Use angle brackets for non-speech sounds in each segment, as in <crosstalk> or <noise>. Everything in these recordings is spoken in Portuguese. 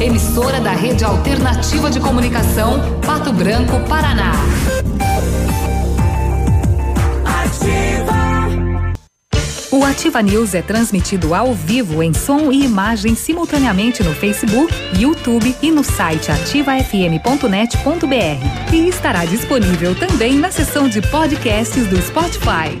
Emissora da Rede Alternativa de Comunicação, Pato Branco, Paraná. Ativa. O Ativa News é transmitido ao vivo em som e imagem simultaneamente no Facebook, YouTube e no site ativafm.net.br. E estará disponível também na seção de podcasts do Spotify.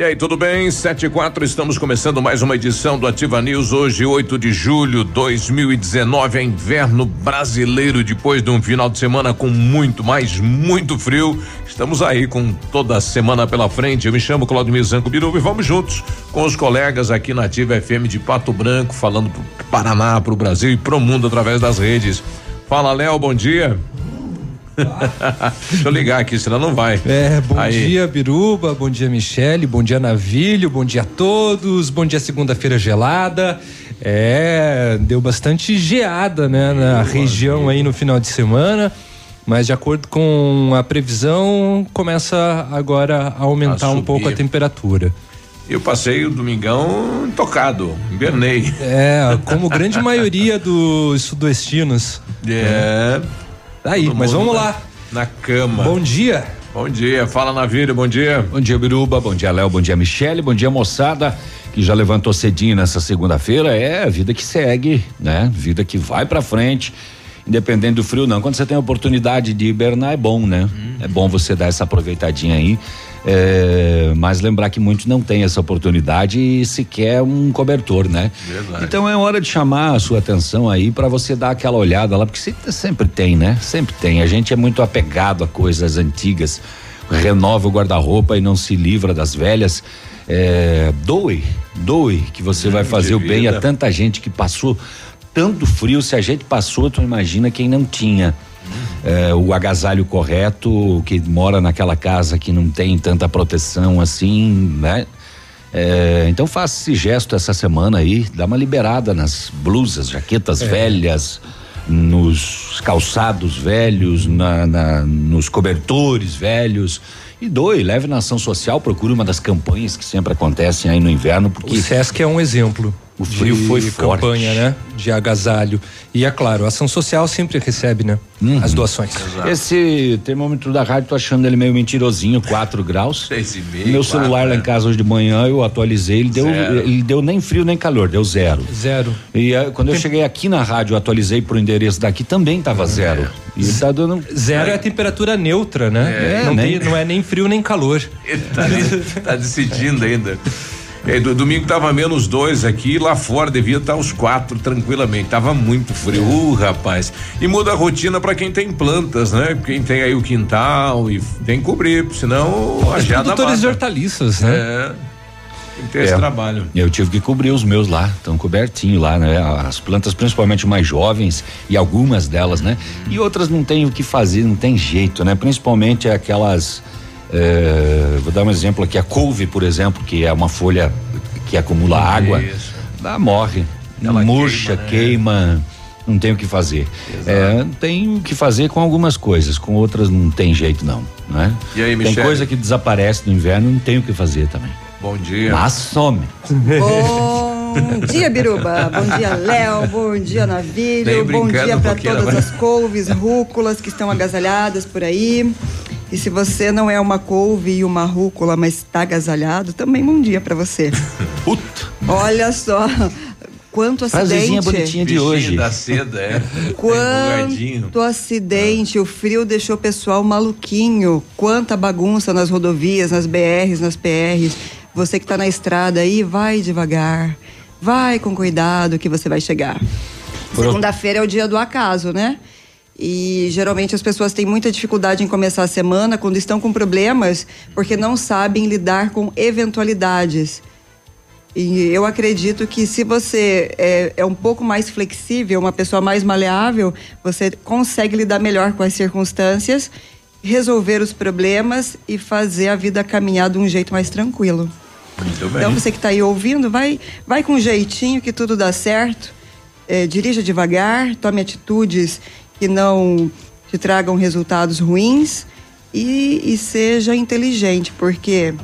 E aí, tudo bem? Sete e quatro, estamos começando mais uma edição do Ativa News. Hoje, 8 de julho de 2019, é inverno brasileiro. Depois de um final de semana com muito, mais muito frio, estamos aí com toda a semana pela frente. Eu me chamo Claudio Mizanco Biruba e vamos juntos com os colegas aqui na Ativa FM de Pato Branco, falando pro Paraná, pro Brasil e pro mundo através das redes. Fala, Léo, bom dia. Deixa eu ligar aqui, senão não vai. É, bom Aí. dia, Biruba, bom dia, Michele, bom dia, Navilho, bom dia a todos, bom dia, segunda-feira gelada. É, deu bastante geada, né, na região aí no final de semana. Mas de acordo com a previsão, começa agora a aumentar a um pouco a temperatura. Eu passei o domingão tocado, invernei. É, como grande maioria dos sudoestinos. <laughs> É. Tá aí, Todo mas vamos lá. Na cama. Bom dia. Bom dia, fala na vida, bom dia. Bom dia, Biruba, bom dia, Léo, bom dia, Michele, bom dia, moçada, que já levantou cedinho nessa segunda-feira. É a vida que segue, né? Vida que vai pra frente, independente do frio, não. Quando você tem a oportunidade de hibernar, é bom, né? Uhum. É bom você dar essa aproveitadinha aí. É, mas lembrar que muitos não têm essa oportunidade e sequer um cobertor, né? Verdade. Então é hora de chamar a sua atenção aí para você dar aquela olhada lá, porque sempre tem, né? Sempre tem. A gente é muito apegado a coisas antigas, renova o guarda-roupa e não se livra das velhas. É, doe, doe, que você hum, vai fazer o bem a tanta gente que passou tanto frio. Se a gente passou, tu imagina quem não tinha é, o agasalho correto, que mora naquela casa que não tem tanta proteção assim, né? É, então faça esse gesto essa semana aí, dá uma liberada nas blusas, jaquetas é. velhas, nos calçados velhos, na, na, nos cobertores velhos. E doe, leve na ação social, procure uma das campanhas que sempre acontecem aí no inverno, porque. O Sesc é um exemplo. O frio de foi forte. campanha, né? De agasalho. E é claro, a ação social sempre recebe, né? Uhum. As doações. Exato. Esse termômetro da rádio, tô achando ele meio mentirosinho, 4 graus. Seis e meio, Meu celular quatro, lá em casa hoje de manhã, eu atualizei, ele deu, ele deu nem frio nem calor, deu zero. Zero. E uh, quando Tem... eu cheguei aqui na rádio, atualizei pro endereço daqui, também tava zero. E tá dando. Zero é, é a temperatura neutra, né? É, não, nem... tem, não é nem frio nem calor. Ele tá, tá decidindo ainda. <laughs> É, do, domingo tava menos dois aqui, lá fora devia estar tá os quatro tranquilamente. Tava muito frio, uh, rapaz. E muda a rotina para quem tem plantas, né? Quem tem aí o quintal e tem que cobrir, senão a geada produtores de hortaliças, né? É. Tem que ter é, esse trabalho. Eu tive que cobrir os meus lá, estão cobertinho lá, né? As plantas, principalmente mais jovens, e algumas delas, né? E outras não tem o que fazer, não tem jeito, né? Principalmente aquelas é, vou dar um exemplo aqui, a couve, por exemplo, que é uma folha que acumula Isso. água, ela morre, ela murcha, queima, né? queima, não tem o que fazer. É, tem o que fazer com algumas coisas, com outras não tem jeito não, né? E aí, Tem coisa que desaparece no inverno, não tem o que fazer também. Bom dia. Mas some. Bom dia, Biruba. Bom dia, Léo. Bom dia, Navilho. Bom dia para todas as couves, rúculas que estão agasalhadas por aí. E se você não é uma couve e uma rúcula, mas está agasalhado, também bom dia para você. <laughs> Puta! Olha só. Quanto acidente. Bonitinha de hoje. da seda, é. <laughs> Quanto acidente. O frio deixou o pessoal maluquinho. Quanta bagunça nas rodovias, nas BRs, nas PRs. Você que está na estrada aí, vai devagar. Vai com cuidado que você vai chegar. Segunda-feira é o dia do acaso, né? E geralmente as pessoas têm muita dificuldade em começar a semana quando estão com problemas, porque não sabem lidar com eventualidades. E eu acredito que se você é, é, um pouco mais flexível, uma pessoa mais maleável, você consegue lidar melhor com as circunstâncias, resolver os problemas e fazer a vida caminhar de um jeito mais tranquilo. Então você que está aí ouvindo, vai, vai com jeitinho que tudo dá certo. É, dirija devagar, tome atitudes que não te tragam resultados ruins e, e seja inteligente, porque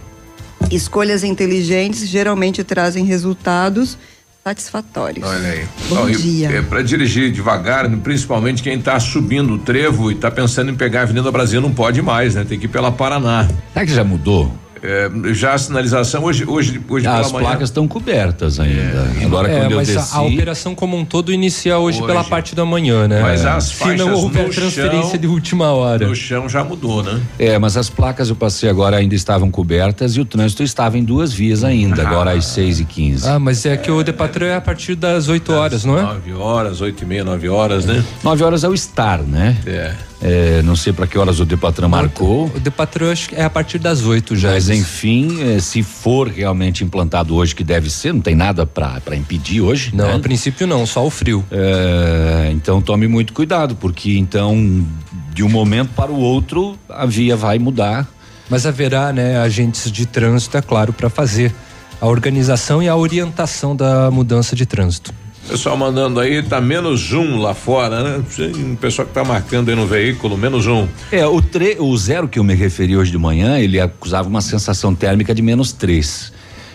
escolhas inteligentes geralmente trazem resultados satisfatórios. Olha aí. Bom dia. É, para dirigir devagar, principalmente quem está subindo o trevo e está pensando em pegar a Avenida Brasil não pode mais, né? Tem que ir pela Paraná. Será que já mudou? É, já a sinalização hoje hoje hoje ah, as placas estão cobertas ainda. É, Agora é, quando mas eu desci, a, a, operação como um todo inicia hoje, hoje, pela parte da manhã, né? Mas as Se não houver transferência chão, de última hora. No chão já mudou, né? É, mas as placas eu passei agora ainda estavam cobertas e o trânsito estava em duas vias ainda, ah. agora às 6 e 15 Ah, mas é que o Depatran é a partir das 8 horas, não é? 9 horas, 8 e meia, 9 horas, né? 9 horas é o estar, né? É. É, não sei para que horas o Depatran marcou. O Depatran acho que é a partir das 8 já. Mas enfim, é, se for realmente implantado hoje, que deve ser, não tem nada para impedir hoje. Não, né? a princípio não, só o frio. É, então tome muito cuidado, porque então de um momento para o outro a via vai mudar. Mas haverá, né, agentes de trânsito, é claro, para fazer a organização e a orientação da mudança de trânsito. Pessoal mandando aí, tá menos um lá fora, né? Um pessoal que tá marcando aí no veículo, menos um. É, o, tre o zero que eu me referi hoje de manhã, ele acusava uma sensação térmica de menos três.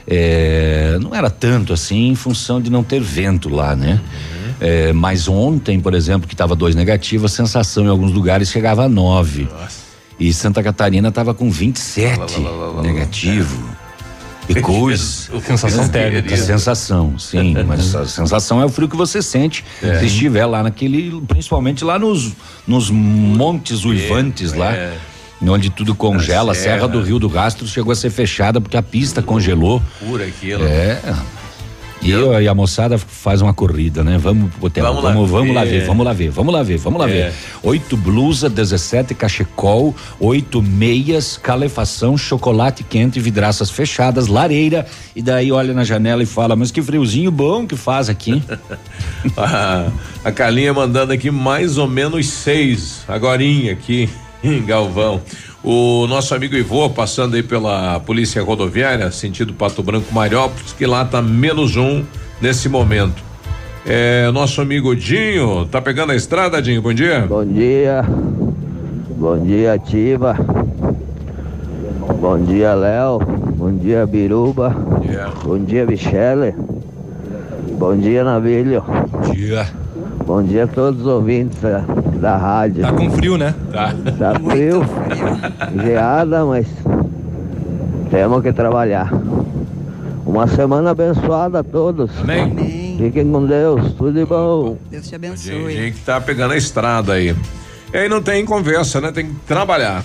É, não era tanto assim em função de não ter vento lá, né? Uhum. É, mas ontem, por exemplo, que estava dois negativos, a sensação em alguns lugares chegava a nove. Nossa. E Santa Catarina estava com 27 lá, lá, lá, negativo. E coisas. sensação térmica. Sensação, sim. <laughs> mas a sensação é o frio que você sente é. se estiver lá naquele. Principalmente lá nos, nos montes uivantes é, lá. É. Onde tudo congela, a Serra, Serra do Rio do Rastro chegou a ser fechada porque a pista congelou. Pura aquilo. É. E, eu, e a moçada faz uma corrida, né? Vamos hotel, vamos, vamos, lá, vamos lá ver, vamos lá ver, vamos lá ver, vamos lá é. ver. Oito blusa, 17 cachecol, oito meias, calefação, chocolate quente, vidraças fechadas, lareira. E daí olha na janela e fala, mas que friozinho bom que faz aqui. <laughs> a, a Carlinha mandando aqui mais ou menos seis, agorinha aqui em Galvão. O nosso amigo Ivô, passando aí pela Polícia Rodoviária, sentido Pato Branco Mariópolis, que lá tá menos um nesse momento. É, nosso amigo Dinho, tá pegando a estrada, Dinho? Bom dia. Bom dia. Bom dia, Ativa. Bom dia, Léo. Bom dia, Biruba. Yeah. Bom dia, Michele. Bom dia, Navilho. Bom dia. Bom dia a todos os ouvintes da, rádio. Tá com frio, né? Tá. Tá frio, geada, mas temos que trabalhar. Uma semana abençoada a todos. Amém. Fiquem com Deus, tudo de bom. Deus te abençoe. Gente que tá pegando a estrada aí. E aí não tem conversa, né? Tem que trabalhar.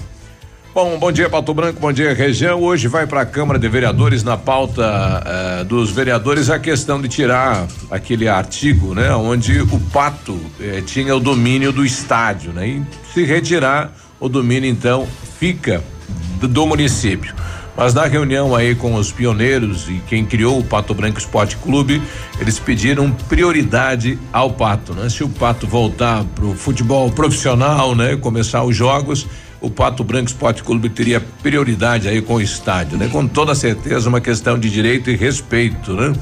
Bom, bom dia Pato Branco, bom dia região. Hoje vai para a Câmara de Vereadores na pauta uh, dos vereadores a questão de tirar aquele artigo, né, onde o pato eh, tinha o domínio do estádio, né, e se retirar o domínio então fica do, do município. Mas na reunião aí com os pioneiros e quem criou o Pato Branco Esporte Clube, eles pediram prioridade ao Pato, né? Se o Pato voltar pro futebol profissional, né? Começar os jogos, o Pato Branco Esporte Clube teria prioridade aí com o estádio, né? Com toda certeza uma questão de direito e respeito, né?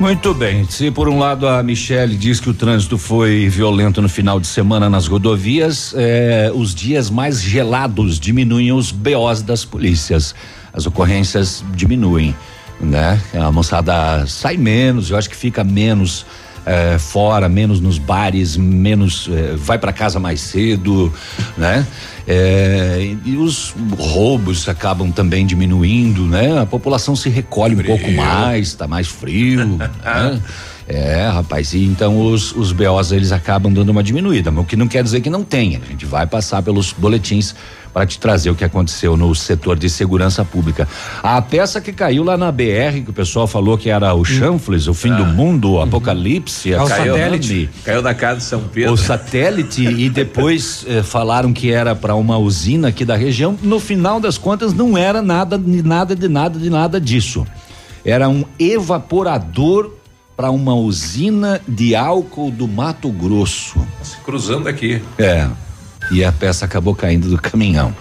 Muito bem. Se por um lado a Michele diz que o trânsito foi violento no final de semana nas rodovias, eh, os dias mais gelados diminuem os BOs das polícias. As ocorrências diminuem, né? A moçada sai menos, eu acho que fica menos é, fora, menos nos bares, menos é, vai para casa mais cedo, né? É, e os roubos acabam também diminuindo, né? A população se recolhe frio. um pouco mais, tá mais frio, <laughs> né? É, rapaz, e então os, os BOs eles acabam dando uma diminuída, mas o que não quer dizer que não tenha. A gente vai passar pelos boletins para te trazer o que aconteceu no setor de segurança pública. A peça que caiu lá na BR, que o pessoal falou que era o chanfles, o fim ah. do mundo, o apocalipse, é o caiu, satélite. Caiu da casa de São Pedro. O satélite e <laughs> depois eh, falaram que era para uma usina aqui da região. No final das contas não era nada de nada de nada de nada disso. Era um evaporador para uma usina de álcool do Mato Grosso. Se cruzando aqui. É. E a peça acabou caindo do caminhão.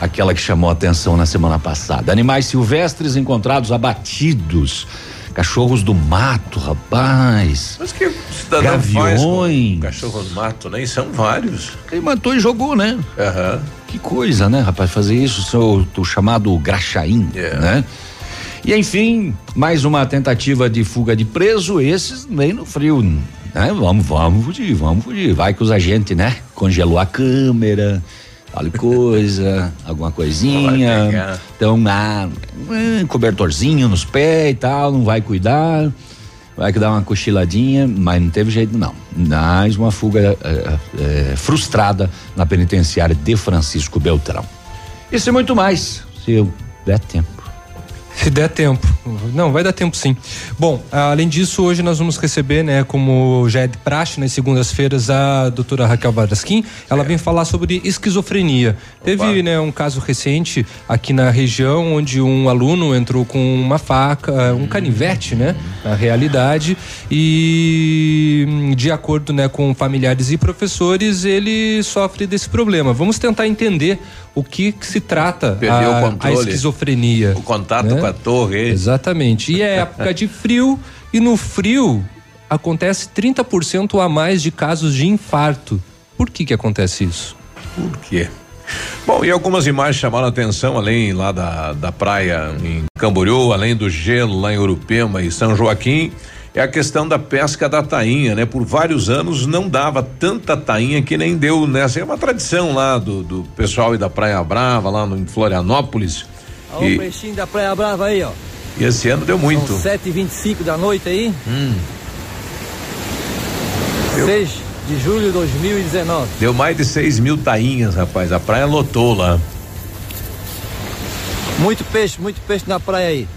Aquela que chamou a atenção na semana passada. Animais silvestres encontrados abatidos. Cachorros do mato, rapaz. Mas que cidadão Gaviões. cachorro do mato, né? E são vários. Ele matou e jogou, né? Uhum. Que coisa, né, rapaz? Fazer isso, o, o chamado graxaim, yeah. né? E enfim, mais uma tentativa de fuga de preso, esses nem no frio, né? Vamos, vamos fugir, vamos fugir. Vai que os agentes, né? Congelou a câmera, tal coisa, <laughs> alguma coisinha. Então, ah, cobertorzinho nos pés e tal, não vai cuidar. Vai que dar uma cochiladinha, mas não teve jeito não. Mais uma fuga é, é, frustrada na penitenciária de Francisco Beltrão. Isso e muito mais, se eu der tempo. Se der tempo. Não, vai dar tempo sim. Bom, além disso, hoje nós vamos receber, né, como já é de praxe nas segundas-feiras, a doutora Raquel Barasquim. Ela é. vem falar sobre esquizofrenia. Opa. Teve, né, um caso recente aqui na região onde um aluno entrou com uma faca, um canivete, né, na realidade, e de acordo, né, com familiares e professores, ele sofre desse problema. Vamos tentar entender o que, que se trata a, a esquizofrenia. O contato né? com a torre. Exatamente. E é <laughs> época de frio e no frio acontece 30% a mais de casos de infarto. Por que que acontece isso? Por quê? Bom, e algumas imagens chamaram a atenção, além lá da, da praia em Camboriú, além do gelo lá em Urupema e São Joaquim é a questão da pesca da tainha, né? Por vários anos não dava tanta tainha que nem deu nessa. É uma tradição lá do, do pessoal e da Praia Brava, lá no, em Florianópolis. Olha o peixinho da Praia Brava aí, ó. E esse ano deu muito. São 7h25 da noite aí. Hum. 6 de julho de 2019. Deu mais de 6 mil tainhas, rapaz. A praia lotou lá. Muito peixe, muito peixe na praia aí.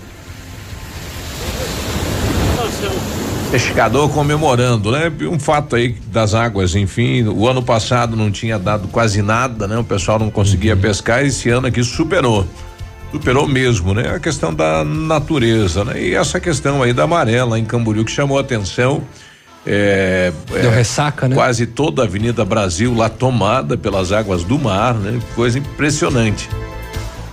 Pescador comemorando, né? Um fato aí das águas, enfim, o ano passado não tinha dado quase nada, né? O pessoal não conseguia uhum. pescar, esse ano aqui superou. Superou mesmo, né? A questão da natureza, né? E essa questão aí da amarela em Camboriú que chamou a atenção. É, Deu é, ressaca, né? Quase toda a Avenida Brasil lá tomada pelas águas do mar, né? Coisa impressionante.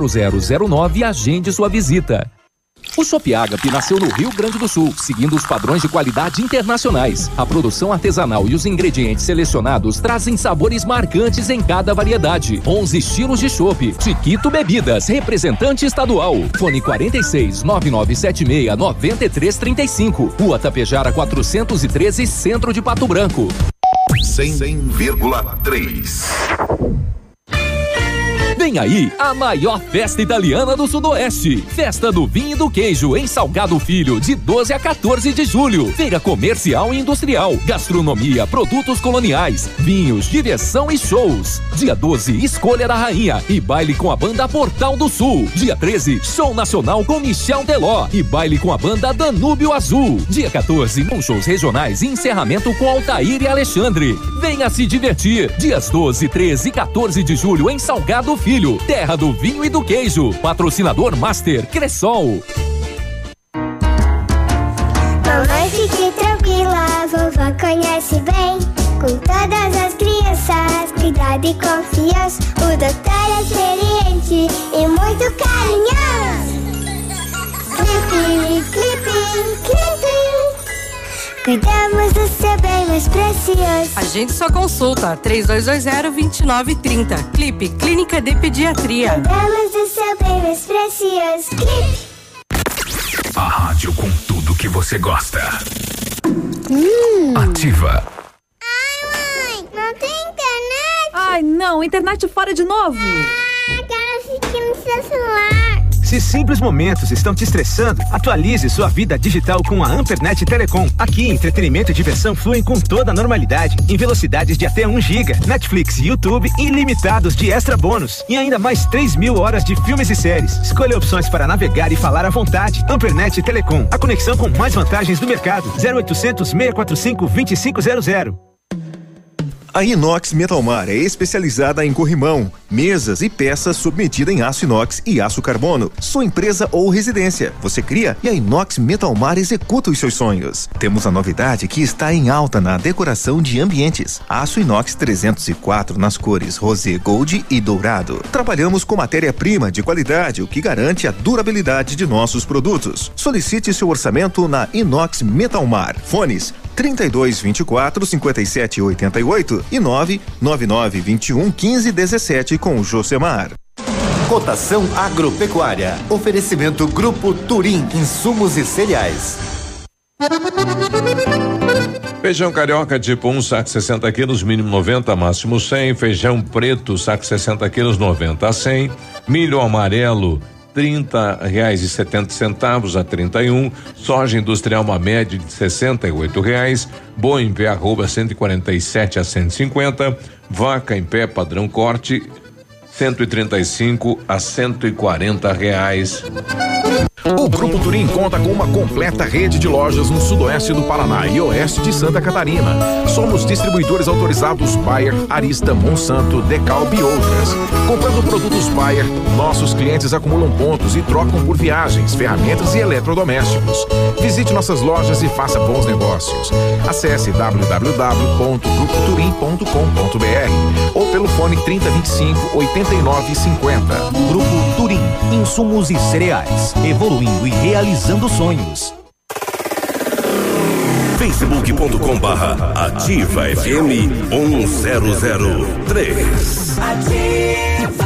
0009 e agende sua visita. O Shop Agape nasceu no Rio Grande do Sul, seguindo os padrões de qualidade internacionais. A produção artesanal e os ingredientes selecionados trazem sabores marcantes em cada variedade. 11 estilos de chopp. Chiquito Bebidas, representante estadual. Fone 46 9976 9335. Rua Tapejara 413, Centro de Pato Branco. 100,3 Vem aí a maior festa italiana do Sudoeste. Festa do Vinho e do Queijo em Salgado Filho, de 12 a 14 de julho. Feira comercial e industrial, gastronomia, produtos coloniais, vinhos, diversão e shows. Dia 12, Escolha da Rainha e baile com a banda Portal do Sul. Dia 13, show nacional com Michel Teló e baile com a banda Danúbio Azul. Dia 14, com shows regionais e encerramento com Altair e Alexandre. Venha se divertir. Dias 12, 13 e 14 de julho em Salgado Filho, terra do vinho e do queijo. Patrocinador Master Cressol. Mamãe, fique tranquila, vovó conhece bem. Com todas as crianças, cuidado e confiança. O doutor é experiente Cuidamos do seu bem mais precioso. A gente só consulta 3220-2930. Clipe Clínica de Pediatria. Cuidamos do seu bem mais precioso. Clipe. A rádio com tudo que você gosta. Hum. Ativa. Ai, mãe, não tem internet? Ai, não, internet fora de novo. Ah, quero assistir no seu celular. Se simples momentos estão te estressando, atualize sua vida digital com a Ampernet Telecom. Aqui, entretenimento e diversão fluem com toda a normalidade, em velocidades de até 1 GB, Netflix e YouTube ilimitados de extra bônus e ainda mais 3 mil horas de filmes e séries. Escolha opções para navegar e falar à vontade. Ampernet Telecom, a conexão com mais vantagens do mercado. 0800 645 2500. A Inox Metalmar é especializada em corrimão, mesas e peças submetida em aço inox e aço carbono. Sua empresa ou residência, você cria e a Inox Metalmar executa os seus sonhos. Temos a novidade que está em alta na decoração de ambientes. Aço inox 304 nas cores rosé, gold e dourado. Trabalhamos com matéria-prima de qualidade, o que garante a durabilidade de nossos produtos. Solicite seu orçamento na Inox Metalmar. Fones 32 24 57 88 e 999 21 15 17 com o Josemar. Cotação agropecuária. Oferecimento Grupo Turim, insumos e cereais. Feijão carioca tipo 1, um, saco 60 quilos, mínimo 90, máximo 100. Feijão preto, saco 60 quilos, 90 a 100. Milho amarelo, trinta reais e setenta centavos a trinta e um, soja industrial uma média de sessenta e oito reais, boi em pé arroba cento e quarenta e sete a cento e cinquenta, vaca em pé padrão corte 135 a 140 reais. O Grupo Turim conta com uma completa rede de lojas no sudoeste do Paraná e oeste de Santa Catarina. Somos distribuidores autorizados Bayer, Arista, Monsanto, Decalb e outras. Comprando produtos Bayer, nossos clientes acumulam pontos e trocam por viagens, ferramentas e eletrodomésticos. Visite nossas lojas e faça bons negócios. Acesse www.grupoturim.com.br ou pelo fone 3025 8950. Grupo Turim, insumos e cereais, evoluindo e realizando sonhos. facebook.com barra ativa FM 1003. Ativa.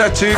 Sete.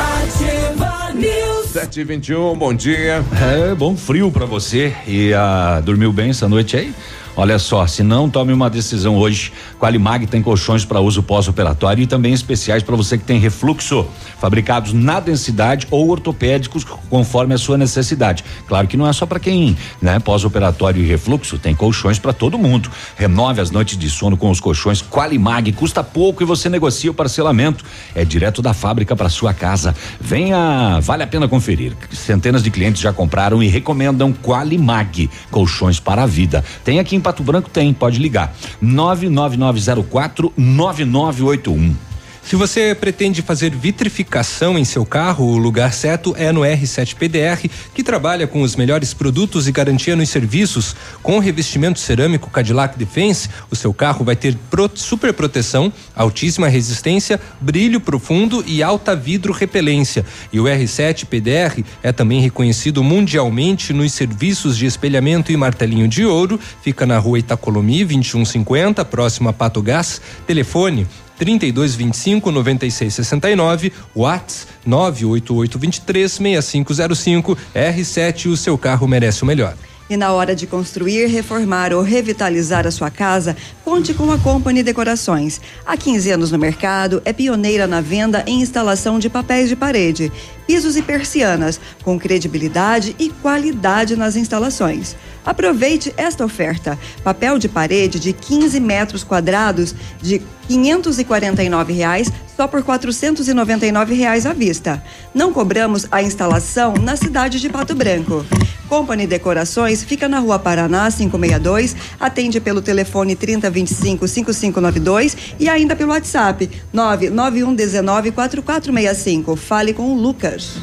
Sete e vinte e um, bom dia. É, bom frio para você e ah, dormiu bem essa noite aí? Olha só, se não tome uma decisão hoje, Qualimag tem colchões para uso pós-operatório e também especiais para você que tem refluxo, fabricados na densidade ou ortopédicos conforme a sua necessidade. Claro que não é só para quem, né, pós-operatório e refluxo, tem colchões para todo mundo. Renove as noites de sono com os colchões Qualimag, custa pouco e você negocia o parcelamento. É direto da fábrica para sua casa. Venha, vale a pena conferir. Centenas de clientes já compraram e recomendam Qualimag, colchões para a vida. Tem aqui em Pato Branco tem, pode ligar. 99904 9981. Se você pretende fazer vitrificação em seu carro, o lugar certo é no R7 PDR, que trabalha com os melhores produtos e garantia nos serviços. Com revestimento cerâmico Cadillac Defense, o seu carro vai ter super proteção, altíssima resistência, brilho profundo e alta vidro repelência. E o R7 PDR é também reconhecido mundialmente nos serviços de espelhamento e martelinho de ouro. Fica na rua Itacolomi 2150, próximo a Pato Gás. Telefone 3225 9669, Whats 98823 6505. R7, o seu carro merece o melhor. E na hora de construir, reformar ou revitalizar a sua casa, conte com a Company Decorações. Há 15 anos no mercado, é pioneira na venda e instalação de papéis de parede, pisos e persianas, com credibilidade e qualidade nas instalações. Aproveite esta oferta: papel de parede de 15 metros quadrados de 549 reais, só por 499 reais à vista. Não cobramos a instalação na cidade de Pato Branco. Company Decorações fica na Rua Paraná 562, atende pelo telefone 3025 5592 e ainda pelo WhatsApp 99119 4465. Fale com o Lucas.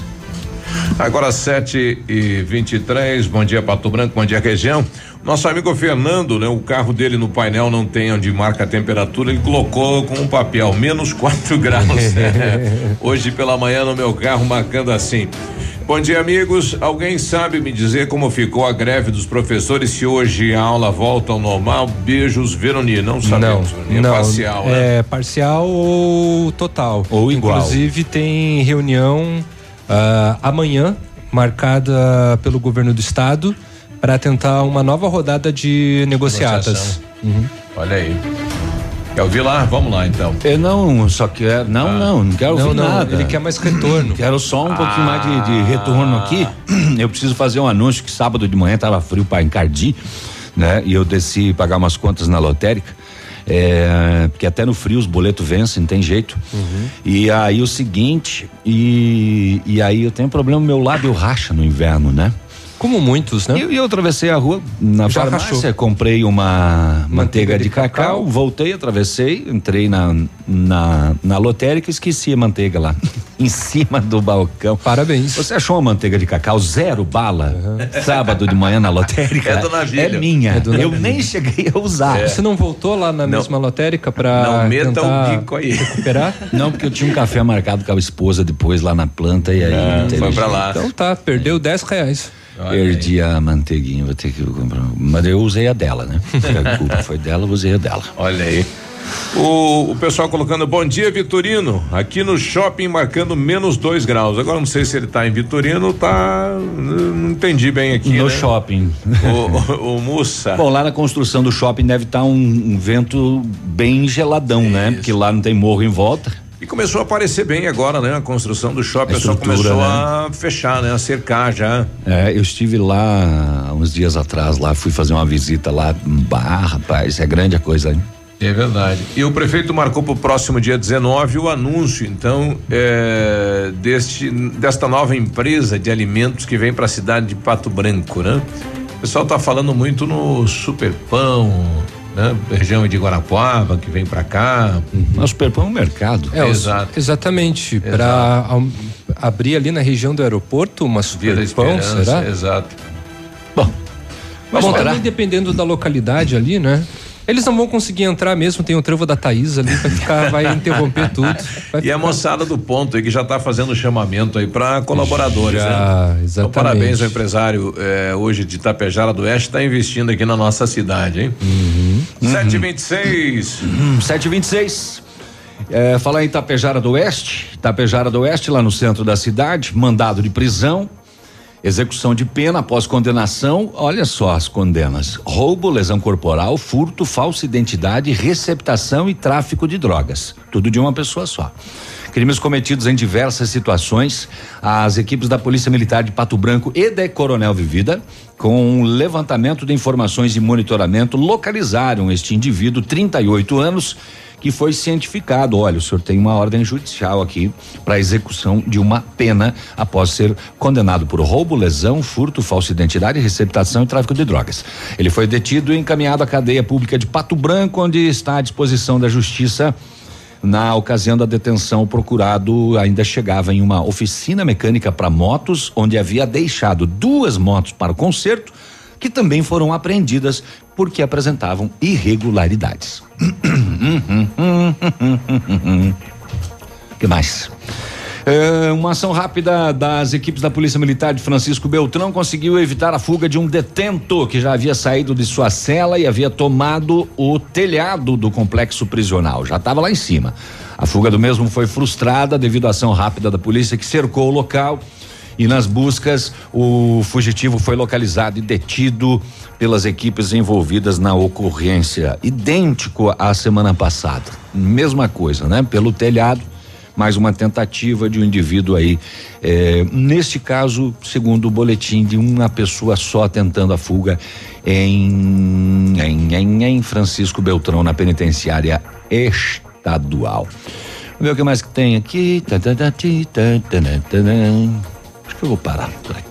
Agora 7 e 23 bom dia Pato Branco, bom dia região. Nosso amigo Fernando, né? O carro dele no painel não tem onde marca a temperatura, ele colocou com um papel, menos 4 <laughs> graus. né? <laughs> Hoje pela manhã no meu carro marcando assim. Bom dia, amigos. Alguém sabe me dizer como ficou a greve dos professores? Se hoje a aula volta ao normal? Beijos, Veroni. Não sabemos. Veroni. É não, parcial, né? É parcial ou total. Ou igual. Inclusive tem reunião ah, amanhã marcada pelo governo do estado para tentar uma nova rodada de negociatas. Uhum. Olha aí. Quer ouvir lá? Vamos lá então. Eu não, só quero. Não, não, não quero Não, ouvir não, nada. ele quer mais retorno. Quero só um pouquinho mais de, Ah. de retorno aqui. Eu preciso fazer um anúncio que sábado de manhã tava frio para encardir, né? E eu desci pagar umas contas na lotérica. É, porque até no frio os boletos vencem, não tem jeito. E aí o seguinte, e, e aí eu tenho um problema, meu lábio racha no inverno, né? Como muitos, né? E eu, eu atravessei a rua na Já farmácia, rachou. comprei uma manteiga, de de, cacau, cacau. voltei, atravessei, entrei na, na, na lotérica e esqueci a manteiga lá, <laughs> em cima do balcão. Parabéns. Você achou uma manteiga de cacau zero bala? Sábado de manhã na lotérica? É do Navilho. É minha. É eu nem cheguei a usar. Você não voltou lá na mesma lotérica para Não meta tentar o bico aí. recuperar? <laughs> Não, porque eu tinha um café marcado com a esposa depois lá na planta e aí não teve Foi pra jeito. lá. Então tá, perdeu 10 reais. Perdi a manteiguinha, vou ter que comprar. Mas eu usei a dela, né? <laughs> A culpa foi dela, eu usei a dela. Olha aí. O, o pessoal colocando bom dia, Vitorino. Aqui no shopping marcando menos dois graus. Agora não sei se ele tá em Vitorino ou tá. Não entendi bem aqui. no né? shopping. O, o, o Mussa. Bom, lá na construção do shopping deve estar um, um vento bem geladão, né? Porque lá não tem morro em volta. E começou a aparecer bem agora, né? A construção do shopping. A pessoal estrutura, começou né? a fechar, né? A cercar já. É, eu estive lá há uns dias atrás, lá fui fazer uma visita lá. Bah, rapaz, é grande a coisa, hein? É verdade. E o prefeito marcou para o próximo dia 19 o anúncio, então, é, deste, desta nova empresa de alimentos que vem para a cidade de Pato Branco, né? O pessoal tá falando muito no Superpão, né? Região de Guarapuava, que vem para cá. Mas o Superpão é um mercado. É, os- Exato. exatamente. Para abrir ali na região do aeroporto uma superpão, será? exato. Bom, Mas também dependendo da localidade ali, né? Eles não vão conseguir entrar mesmo, tem o trevo da Thaís ali, vai ficar, vai <laughs> interromper tudo. Vai E a ficar- moçada do ponto aí que já está fazendo chamamento aí para colaboradores, Já, né? Então, exatamente. parabéns ao empresário eh, hoje de Itapejara do Oeste, está investindo aqui na nossa cidade, hein? Uhum. 726. Hum, 726. É, falar em Itapejara do Oeste, Itapejara do Oeste, lá no centro da cidade, mandado de prisão, execução de pena após condenação. Olha só as condenas: roubo, lesão corporal, furto, falsa identidade, receptação e tráfico de drogas. Tudo de uma pessoa só. Crimes cometidos em diversas situações, as equipes da Polícia Militar de Pato Branco e da Coronel Vivida, com um levantamento de informações e monitoramento, localizaram este indivíduo, 38 anos, que foi cientificado. Olha, o senhor tem uma ordem judicial aqui para execução de uma pena após ser condenado por roubo, lesão, furto, falsa identidade, receptação e tráfico de drogas. Ele foi detido e encaminhado à cadeia pública de Pato Branco, onde está à disposição da justiça Na ocasião da detenção, o procurado ainda chegava em uma oficina mecânica para motos, onde havia deixado duas motos para o conserto, que também foram apreendidas porque apresentavam irregularidades. <coughs> que mais? É, uma ação rápida das equipes da Polícia Militar de Francisco Beltrão conseguiu evitar a fuga de um detento que já havia saído de sua cela e havia tomado o telhado do complexo prisional. Já estava lá em cima. A fuga do mesmo foi frustrada devido à ação rápida da polícia que cercou o local. E nas buscas, o fugitivo foi localizado e detido pelas equipes envolvidas na ocorrência, idêntico à semana passada. Mesma coisa, né? Pelo telhado mais uma tentativa de um indivíduo aí. É, neste caso, segundo o boletim, de uma pessoa só tentando a fuga em, em, em, em Francisco Beltrão, na penitenciária estadual. Vamos ver o que mais que tem aqui. Acho que eu vou parar por aqui.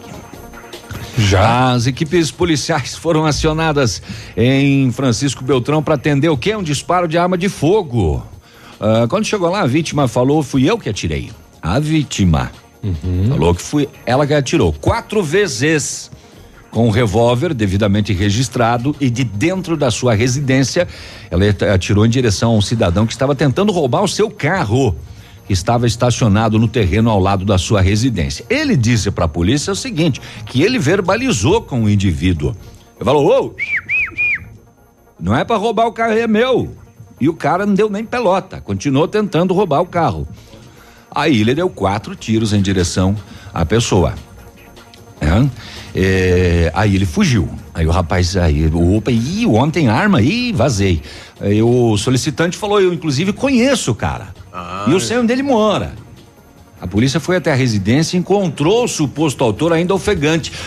Já. As equipes policiais <laughs> foram acionadas em Francisco Beltrão para atender o que? Um disparo de arma de fogo. Uh, quando chegou lá, a vítima falou: fui eu que atirei. A vítima uhum. falou que fui ela que atirou quatro vezes com um revólver devidamente registrado e de dentro da sua residência, ela atirou em direção a um cidadão que estava tentando roubar o seu carro, que estava estacionado no terreno ao lado da sua residência. Ele disse para a polícia o seguinte, que ele verbalizou com o indivíduo. Ele falou: "Ô, não é para roubar o carro, é meu. E o cara não deu nem pelota, continuou tentando roubar o carro. Aí ele deu quatro tiros em direção à pessoa. É, é, aí ele fugiu. Aí o rapaz, aí, opa, ih, ontem arma, ih, vazei. Aí o solicitante falou: Eu, inclusive, conheço o cara. Ah, e eu sei onde ele mora. A polícia foi até a residência e encontrou o suposto autor ainda ofegante. <laughs>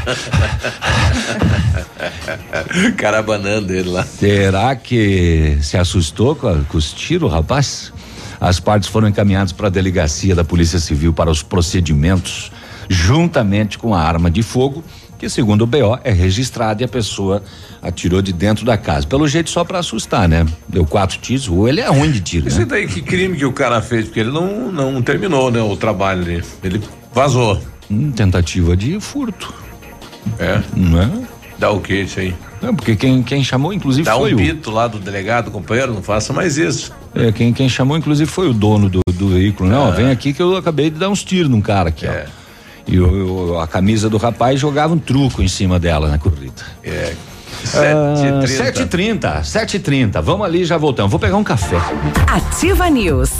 <laughs> Carabanando ele lá. Será que se assustou com, com os tiros, rapaz? As partes foram encaminhadas para a delegacia da Polícia Civil para os procedimentos, juntamente com a arma de fogo, que segundo o BO é registrada e a pessoa atirou de dentro da casa. Pelo jeito só para assustar, né? Deu quatro tiros, ou ele é ruim de tiro. Isso né? daí que crime que o cara fez, porque ele não não terminou, né, o trabalho dele. Ele vazou. Hum, tentativa de furto. É? Não é? Dá o que isso aí? Não, porque quem, quem chamou, inclusive, Dá foi um o. pito lá do delegado, companheiro, não faça mais isso. É, quem, quem chamou, inclusive, foi o dono do, do veículo, né? Ó, Ah. vem aqui que eu acabei de dar uns tiros num cara aqui, É. ó. E o, o- a camisa do rapaz jogava um truco em cima dela na corrida. É. Ah, 7h30. 7h30, 7h30. Vamos ali, já voltamos. Vou pegar um café. Ativa News.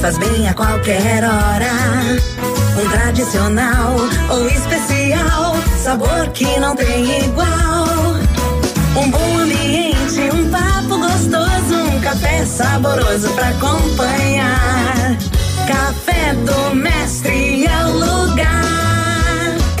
Faz bem a qualquer hora. Um tradicional ou especial, sabor que não tem igual. Um bom ambiente, um papo gostoso, um café saboroso pra acompanhar. Café do Mestre é o lugar.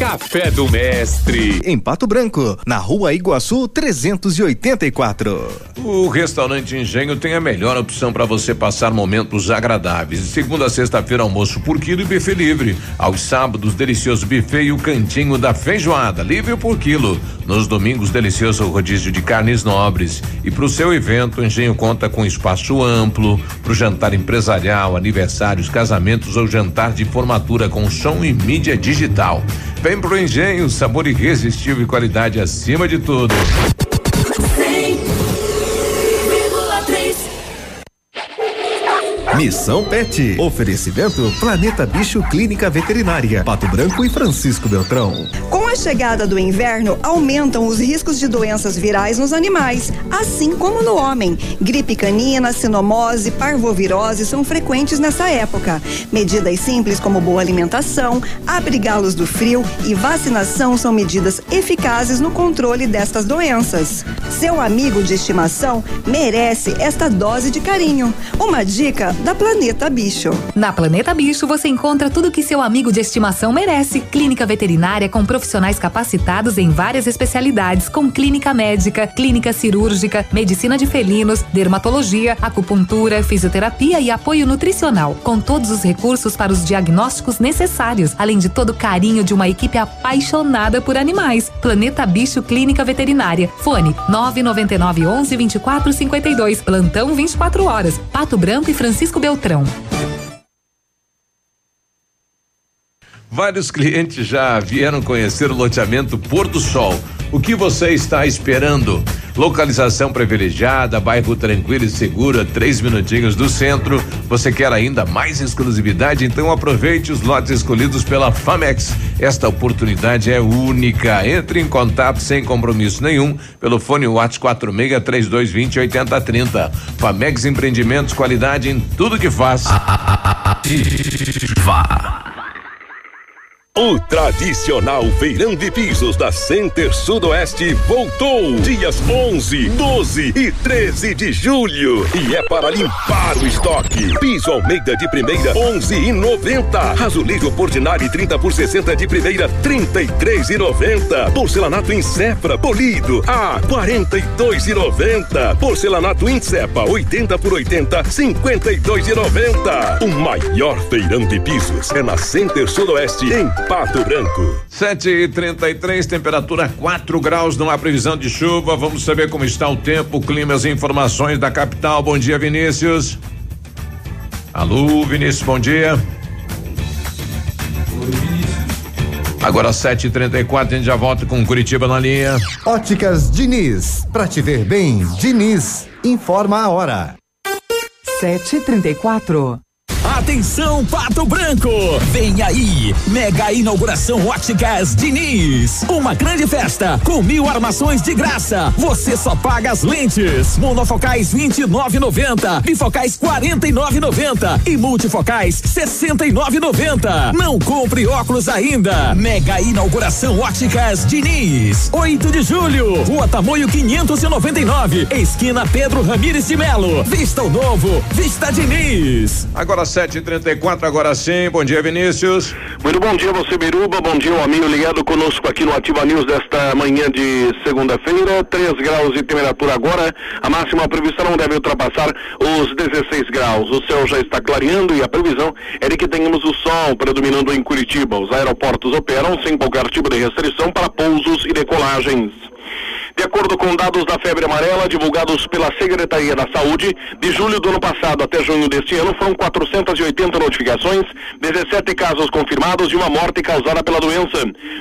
Café do Mestre. Em Pato Branco, na rua Iguaçu 384. O restaurante Engenho tem a melhor opção para você passar momentos agradáveis. Segunda a sexta-feira, almoço por quilo e buffet livre. Aos sábados, delicioso buffet e o cantinho da feijoada, livre por quilo. Nos domingos, delicioso rodízio de carnes nobres. E para o seu evento, o Engenho conta com espaço amplo para o jantar empresarial, aniversários, casamentos ou jantar de formatura com som e mídia digital. Vem pro Engenho, sabor irresistível e qualidade acima de tudo. Missão Pet. Oferecimento Planeta Bicho Clínica Veterinária. Pato Branco e Francisco Beltrão. Chegada do inverno, aumentam os riscos de doenças virais nos animais, assim como no homem. Gripe canina, sinomose, parvovirose são frequentes nessa época. Medidas simples como boa alimentação, abrigá-los do frio e vacinação são medidas eficazes no controle destas doenças. Seu amigo de estimação merece esta dose de carinho. Uma dica da Planeta Bicho. Na Planeta Bicho você encontra tudo que seu amigo de estimação merece. Clínica veterinária com profissionais capacitados em várias especialidades, com clínica médica, clínica cirúrgica, medicina de felinos, dermatologia, acupuntura, fisioterapia e apoio nutricional, com todos os recursos para os diagnósticos necessários, além de todo o carinho de uma equipe apaixonada por animais. Planeta Bicho Clínica Veterinária. Fone 999 11 24 52. Plantão 24 horas. Pato Branco e Francisco Beltrão. Vários clientes já vieram conhecer o loteamento Pôr do Sol. O que você está esperando? Localização privilegiada, bairro tranquilo e seguro, a três minutinhos do centro. Você quer ainda mais exclusividade? Então aproveite os lotes escolhidos pela Famex. Esta oportunidade é única. Entre em contato sem compromisso nenhum pelo fone WhatsApp 46 3220 8030. Famex Empreendimentos, qualidade em tudo que faz. Vá. O tradicional feirão de pisos da Center Sudoeste voltou dias 11, 12 e 13 de julho e é para limpar o estoque. Piso Almeida de primeira 11 e 90. Azulejo Portinari 30 por 60 de primeira 33 e 90. Porcelanato em Cepra polido a 42 e 90. Porcelanato em Cepa 80 por 80 52 e 90. O maior feirão de pisos é na Center Sudoeste em Pato Branco. 7 e 33 temperatura 4 graus, não há previsão de chuva. Vamos saber como está o tempo, o clima, as informações da capital. Bom dia, Vinícius. Alô, Vinícius, bom dia. Agora 7h34, a gente já volta com Curitiba na linha. Óticas Diniz, pra te ver bem, Diniz, informa a hora. 7h34. Atenção, Pato Branco! Vem aí! Mega inauguração Óticas Diniz. Uma grande festa com mil armações de graça. Você só paga as lentes. Monofocais 29,90. Bifocais 49,90. E multifocais 69,90. Não compre óculos ainda. Mega inauguração Óticas Diniz. 8 de julho. Rua Tamoio 599. Esquina Pedro Ramires de Melo. Vista o novo. Vista Diniz. Agora 7h34, agora sim. Bom dia, Vinícius. Muito bom dia, você, Biruba. Bom dia, o amigo ligado conosco aqui no Ativa News desta manhã de segunda-feira. 3 graus de temperatura agora. A máxima prevista não deve ultrapassar os 16 graus. O céu já está clareando e a previsão é de que tenhamos o sol predominando em Curitiba. Os aeroportos operam sem qualquer tipo de restrição para pousos e decolagens. De acordo com dados da febre amarela divulgados pela Secretaria da Saúde, de julho do ano passado até junho deste ano foram 480 notificações, 17 casos confirmados e uma morte causada pela doença.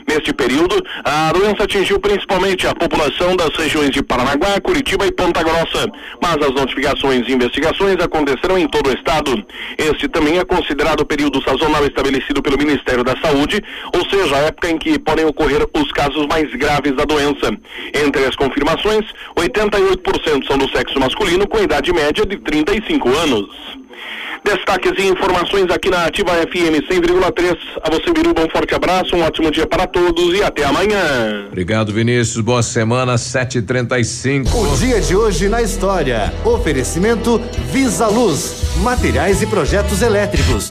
Neste período, a doença atingiu principalmente a população das regiões de Paranaguá, Curitiba e Ponta Grossa, mas as notificações e investigações aconteceram em todo o estado. Este também é considerado o período sazonal estabelecido pelo Ministério da Saúde, ou seja, a época em que podem ocorrer os casos mais graves da doença. Entre as confirmações, 88% são do sexo masculino com idade média de 35 anos. Destaques e informações aqui na Ativa FM 100,3. A você, Biruba, um forte abraço, um ótimo dia para todos e até amanhã. Obrigado, Vinícius. Boa semana, 7h35. O dia de hoje na história. Oferecimento Visa Luz, materiais e projetos elétricos.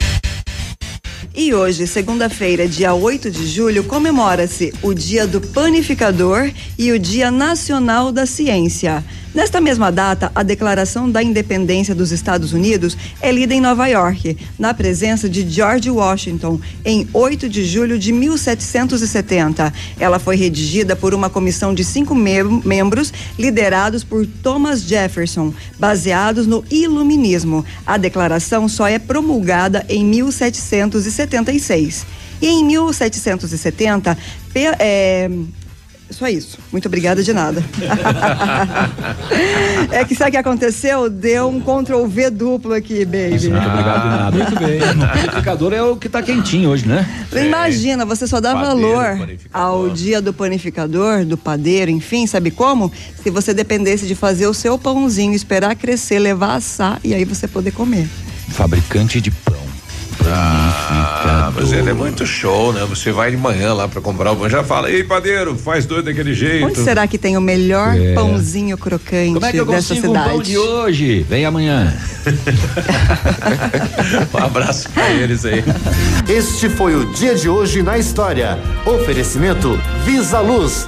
E hoje, segunda-feira, dia 8 de julho, comemora-se o Dia do Panificador e o Dia Nacional da Ciência. Nesta mesma data, a Declaração da Independência dos Estados Unidos é lida em Nova York, na presença de George Washington, em 8 de julho de 1770. Ela foi redigida por uma comissão de cinco mem membros, liderados por Thomas Jefferson, baseados no Iluminismo. A declaração só é promulgada em 1776. E em 1770, é, Só isso. Muito obrigada de nada. <laughs> é que sabe o que aconteceu? Deu um Ctrl V duplo aqui, baby. Muito obrigado de nada. Muito bem. O panificador é o que tá quentinho hoje, né? Imagina, você só dá Padeiro, valor ao dia do panificador, do padeiro, enfim, sabe como? Se você dependesse de fazer o seu pãozinho, esperar crescer, levar assar e aí você poder comer. Fabricante de pão. Ah, mas ele é muito show, né? Você vai de manhã lá pra comprar o pão, já fala, ei padeiro, faz dois daquele jeito. Onde será que tem o melhor É. pãozinho crocante Como é que eu dessa consigo um cidade? pão de hoje? Vem amanhã. <laughs> um abraço pra eles aí. Este foi o dia de hoje na história. Oferecimento Visa Luz.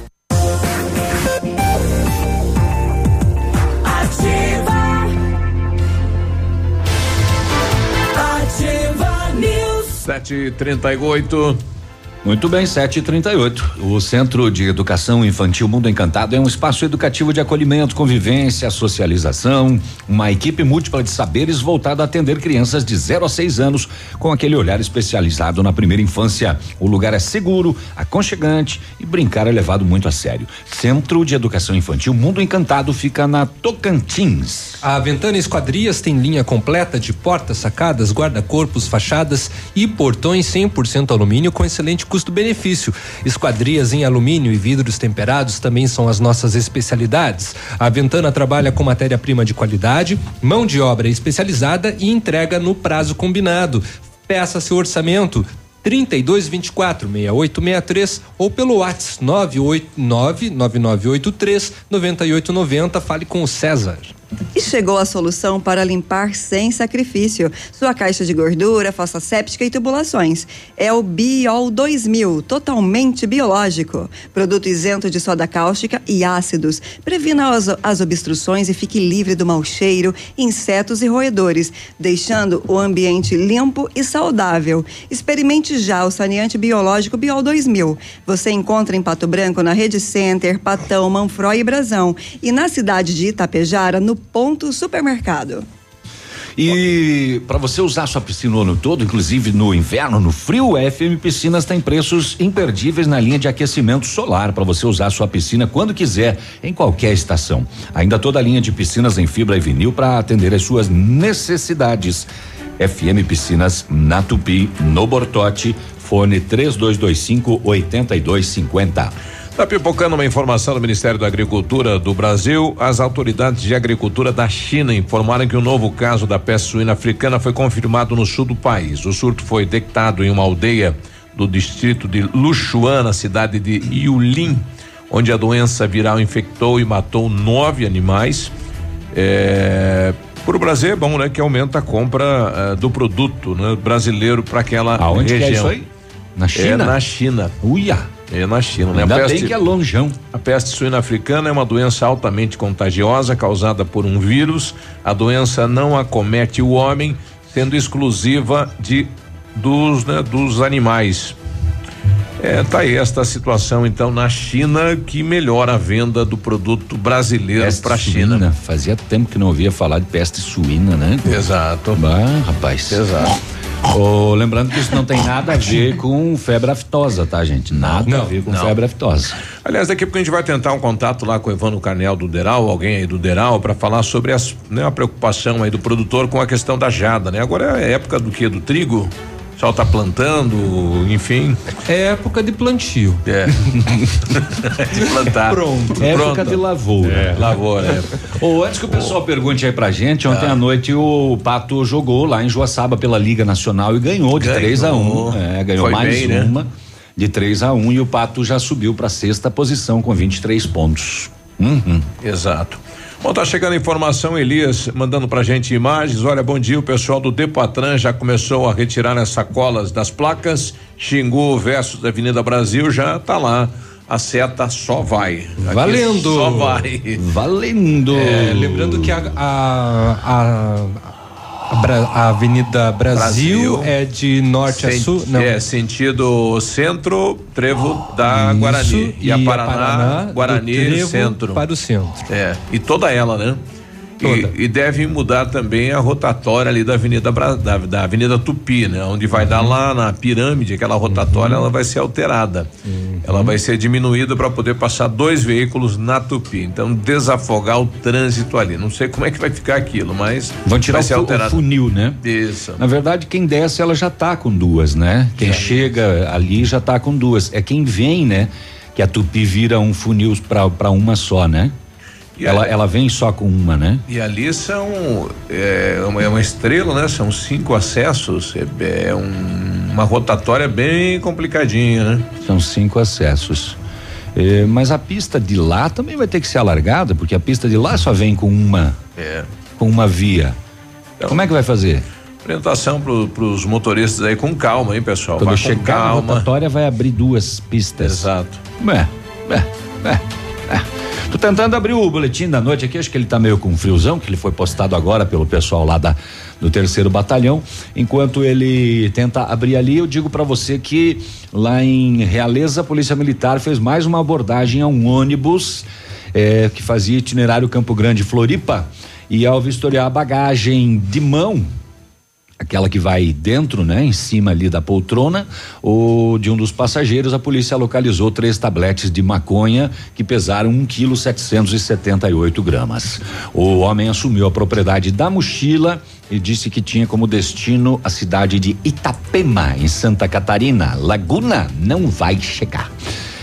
sete e trinta e oito. Muito bem, 7h38. O Centro de Educação Infantil Mundo Encantado é um espaço educativo de acolhimento, convivência, socialização, uma equipe múltipla de saberes voltada a atender crianças de 0 a 6 anos com aquele olhar especializado na primeira infância. O lugar é seguro, aconchegante e brincar é levado muito a sério. Centro de Educação Infantil Mundo Encantado fica na Tocantins. A Ventana Esquadrias tem linha completa de portas, sacadas, guarda-corpos, fachadas e portões 100% alumínio com excelente custo-benefício. Esquadrias em alumínio e vidros temperados também são as nossas especialidades. A Ventana trabalha com matéria-prima de qualidade, mão de obra especializada e entrega no prazo combinado. Peça seu orçamento 3224 6863 ou pelo WhatsApp 989 9983 9890. Fale com o César. E chegou a solução para limpar sem sacrifício sua caixa de gordura, fossa séptica e tubulações. É o Biol 2000, totalmente biológico. Produto isento de soda cáustica e ácidos. Previna as, as obstruções e fique livre do mau cheiro, insetos e roedores, deixando o ambiente limpo e saudável. Experimente já o saneante biológico Biol 2000. Você encontra em Pato Branco, na Rede Center, Patão, Manfroy e Brasão. E na cidade de Itapejara, no Ponto Supermercado. E para você usar sua piscina o ano todo, inclusive no inverno, no frio, a FM Piscinas tem preços imperdíveis na linha de aquecimento solar para você usar sua piscina quando quiser, em qualquer estação. Ainda toda a linha de piscinas em fibra e vinil para atender as suas necessidades. FM Piscinas na Tupi, no Bortote, fone 3225 8250. Tá pipocando uma informação do Ministério da Agricultura do Brasil. As autoridades de agricultura da China informaram que um novo caso da peste suína africana foi confirmado no sul do país. O surto foi detectado em uma aldeia do distrito de Luchuan, na cidade de Yulin, onde a doença viral infectou e matou nove animais. É, Para o Brasil é bom, né? Que aumenta a compra eh, do produto né, brasileiro para aquela Aonde que região. é isso aí? Na China? É na China. Uia! É na China, né? Ainda A bem peste- que é longeão. a peste suína africana é uma doença altamente contagiosa causada por um vírus. A doença não acomete o homem, sendo exclusiva de dos, né, dos animais. É, tá aí esta situação então na China que melhora a venda do produto brasileiro Peste para a China. suína. Fazia tempo que não ouvia falar de peste suína, né? Exato. Ah, rapaz. Exato. Ô, lembrando que isso não tem nada a ver com febre aftosa, tá, gente? Nada a ver com não. febre aftosa. Aliás, daqui a pouco a gente vai tentar um contato lá com o Evandro Carnel do Deral, alguém aí do Deral, para falar sobre as, né, a preocupação aí do produtor com a questão da jada, né? Agora é a época do que? Do trigo? Pessoal tá plantando, enfim. É época de plantio. É. <laughs> de plantar. Pronto. É Pronto. época de lavoura. É, lavoura. É. Ou antes que o pessoal pergunte aí pra gente, ontem Ah. à noite o Pato jogou lá em Joaçaba pela Liga Nacional e ganhou de Ganhou. 3 a 1 É, ganhou Foi mais bem, né? uma de 3 a 1 e o Pato já subiu pra sexta posição com 23 pontos. Uhum. Exato. Bom, tá chegando informação, Elias, mandando pra gente imagens. Olha, bom dia, o pessoal do Depatran já começou a retirar as sacolas das placas. Xingu versus Avenida Brasil já tá lá. A seta só vai. Aqui Valendo! Só vai. Valendo! É, lembrando que a, a, a, a Bra- a Avenida Brasil, Brasil. é de norte a sul. Não. É, sentido centro, trevo da Isso, Guarani. E, a e a Paraná, Paraná, do Guarani, trevo centro. para o centro. É, e toda ela, né? Toda. E, e deve mudar também a rotatória ali da Avenida Bra- da, da Avenida Tupi, né? Onde vai dar lá na pirâmide, aquela rotatória, ela vai ser alterada. Ela vai ser diminuída para poder passar dois veículos na Tupi. Então, desafogar o trânsito ali. Não sei como é que vai ficar aquilo, mas Vão tirar vai o, ser o alterado. funil, né? Isso. Na verdade, quem desce, ela já tá com duas, né? Quem chega ali já tá com duas. É quem vem, né? Que a Tupi vira um funil pra uma só, né? Ela, ela vem só com uma, né? E ali são é uma, é uma estrela, né? São cinco acessos. É, é um- uma rotatória bem complicadinha, né? São cinco acessos. Eh, mas a pista de lá também vai ter que ser alargada, porque a pista de lá só vem com uma, É. com uma via. Como é que vai fazer? Orientação para os motoristas aí com calma, hein, pessoal? Quando com chegar calma. rotatória vai abrir duas pistas. Exato. É, é, é, é. Tô tentando abrir o boletim da noite aqui, acho que ele tá meio com friozão, que ele foi postado agora pelo pessoal lá da, do terceiro batalhão. Enquanto ele tenta abrir ali, eu digo para você que lá em Realeza, a Polícia Militar fez mais uma abordagem a um ônibus eh, que fazia itinerário Campo Grande Floripa e ao vistoriar a bagagem de mão aquela que vai dentro, né, em cima ali da poltrona, ou de um dos passageiros, a polícia localizou três tabletes de maconha que pesaram um quilo setecentos e setenta e oito gramas. O homem assumiu a propriedade da mochila e disse que tinha como destino a cidade de Itapema, em Santa Catarina. Laguna não vai chegar.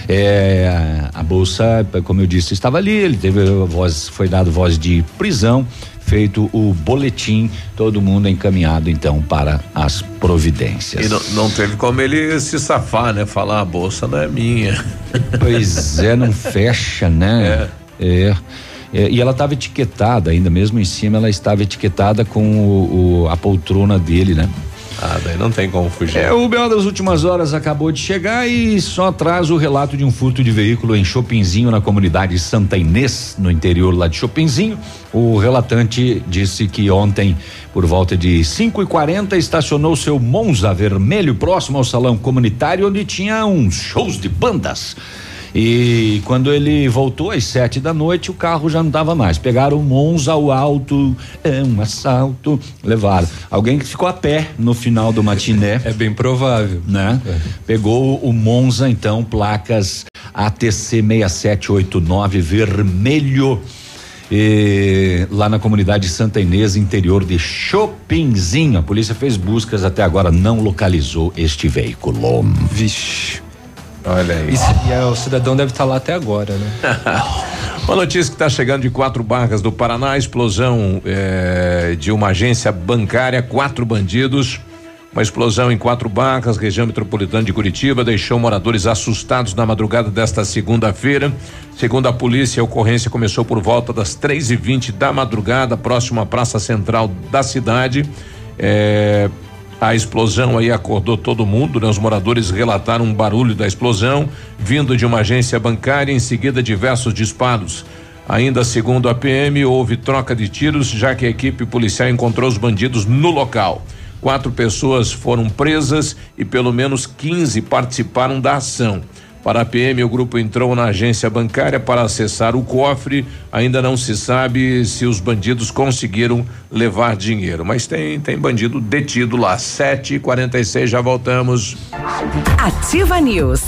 É, a bolsa, como eu disse, estava ali. Ele teve voz, foi dado voz de prisão, feito o boletim, todo mundo encaminhado então para as providências. E não, não teve como ele se safar, né? Falar a bolsa não é minha. <laughs> Pois é, não fecha, né? É. É, e ela estava etiquetada ainda, mesmo em cima, ela estava etiquetada com o, o- a poltrona dele, né? Ah, daí não tem como fugir. É, o BO das últimas horas acabou de chegar e só traz o relato de um furto de veículo em Chopinzinho, na comunidade Santa Inês, no interior lá de Chopinzinho. O relatante disse que ontem, por volta de 5 e 40 estacionou seu Monza vermelho próximo ao salão comunitário, onde tinha uns shows de bandas. E quando ele voltou às sete da noite, o carro já não dava mais. Pegaram o Monza ao alto, é um assalto, levaram. Alguém que ficou a pé no final do matiné. É bem provável. Né? Pegou o Monza, então, placas ATC 6789 vermelho. E lá na comunidade Santa Inês, interior de Chopinzinho. A polícia fez buscas, até agora não localizou este veículo. Vixe. Olha aí. E, e é, o cidadão deve estar lá até agora, né? <laughs> Uma notícia que está chegando de quatro barras do Paraná, explosão eh, de uma agência bancária, quatro bandidos. Uma explosão em quatro barras, região metropolitana de Curitiba, deixou moradores assustados na madrugada desta segunda-feira. Segundo a polícia, a ocorrência começou por volta das três e vinte da madrugada, próximo à praça central da cidade. Eh, a explosão aí acordou todo mundo, né? Os moradores relataram um barulho da explosão vindo de uma agência bancária, em seguida diversos disparos. Ainda segundo a PM, houve troca de tiros, já que a equipe policial encontrou os bandidos no local. Quatro pessoas foram presas e pelo menos 15 participaram da ação. Para a PM, o grupo entrou na agência bancária para acessar o cofre. Ainda não se sabe se os bandidos conseguiram levar dinheiro, mas tem tem bandido detido lá. 7 e 46 já voltamos. Ativa News.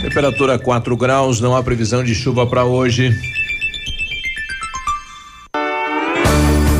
Temperatura 4 graus, não há previsão de chuva para hoje.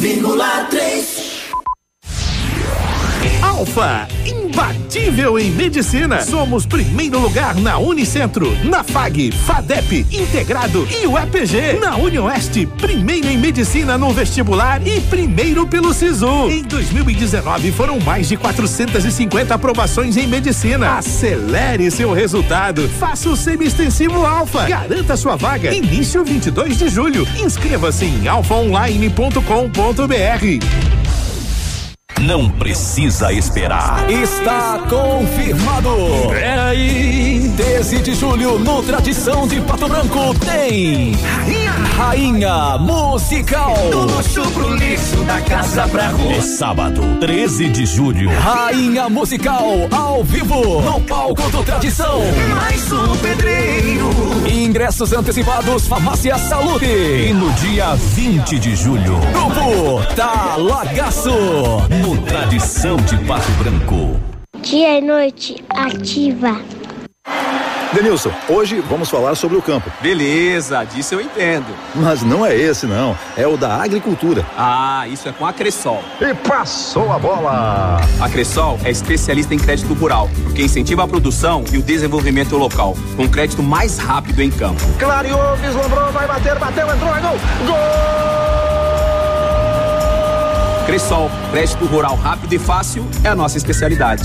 100,3 Alfa, imbatível em medicina. Somos primeiro lugar na Unicentro, na FAG, FADEP, Integrado e o EPG. Na Unioeste, primeiro em medicina no vestibular e primeiro pelo SISU. Em 2019 foram mais de 450 aprovações em medicina. Acelere seu resultado. Faça o semi-extensivo Alfa. Garanta sua vaga. Início 22 de julho. Inscreva-se em alfaonline.com.br. Não precisa esperar. Está confirmado. É aí. 13 de julho, no Tradição de Pato Branco, tem Rainha, Rainha Musical. Do luxo pro lixo, da casa pra rua. É sábado, 13 de julho. Rainha Musical, ao vivo, no palco do Tradição. Mais um pedreiro. Ingressos antecipados, Farmácia Saúde. E no dia 20 de julho, Grupo Talagaço. No Tradição de Pato Branco. Dia e noite ativa. Denilson, hoje vamos falar sobre o campo. Beleza, disso eu entendo. Mas não é esse não, é o da agricultura. Ah, isso é com a Cressol. E passou a bola! A Cressol é especialista em crédito rural, porque incentiva a produção e o desenvolvimento local, com crédito mais rápido em campo. Clareou, vislumbrou, vai bater, bateu, entrou, é gol! Gol! Cressol, crédito rural rápido e fácil é a nossa especialidade.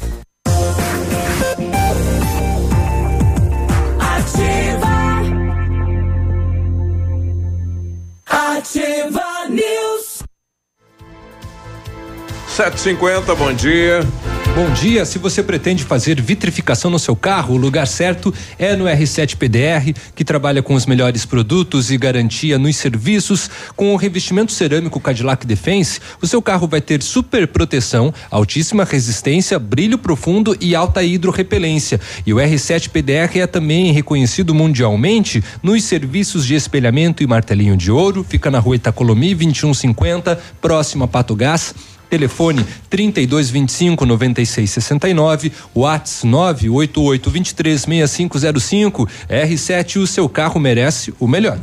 750, bom dia. Bom dia. Se você pretende fazer vitrificação no seu carro, o lugar certo é no R7 PDR, que trabalha com os melhores produtos e garantia nos serviços. Com o revestimento cerâmico Cadillac Defense, o seu carro vai ter super proteção, altíssima resistência, brilho profundo e alta hidrorrepelência. E o R7 PDR é também reconhecido mundialmente nos serviços de espelhamento e martelinho de ouro. Fica na rua Itacolomi 2150, próximo a Pato Gás. Telefone 3225 9669, Whats 988 23 6505. R7, o seu carro merece o melhor.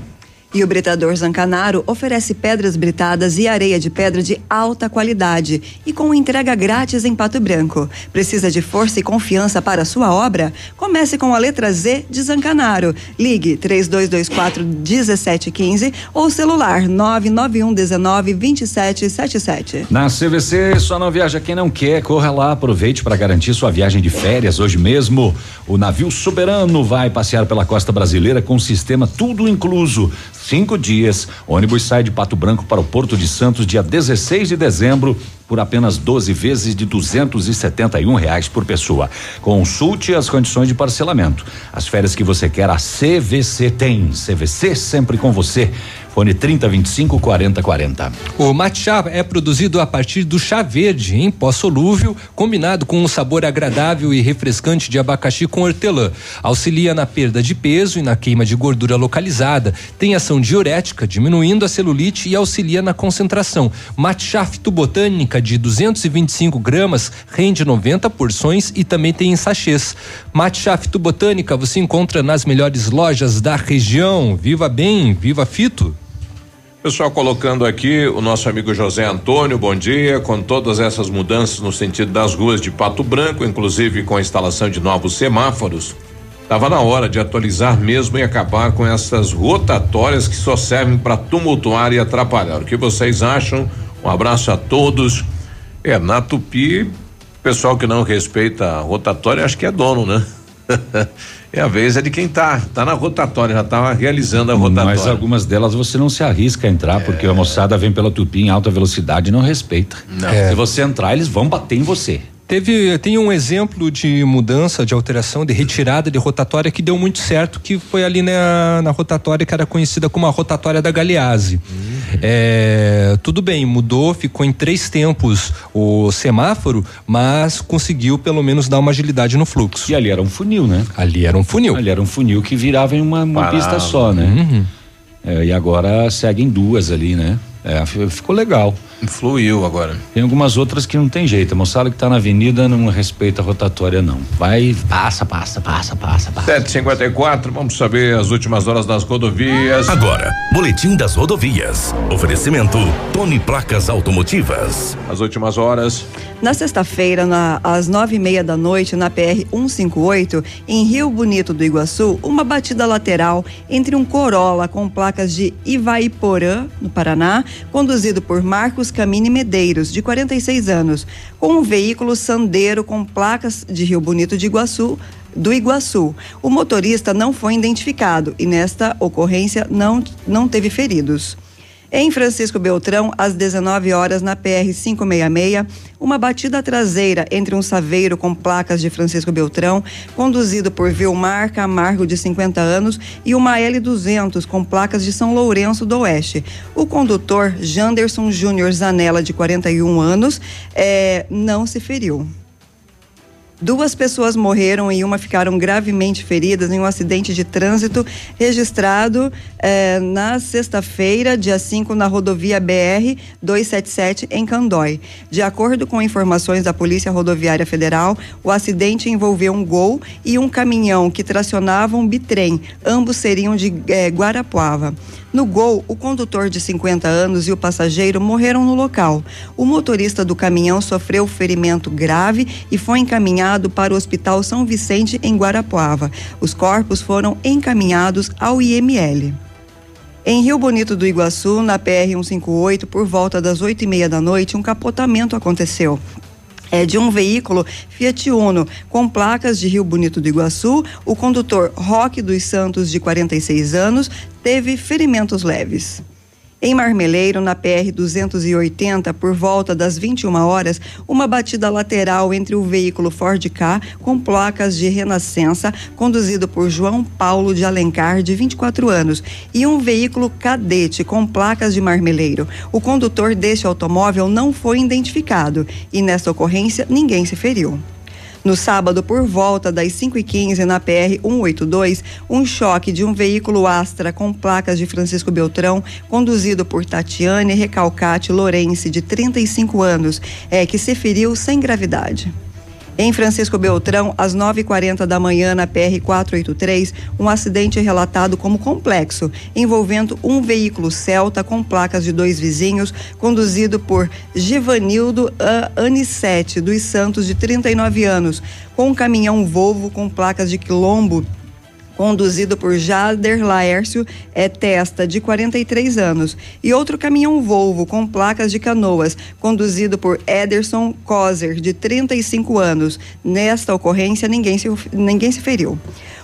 E o Britador Zancanaro oferece pedras britadas e areia de pedra de alta qualidade e com entrega grátis em Pato Branco. Precisa de força e confiança para sua obra? Comece com a letra Z de Zancanaro. Ligue 3224 1715 ou celular 991 19 2777. Na CVC só não viaja quem não quer. Corra lá, aproveite para garantir sua viagem de férias hoje mesmo. O navio Soberano vai passear pela costa brasileira com sistema tudo incluso cinco dias. O ônibus sai de Pato Branco para o Porto de Santos dia 16 de dezembro por apenas 12 vezes de 271 reais por pessoa. Consulte as condições de parcelamento. As férias que você quer, a CVC tem. CVC sempre com você. Fone 3025 4040. O matcha é produzido a partir do chá verde em pó solúvel, combinado com um sabor agradável e refrescante de abacaxi com hortelã. Auxilia na perda de peso e na queima de gordura localizada. Tem ação diurética, diminuindo a celulite e auxilia na concentração. Matcha fitobotânica de 225 gramas rende 90 porções e também tem em sachês. Matcha fitobotânica você encontra nas melhores lojas da região. Viva bem, viva fito. Pessoal colocando aqui o nosso amigo José Antônio, bom dia. Com todas essas mudanças no sentido das ruas de Pato Branco, inclusive com a instalação de novos semáforos, estava na hora de atualizar mesmo e acabar com essas rotatórias que só servem para tumultuar e atrapalhar. O que vocês acham? Um abraço a todos. É, na Tupi, pessoal que não respeita a rotatória, acho que é dono, né? <laughs> É a vez é de quem tá, tá na rotatória, já tá realizando a rotatória. Mas algumas delas você não se arrisca a entrar, é. porque a moçada vem pela tupi em alta velocidade e não respeita. Não. É. Se você entrar, eles vão bater em você. Teve, tem um exemplo de mudança, de alteração, de retirada de rotatória que deu muito certo, que foi ali na, na rotatória que era conhecida como a rotatória da Galeazzi. Uhum. É, tudo bem, mudou, ficou em três tempos o semáforo, mas conseguiu pelo menos dar uma agilidade no fluxo. E ali era um funil, né? Ali era um funil. Ali era um funil que virava em uma, uma pista só, né? Uhum. É, e agora seguem duas ali, né? É, ficou legal. Fluiu agora. Tem algumas outras que não tem jeito. A moçada que está na avenida não respeita a rotatória, não. Vai, passa, passa, passa, passa, passa. 754, vamos saber as últimas horas das rodovias. Agora, Boletim das Rodovias. Oferecimento Tony Placas Automotivas. As últimas horas. Na sexta-feira, às nove e meia da noite, na PR 158, em Rio Bonito do Iguaçu, uma batida lateral entre um Corolla com placas de Ivaiporã, no Paraná, conduzido por Marcos Camini Medeiros, de 46 anos, com um veículo Sandero com placas de Rio Bonito de Iguaçu, do Iguaçu. O motorista não foi identificado e nesta ocorrência não, não teve feridos. Em Francisco Beltrão, às 19 horas, na PR 566, uma batida traseira entre um saveiro com placas de Francisco Beltrão, conduzido por Vilmar Camargo, de 50 anos, e uma L200 com placas de São Lourenço do Oeste. O condutor, Janderson Júnior Zanella, de 41 anos, é, não se feriu. Duas pessoas morreram e uma ficaram gravemente feridas em um acidente de trânsito registrado eh, na sexta-feira, dia 5, na rodovia BR 277, em Candói. De acordo com informações da Polícia Rodoviária Federal, o acidente envolveu um gol e um caminhão que tracionavam um bitrem. Ambos seriam de eh, Guarapuava. No gol, o condutor de 50 anos e o passageiro morreram no local. O motorista do caminhão sofreu ferimento grave e foi encaminhado para o Hospital São Vicente, em Guarapuava. Os corpos foram encaminhados ao IML. Em Rio Bonito do Iguaçu, na PR 158, por volta das oito e meia da noite, um capotamento aconteceu é, de um veículo Fiat Uno com placas de Rio Bonito do Iguaçu. O condutor Roque dos Santos, de 46 anos, teve ferimentos leves. Em Marmeleiro, na PR 280, por volta das 21 horas, uma batida lateral entre o veículo Ford K com placas de Renascença, conduzido por João Paulo de Alencar, de 24 anos, e um veículo cadete com placas de Marmeleiro. O condutor deste automóvel não foi identificado e nesta ocorrência ninguém se feriu. No sábado, por volta das 5h15, na PR 182, um choque de um veículo Astra com placas de Francisco Beltrão, conduzido por Tatiane Recalcate Lourenço, de 35 anos, é que se feriu sem gravidade. Em Francisco Beltrão, às 9h40 da manhã, na PR 483, um acidente relatado como complexo, envolvendo um veículo Celta com placas de dois vizinhos, conduzido por Givanildo Anissete dos Santos, de 39 anos, com um caminhão Volvo com placas de quilombo conduzido por Jader Laércio, é testa, de 43 anos, e outro caminhão Volvo com placas de canoas, conduzido por Ederson Kozer, de 35 anos. Nesta ocorrência, ninguém se, ninguém se feriu.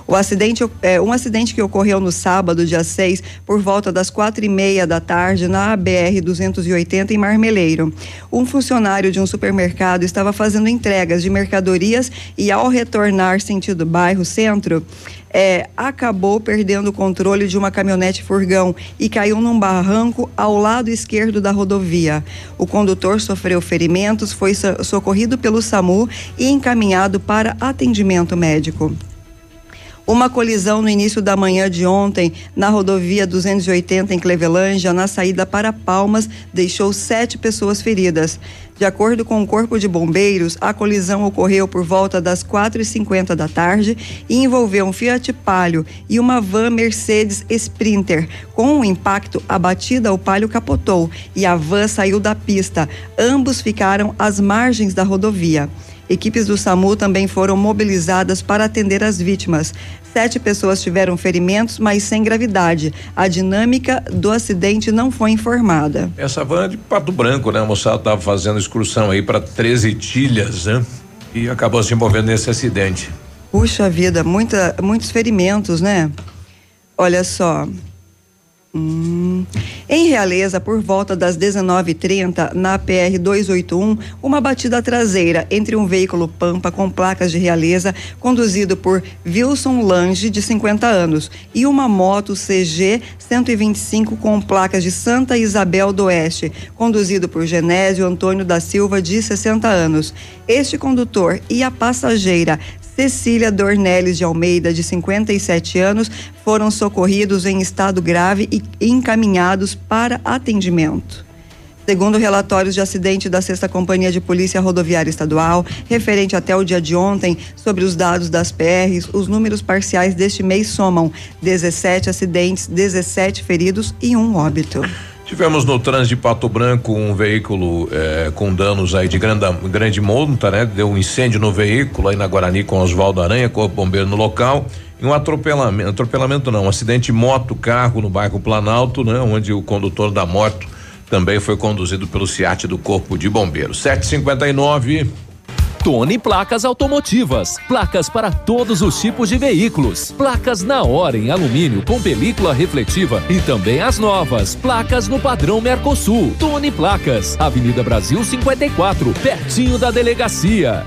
O acidente, é, um acidente que ocorreu no sábado, dia 6, por volta das quatro e meia da tarde, na BR 280 em Marmeleiro. Um funcionário de um supermercado estava fazendo entregas de mercadorias e, ao retornar sentido bairro centro, é, acabou perdendo o controle de uma caminhonete furgão e caiu num barranco ao lado esquerdo da rodovia. O condutor sofreu ferimentos, foi socorrido pelo SAMU e encaminhado para atendimento médico. Uma colisão no início da manhã de ontem na rodovia 280 em Clevelândia, na saída para Palmas, deixou sete pessoas feridas. De acordo com o Corpo de Bombeiros, a colisão ocorreu por volta das 4h50 da tarde e envolveu um Fiat Palio e uma van Mercedes Sprinter. Com o impacto, a batida, o Palio capotou e a van saiu da pista. Ambos ficaram às margens da rodovia. Equipes do SAMU também foram mobilizadas para atender as vítimas. Sete pessoas tiveram ferimentos, mas sem gravidade. A dinâmica do acidente não foi informada. Essa van é de Pato Branco, né? A moçada estava fazendo excursão aí para 13 tilhas, né? E acabou se envolvendo nesse acidente. Puxa vida, muita, muitos ferimentos, né? Olha só, Hum. Em Realeza, por volta das 19h30, na PR 281, uma batida traseira entre um veículo Pampa com placas de Realeza, conduzido por Wilson Lange, de 50 anos, e uma moto CG 125 com placas de Santa Isabel do Oeste, conduzido por Genésio Antônio da Silva, de 60 anos. Este condutor e a passageira Cecília Dornelles de Almeida, de 57 anos, foram socorridos em estado grave e encaminhados para atendimento. Segundo relatórios de acidente da Sexta Companhia de Polícia Rodoviária Estadual, referente até o dia de ontem, sobre os dados das PRs, os números parciais deste mês somam 17 acidentes, 17 feridos e um óbito. Tivemos no trânsito de Pato Branco um veículo eh, com danos aí de grande, grande monta, né? Deu um incêndio no veículo aí na Guarani com Oswaldo Aranha, corpo bombeiro no local. E um atropelamento, atropelamento não, um acidente moto-carro no bairro Planalto, né? Onde o condutor da moto também foi conduzido pelo SIAT do Corpo de Bombeiros. 759 Tony Placas Automotivas. Placas para todos os tipos de veículos. Placas na hora em alumínio com película refletiva e também as novas. Placas no padrão Mercosul. Tony Placas. Avenida Brasil 54, pertinho da delegacia.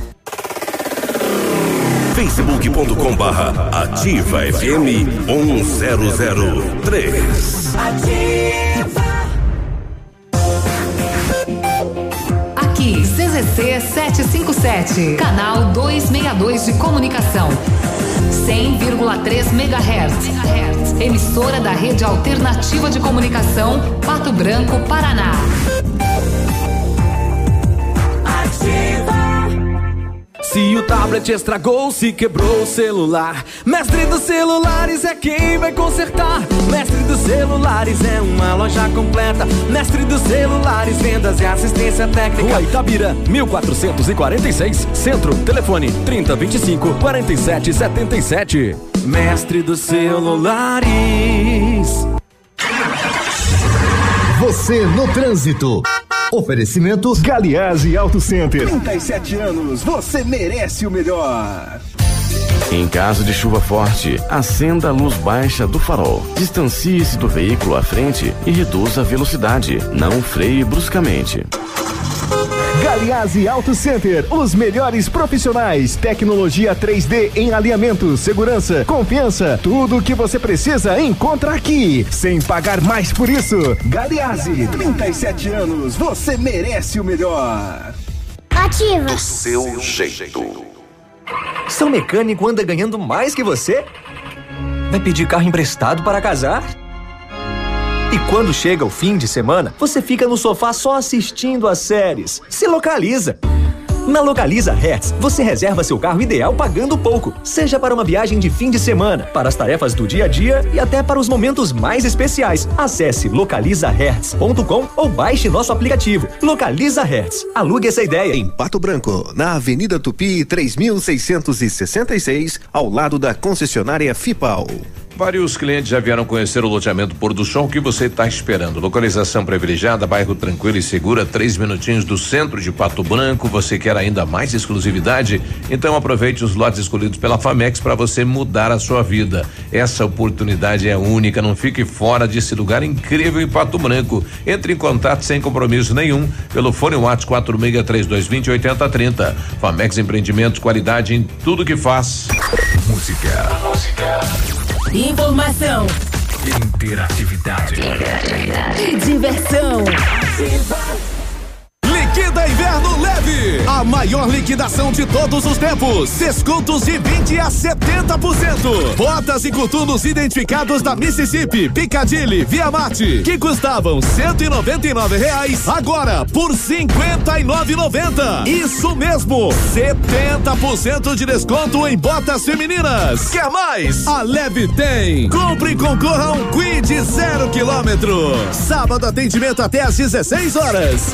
facebook.com barra ativa FM 1003. Ativa. Aqui, CZC 757, canal 262 de comunicação. 100,3 MHz. Emissora da Rede Alternativa de Comunicação, Pato Branco, Paraná. Se o tablet estragou, se quebrou o celular. Mestre dos celulares é quem vai consertar. Mestre dos celulares é uma loja completa. Mestre dos celulares, vendas e assistência técnica. Rua Itabira, 1446, Centro, telefone 3025 4777. Mestre dos celulares. Você no trânsito. Oferecimento Galiase Auto Center. 37 anos, você merece o melhor. Em caso de chuva forte, acenda a luz baixa do farol. Distancie-se do veículo à frente e reduza a velocidade. Não freie bruscamente. Galiase Auto Center, os melhores profissionais, tecnologia 3D em alinhamento, segurança, confiança, tudo o que você precisa encontra aqui, sem pagar mais por isso. Galiase, 37 anos, você merece o melhor. Ativa. Do seu jeito. Seu mecânico anda ganhando mais que você? Vai pedir carro emprestado para casar? E quando chega o fim de semana, você fica no sofá só assistindo as séries. Se localiza! Na Localiza Hertz, você reserva seu carro ideal pagando pouco, seja para uma viagem de fim de semana, para as tarefas do dia a dia e até para os momentos mais especiais. Acesse localizahertz.com ou baixe nosso aplicativo. Localiza Hertz. Alugue essa ideia. Em Pato Branco, na Avenida Tupi 3666, ao lado da concessionária Fipal. Vários clientes já vieram conhecer o loteamento Pôr do Sol. Que você está esperando? Localização privilegiada, bairro tranquilo e segura, três minutinhos do centro de Pato Branco. Você quer ainda mais exclusividade? Então aproveite os lotes escolhidos pela Famex para você mudar a sua vida. Essa oportunidade é única. Não fique fora desse lugar incrível em Pato Branco. Entre em contato sem compromisso nenhum pelo fone WhatsApp 463220 8030. Famex Empreendimentos, qualidade em tudo que faz. Música. Música. Informação Interatividade. e diversão. Liquida Inverno Leve, a maior liquidação de todos os tempos. Descontos de 20 a 70%. Botas e coturnos identificados da Mississippi, Piccadilly, Via Marte, que custavam 199 reais, agora por 59,90. Isso mesmo, 70% de desconto em botas femininas. Quer mais? A Leve tem. Compre e concorra a um Quid zero quilômetro. Sábado atendimento até às 16 horas.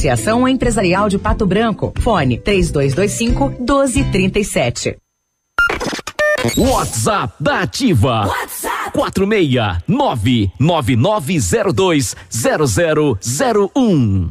Associação Empresarial de Pato Branco. Fone 3225 1237. WhatsApp da Ativa. WhatsApp 46999020001.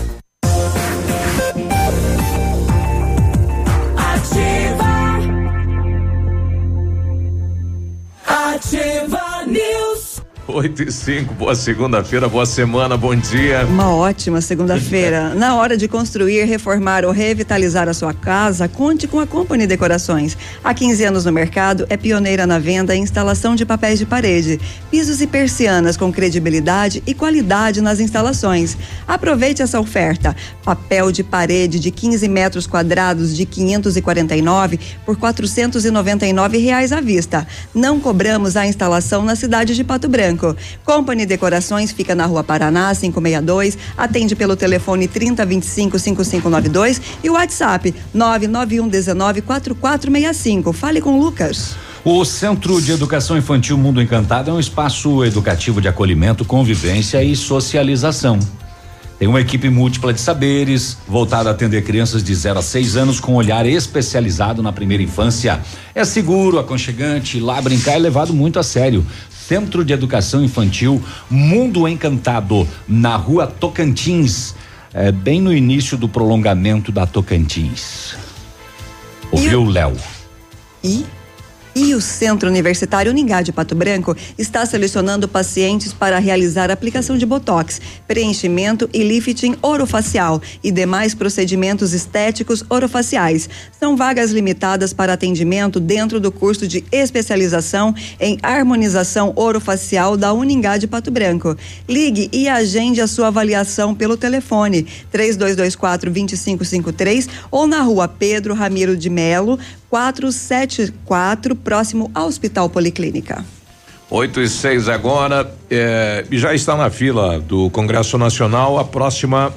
8 e 5, boa segunda-feira, boa semana, bom dia. Uma ótima segunda-feira. <laughs> Na hora de construir, reformar ou revitalizar a sua casa, conte com a Company Decorações. Há 15 anos no mercado, é pioneira na venda e instalação de papéis de parede, pisos e persianas com credibilidade e qualidade nas instalações. Aproveite essa oferta. Papel de parede de 15 metros quadrados de 549 por 499 reais à vista. Não cobramos a instalação na cidade de Pato Branco. Company Decorações fica na Rua Paraná, 562. Atende pelo telefone 3025 5592 e o WhatsApp 991 19 4465. Fale com o Lucas. O Centro de Educação Infantil Mundo Encantado é um espaço educativo de acolhimento, convivência e socialização. Tem uma equipe múltipla de saberes, voltada a atender crianças de 0 a 6 anos com olhar especializado na primeira infância. É seguro, aconchegante, lá brincar é levado muito a sério. Centro de Educação Infantil Mundo Encantado, na rua Tocantins, é, bem no início do prolongamento da Tocantins. Ouviu, Léo? E e o Centro Universitário Uningá de Pato Branco está selecionando pacientes para realizar aplicação de botox, preenchimento e lifting orofacial e demais procedimentos estéticos orofaciais. São vagas limitadas para atendimento dentro do curso de especialização em harmonização orofacial da Uningá de Pato Branco. Ligue e agende a sua avaliação pelo telefone 3224 2553 ou na rua Pedro Ramiro de Melo, 474, próximo ao Hospital Policlínica. 8 e 6 agora. É, já está na fila do Congresso Nacional a próxima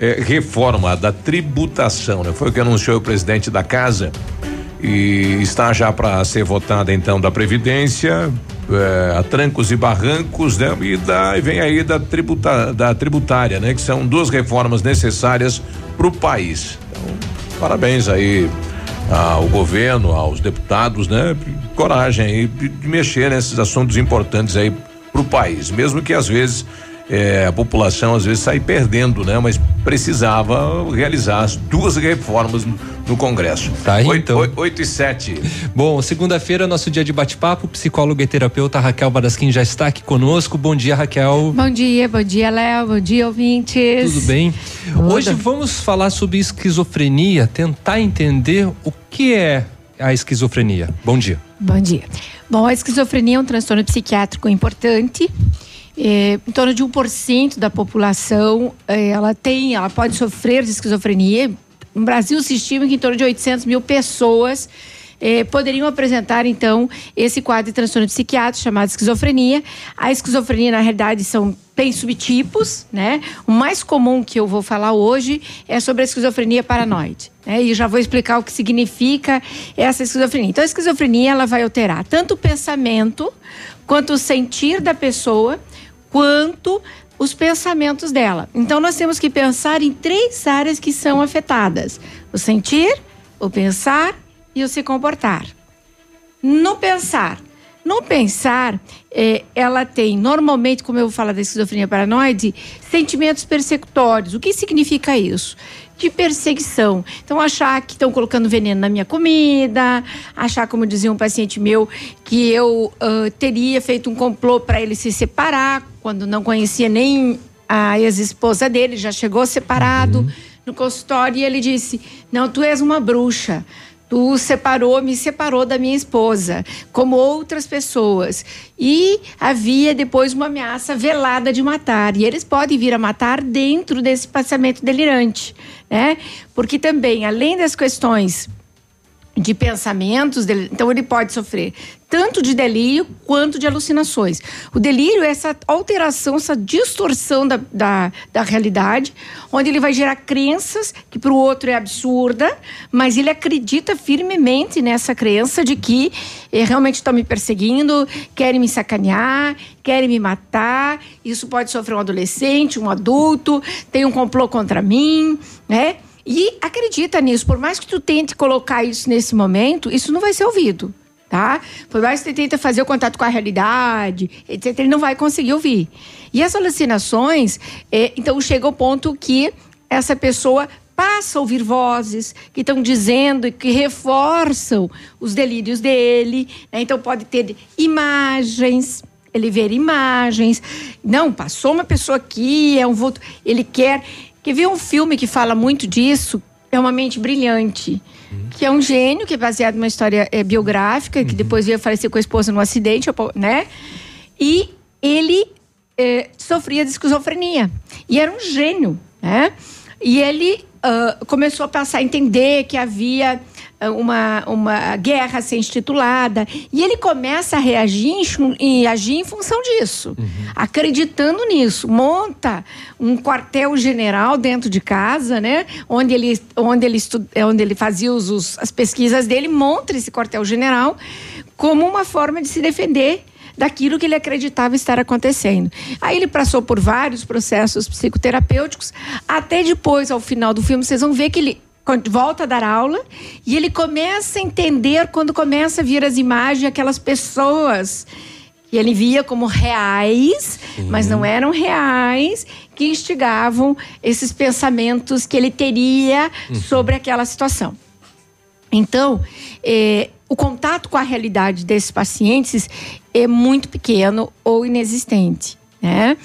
é, reforma da tributação. Né? Foi o que anunciou o presidente da casa. E está já para ser votada então da Previdência, é, a trancos e barrancos, né? E, da, e vem aí da, tributa, da tributária, né? Que são duas reformas necessárias para o país. Então, parabéns aí ao governo, aos deputados, né? Coragem aí de mexer nesses assuntos importantes aí para o país, mesmo que às vezes eh, a população às vezes sai perdendo, né? Mas precisava realizar as duas reformas no, no Congresso. Tá aí, oito, então. oito, oito e sete. Bom, segunda-feira, nosso dia de bate-papo, psicóloga e terapeuta Raquel Badasquim já está aqui conosco. Bom dia, Raquel. Bom dia, bom dia, Léo, bom dia, ouvintes. Tudo bem? Hoje vamos falar sobre esquizofrenia, tentar entender o que é a esquizofrenia. Bom dia. Bom dia. Bom, a esquizofrenia é um transtorno psiquiátrico importante. É, em torno de 1% da população é, ela tem, ela pode sofrer de esquizofrenia. No Brasil se estima que em torno de 800 mil pessoas eh, poderiam apresentar, então, esse quadro de transtorno psiquiátrico chamado esquizofrenia. A esquizofrenia, na realidade, são tem subtipos, né? O mais comum que eu vou falar hoje é sobre a esquizofrenia paranoide. Né? E já vou explicar o que significa essa esquizofrenia. Então, a esquizofrenia ela vai alterar tanto o pensamento, quanto o sentir da pessoa, quanto os pensamentos dela. Então, nós temos que pensar em três áreas que são afetadas: o sentir, o pensar e o se comportar. No pensar. No pensar, eh, ela tem normalmente, como eu vou falar da esquizofrenia paranoide, sentimentos persecutórios. O que significa isso? De perseguição. Então, achar que estão colocando veneno na minha comida, achar, como dizia um paciente meu, que eu uh, teria feito um complô para ele se separar, quando não conhecia nem a ex-esposa dele, já chegou separado uhum. no consultório e ele disse: Não, tu és uma bruxa tu separou, me separou da minha esposa, como outras pessoas. E havia depois uma ameaça velada de matar. E eles podem vir a matar dentro desse passamento delirante, né? Porque também, além das questões de pensamentos, então ele pode sofrer tanto de delírio quanto de alucinações. O delírio é essa alteração, essa distorção da, da, da realidade, onde ele vai gerar crenças que para o outro é absurda, mas ele acredita firmemente nessa crença de que eh, realmente estão me perseguindo, querem me sacanear, querem me matar. Isso pode sofrer um adolescente, um adulto, tem um complô contra mim, né? E acredita nisso, por mais que tu tente colocar isso nesse momento, isso não vai ser ouvido, tá? Por mais que tu tente fazer o contato com a realidade, etc., ele não vai conseguir ouvir. E as alucinações, é, então chega ao ponto que essa pessoa passa a ouvir vozes que estão dizendo e que reforçam os delírios dele. Né? Então pode ter imagens, ele ver imagens. Não, passou uma pessoa aqui, é um vulto. Ele quer. Que viu um filme que fala muito disso, é Uma Mente Brilhante, que é um gênio, que é baseado numa história é, biográfica, que depois veio falecer com a esposa num acidente, né? E ele é, sofria de esquizofrenia. E era um gênio, né? E ele uh, começou a passar a entender que havia uma, uma guerra ser institulada. E ele começa a reagir e agir em função disso, uhum. acreditando nisso. Monta um quartel-general dentro de casa, né? Onde ele, onde ele, estu, onde ele fazia os, os, as pesquisas dele, monta esse quartel-general como uma forma de se defender daquilo que ele acreditava estar acontecendo. Aí ele passou por vários processos psicoterapêuticos, até depois, ao final do filme, vocês vão ver que ele volta a dar aula e ele começa a entender quando começa a vir as imagens aquelas pessoas que ele via como reais, Sim. mas não eram reais, que instigavam esses pensamentos que ele teria uhum. sobre aquela situação. Então, eh, o contato com a realidade desses pacientes é muito pequeno ou inexistente, né?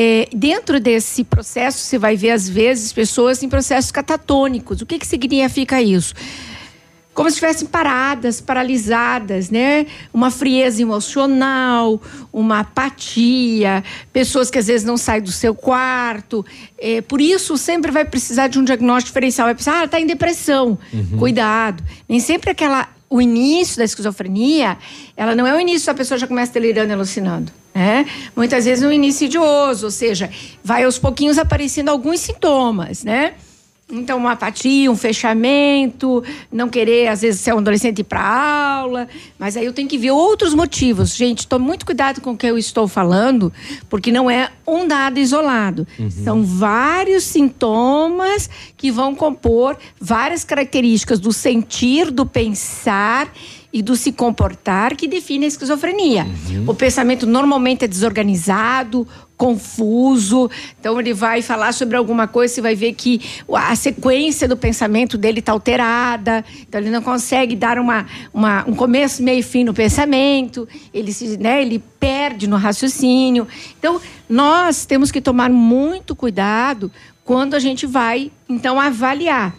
É, dentro desse processo, você vai ver, às vezes, pessoas em processos catatônicos. O que, que significa isso? Como se estivessem paradas, paralisadas, né? Uma frieza emocional, uma apatia, pessoas que às vezes não saem do seu quarto. É, por isso, sempre vai precisar de um diagnóstico diferencial. Vai precisar, ah, está em depressão. Uhum. Cuidado. Nem sempre aquela o início da esquizofrenia, ela não é o início, a pessoa já começa delirando e alucinando. Né? Muitas vezes um início idioso, ou seja, vai aos pouquinhos aparecendo alguns sintomas, né? Então, uma apatia, um fechamento, não querer, às vezes, ser um adolescente ir para aula. Mas aí eu tenho que ver outros motivos. Gente, tome muito cuidado com o que eu estou falando, porque não é um dado isolado. Uhum. São vários sintomas que vão compor várias características do sentir, do pensar e do se comportar que define a esquizofrenia. Uhum. O pensamento normalmente é desorganizado, confuso. Então ele vai falar sobre alguma coisa, você vai ver que a sequência do pensamento dele está alterada. Então ele não consegue dar uma, uma, um começo, meio e fim no pensamento. Ele se, né, ele perde no raciocínio. Então nós temos que tomar muito cuidado quando a gente vai então avaliar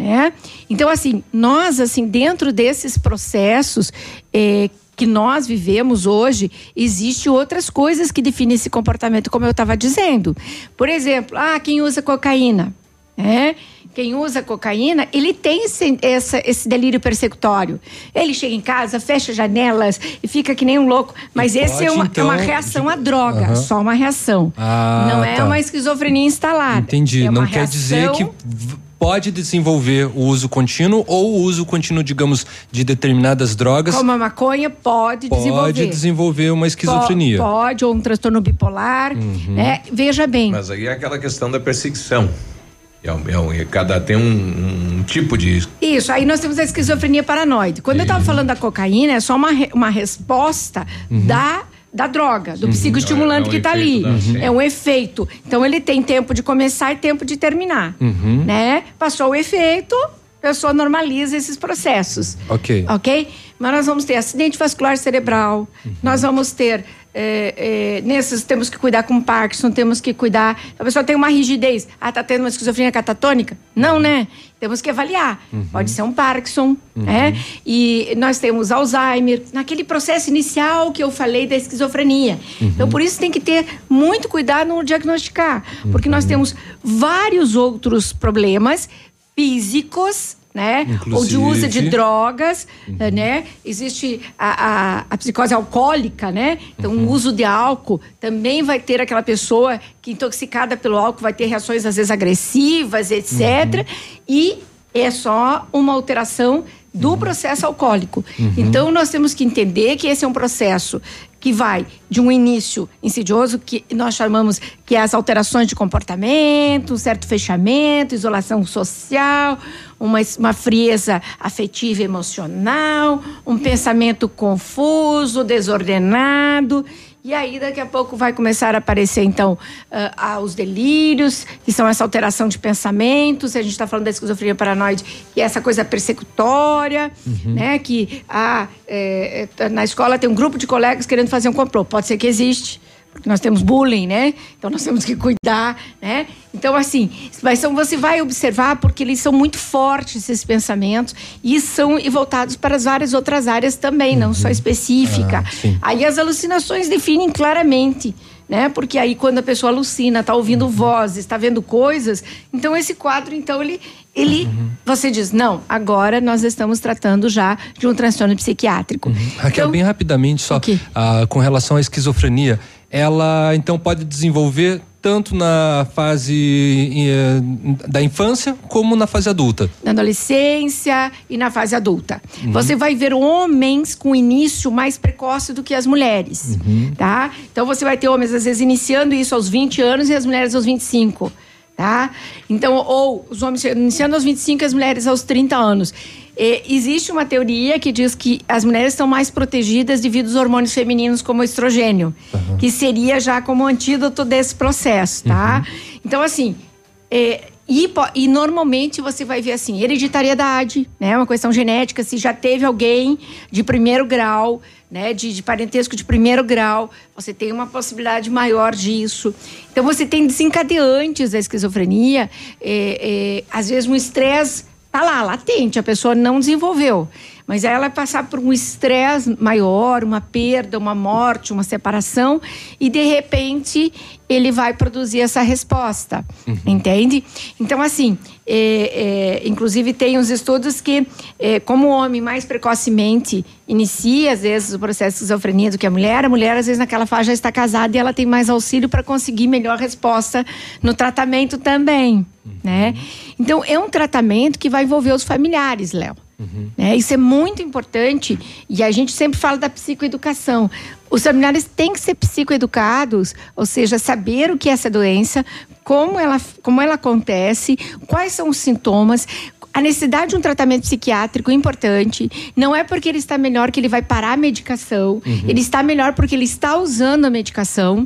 né? Então, assim, nós, assim, dentro desses processos é, que nós vivemos hoje, existe outras coisas que definem esse comportamento, como eu estava dizendo. Por exemplo, ah, quem usa cocaína, né? Quem usa cocaína, ele tem esse, essa, esse delírio persecutório. Ele chega em casa, fecha janelas e fica que nem um louco. Mas esse pode, é, uma, então, é, uma, reação à droga, uhum. só uma reação. Ah, Não é tá. uma esquizofrenia instalada. Entendi. É Não quer dizer que pode desenvolver o uso contínuo ou o uso contínuo, digamos, de determinadas drogas. Como a maconha pode, pode desenvolver. Pode desenvolver uma esquizofrenia. Pode, ou um transtorno bipolar. Uhum. Né? Veja bem. Mas aí é aquela questão da perseguição. É um, é um, é cada tem um, um, tipo de. Isso, aí nós temos a esquizofrenia paranoide. Quando eu estava falando da cocaína, é só uma, uma resposta uhum. da da droga, do uhum. psicoestimulante é, é que está ali. Da, é um efeito. Então ele tem tempo de começar e tempo de terminar. Uhum. Né? Passou o efeito, a pessoa normaliza esses processos. Ok. Ok? Mas nós vamos ter acidente vascular cerebral, uhum. nós vamos ter é, é, nesses temos que cuidar com Parkinson, temos que cuidar. A pessoa tem uma rigidez. Ah, tá tendo uma esquizofrenia catatônica? Não, né? Temos que avaliar. Uhum. Pode ser um Parkinson, uhum. né? E nós temos Alzheimer, naquele processo inicial que eu falei da esquizofrenia. Uhum. Então, por isso tem que ter muito cuidado no diagnosticar, porque nós uhum. temos vários outros problemas físicos né? Inclusive. Ou de uso de drogas, uhum. né? Existe a, a, a, psicose alcoólica, né? Então, uhum. o uso de álcool também vai ter aquela pessoa que intoxicada pelo álcool vai ter reações às vezes agressivas, etc. Uhum. E é só uma alteração do uhum. processo alcoólico. Uhum. Então, nós temos que entender que esse é um processo que vai de um início insidioso, que nós chamamos que é as alterações de comportamento, um certo fechamento, isolação social, uma, uma frieza afetiva e emocional, um pensamento confuso, desordenado. E aí, daqui a pouco, vai começar a aparecer, então, uh, os delírios, que são essa alteração de pensamentos. A gente está falando da esquizofrenia paranoide, que é essa coisa persecutória, uhum. né? Que ah, é, na escola tem um grupo de colegas querendo fazer um complô. Pode ser que existe porque nós temos bullying, né? Então nós temos que cuidar, né? Então assim, mas então você vai observar porque eles são muito fortes esses pensamentos e são e voltados para as várias outras áreas também, uhum. não só uhum. específica. Ah, Aí as alucinações definem claramente né? Porque aí quando a pessoa alucina, está ouvindo Uhum. vozes, está vendo coisas, então esse quadro, então ele, ele, Uhum. você diz, não, agora nós estamos tratando já de um transtorno psiquiátrico. Raquel, Então- bem rapidamente, só ah, com relação à esquizofrenia, ela então pode desenvolver tanto na fase eh, da infância como na fase adulta. na adolescência e na fase adulta. Uhum. Você vai ver homens com início mais precoce do que as mulheres, Uhum. tá? Então você vai ter homens às vezes iniciando isso aos 20 anos e as mulheres aos 25, tá? Então, ou os homens iniciando aos 25 e as mulheres aos 30 anos. Eh, existe uma teoria que diz que as mulheres estão mais protegidas devido aos hormônios femininos como o estrogênio, que seria já como antídoto desse processo, tá? Então, assim, é, e, e normalmente você vai ver assim, hereditariedade, né? Uma questão genética, se já teve alguém de primeiro grau, né? De, de parentesco de primeiro grau, você tem uma possibilidade maior disso. Então você tem desencadeantes da esquizofrenia, é, é, às vezes um estresse tá lá, latente, a pessoa não desenvolveu. Mas aí ela vai passar por um estresse maior, uma perda, uma morte, uma separação, e de repente ele vai produzir essa resposta. Entende? Então, assim, é, é, inclusive tem uns estudos que, é, como o homem mais precocemente inicia, às vezes, o processo de esquizofrenia do que a mulher, a mulher, às vezes, naquela fase já está casada e ela tem mais auxílio para conseguir melhor resposta no tratamento também. Né? Então, é um tratamento que vai envolver os familiares, Léo. Né? Isso é muito importante e a gente sempre fala da psicoeducação. Os familiares têm que ser psicoeducados, ou seja, saber o que é essa doença, como ela, como ela acontece, quais são os sintomas. A necessidade de um tratamento psiquiátrico é importante. Não é porque ele está melhor que ele vai parar a medicação. Uhum. Ele está melhor porque ele está usando a medicação.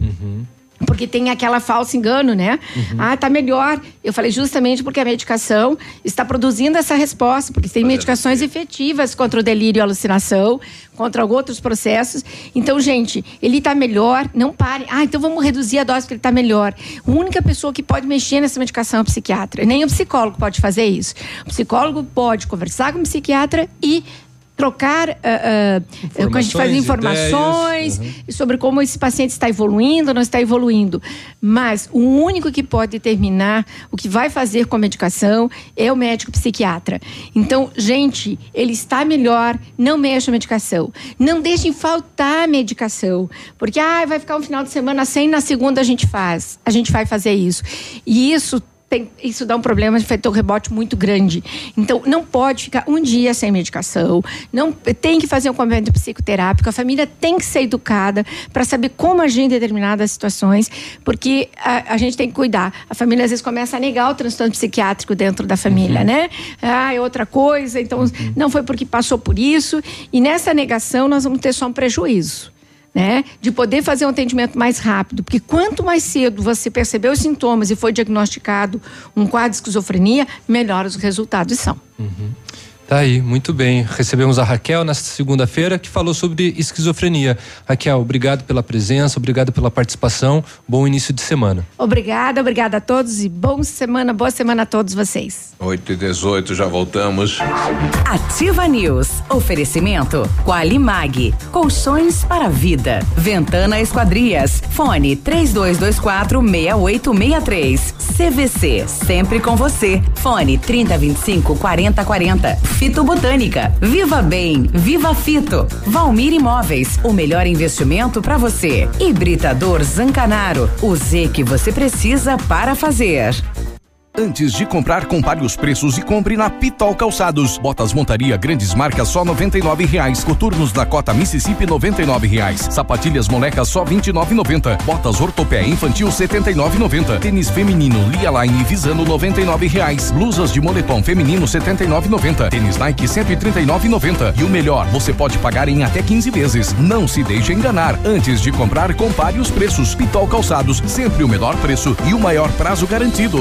Porque tem aquela falsa engano, né? Ah, tá melhor. Eu falei justamente porque a medicação está produzindo essa resposta, porque tem medicações efetivas contra o delírio e a alucinação, contra outros processos. Então, gente, ele tá melhor, não pare. Ah, então vamos reduzir a dose porque ele tá melhor. A única pessoa que pode mexer nessa medicação é o psiquiatra. Nem o psicólogo pode fazer isso. O psicólogo pode conversar com o psiquiatra e trocar ah, com a gente faz Informações, informações ideias. sobre como esse paciente está evoluindo ou não está evoluindo. Mas o único que pode determinar o que vai fazer com a medicação é o médico psiquiatra. Então, gente, ele está melhor, não mexa a medicação. Não deixem faltar a medicação. Porque ah, vai ficar um final de semana sem, na segunda a gente faz. A gente vai fazer isso. E isso tem- isso dá um problema de efeito rebote muito grande. Então, não pode ficar um dia sem medicação. Não tem que fazer um acompanhamento psicoterápico. A família tem que ser educada para saber como agir em determinadas situações, porque a, a gente tem que cuidar. A família às vezes começa a negar o transtorno psiquiátrico dentro da família, né? Ah, é outra coisa. Então, não foi porque passou por isso. E nessa negação, nós vamos ter só um prejuízo né? De poder fazer um atendimento mais rápido, porque quanto mais cedo você percebeu os sintomas e foi diagnosticado um quadro de esquizofrenia, melhor os resultados são. Tá aí, muito bem. Recebemos a Raquel nesta segunda-feira que falou sobre esquizofrenia. Raquel, obrigado pela presença, obrigado pela participação. Bom início de semana. Obrigada, obrigada a todos e boa semana, boa semana a todos vocês. 8 e 18, já voltamos. Ativa News. Oferecimento Qualimag. Colchões para a vida. Ventana Esquadrias. Fone 3224 6863. CVC. Sempre com você. Fone 3025 4040. Fito Botânica. Viva Bem. Viva Fito. Valmir Imóveis. O melhor investimento para você. Hibridador Zancanaro. O Z que você precisa para fazer. Antes de comprar, compare os preços e compre na Pitol Calçados. Botas montaria grandes marcas só 99 reais. Coturnos da cota Mississippi 99 reais. Sapatilhas molecas só R$ 29,90. Botas ortopé infantil R$ 79,90. Tênis feminino Lia Line e Visano 99 reais. Blusas de moletom feminino R$ 79,90. Tênis Nike R$ 139,90. E o melhor, você pode pagar em até 15 vezes. Não se deixe enganar. Antes de comprar, compare os preços. Pitol Calçados, sempre o menor preço e o maior prazo garantido.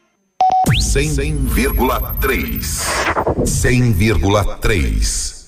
100,3. 100,3.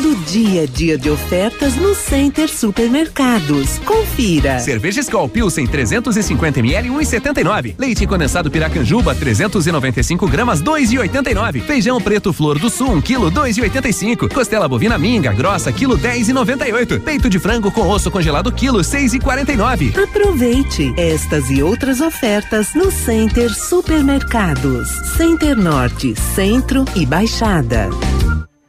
Todo dia dia de ofertas no Center Supermercados. Confira. Cerveja Skol Pilsen 350 ml 1,79. Leite condensado Piracanjuba 395 gramas 2,89. Feijão preto Flor do Sul 1 kg 2,85. Costela bovina minga grossa quilo 10,98. Peito de frango com osso congelado quilo 6,49. Aproveite estas e outras ofertas no Center Supermercados. Center Norte, Centro e Baixada.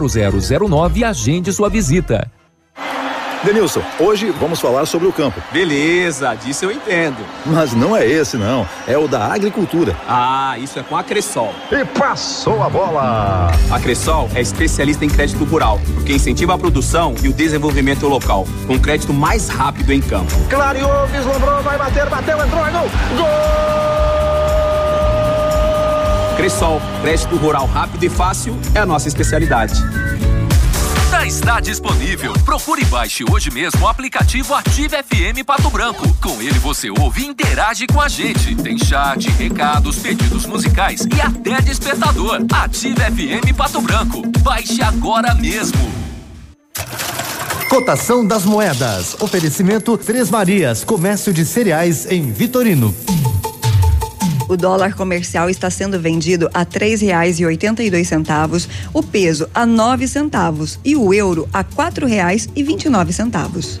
0009 e agende sua visita. Denilson, hoje vamos falar sobre o campo. Beleza, disso eu entendo. Mas não é esse não, é o da agricultura. Ah, isso é com a Cressol. E passou a bola! A Cressol é especialista em crédito rural, porque incentiva a produção e o desenvolvimento local, com crédito mais rápido em campo. Clareou, vislumbrou, vai bater, bateu, entrou, é gol! Gol! Cressol, crédito rural rápido e fácil é a nossa especialidade. Já está disponível. Procure e baixe hoje mesmo o aplicativo Ative FM Pato Branco. Com ele você ouve e interage com a gente. Tem chat, recados, pedidos musicais e até despertador. Ative FM Pato Branco. Baixe agora mesmo. Cotação das moedas. Oferecimento Três Marias, comércio de cereais em Vitorino. O dólar comercial está sendo vendido a três reais e oitenta e dois centavos, o peso a nove centavos e o euro a quatro reais e vinte e nove centavos.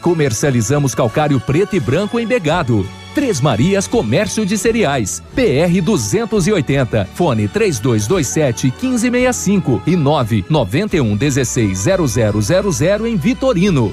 Comercializamos calcário preto e branco embegado. Três Marias Comércio de Cereais. PR 280. Fone 3227 1565 e 991 16 0000 em Vitorino.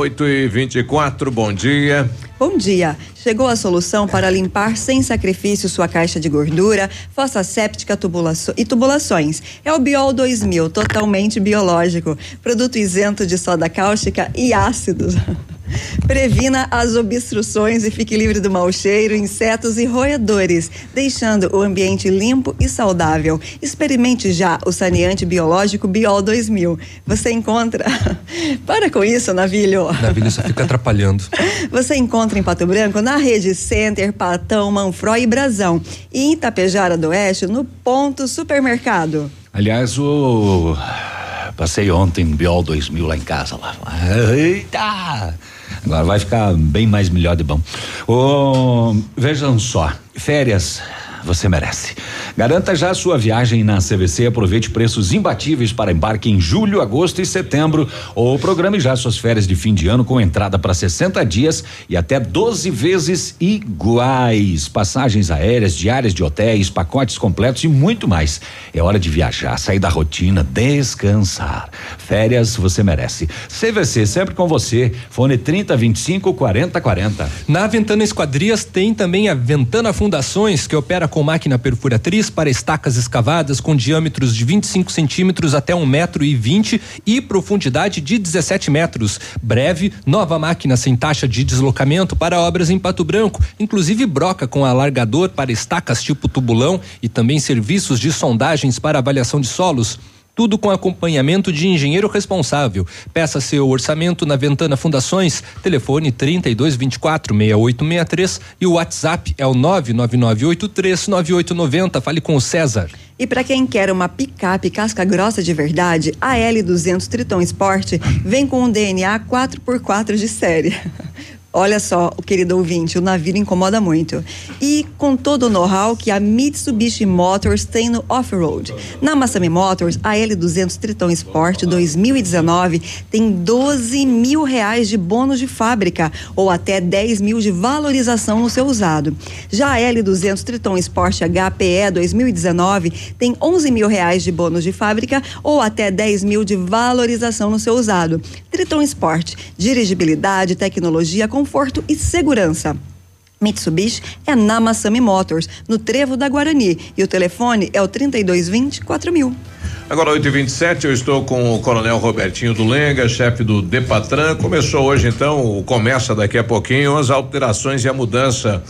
Oito e vinte e quatro, bom dia. Bom dia. Chegou a solução para limpar sem sacrifício sua caixa de gordura, fossa séptica tubulaço e tubulações. É o Biol 2000, totalmente biológico. Produto isento de soda cáustica e ácidos. <laughs> Previna as obstruções e fique livre do mau cheiro, insetos e roedores, deixando o ambiente limpo e saudável. Experimente já o saneante biológico Biol 2000. Você encontra. <laughs> Para com isso, Navilho. Navilho só fica atrapalhando. <laughs> Você encontra em Pato Branco na Rede Center, Patão, Manfró e Brasão. E em Itapejara do Oeste, no Ponto Supermercado. Aliás, o. Passei ontem Biol 2000 lá em casa. Lá. Eita! Agora vai ficar bem mais melhor de bom. Oh, vejam só, férias você merece. Garanta já a sua viagem na CVC, aproveite preços imbatíveis para embarque em julho, agosto e setembro, ou programe já suas férias de fim de ano com entrada para 60 dias e até 12 vezes iguais. Passagens aéreas, diárias de hotéis, pacotes completos e muito mais. É hora de viajar, sair da rotina, descansar. Férias você merece. CVC sempre com você. Fone 30 25 40 40. Na Ventana Esquadrias tem também a Ventana Fundações que opera com máquina perfuratriz para estacas escavadas com diâmetros de 25 centímetros até um metro e vinte e profundidade de 17 metros. Breve, nova máquina sem taxa de deslocamento para obras em Pato Branco, inclusive broca com alargador para estacas tipo tubulão e também serviços de sondagens para avaliação de solos tudo com acompanhamento de engenheiro responsável. Peça seu orçamento na Ventana Fundações, telefone 3224 6863 e o WhatsApp é o 999839890. Fale com o César. E para quem quer uma picape casca grossa de verdade, a L200 Triton Sport vem com um DNA 4x4 de série. Olha só, o querido ouvinte, o navio incomoda muito. E com todo o know-how que a Mitsubishi Motors tem no off-road. Na Massami Motors, a L200 Triton Sport 2019 tem 12 mil reais de bônus de fábrica ou até 10 mil de valorização no seu usado. Já a L200 Triton Sport HPE 2019 tem 11 mil reais de bônus de fábrica ou até 10 mil de valorização no seu usado. Triton Sport, dirigibilidade, tecnologia com conforto e segurança. Mitsubishi é na Massami Motors, no Trevo da Guarani. E o telefone é o 3220 4000. Agora, 8h27, eu estou com o Coronel Robertinho do Lenga, chefe do Depatran. Começou hoje, então, começa daqui a pouquinho as alterações e a mudança,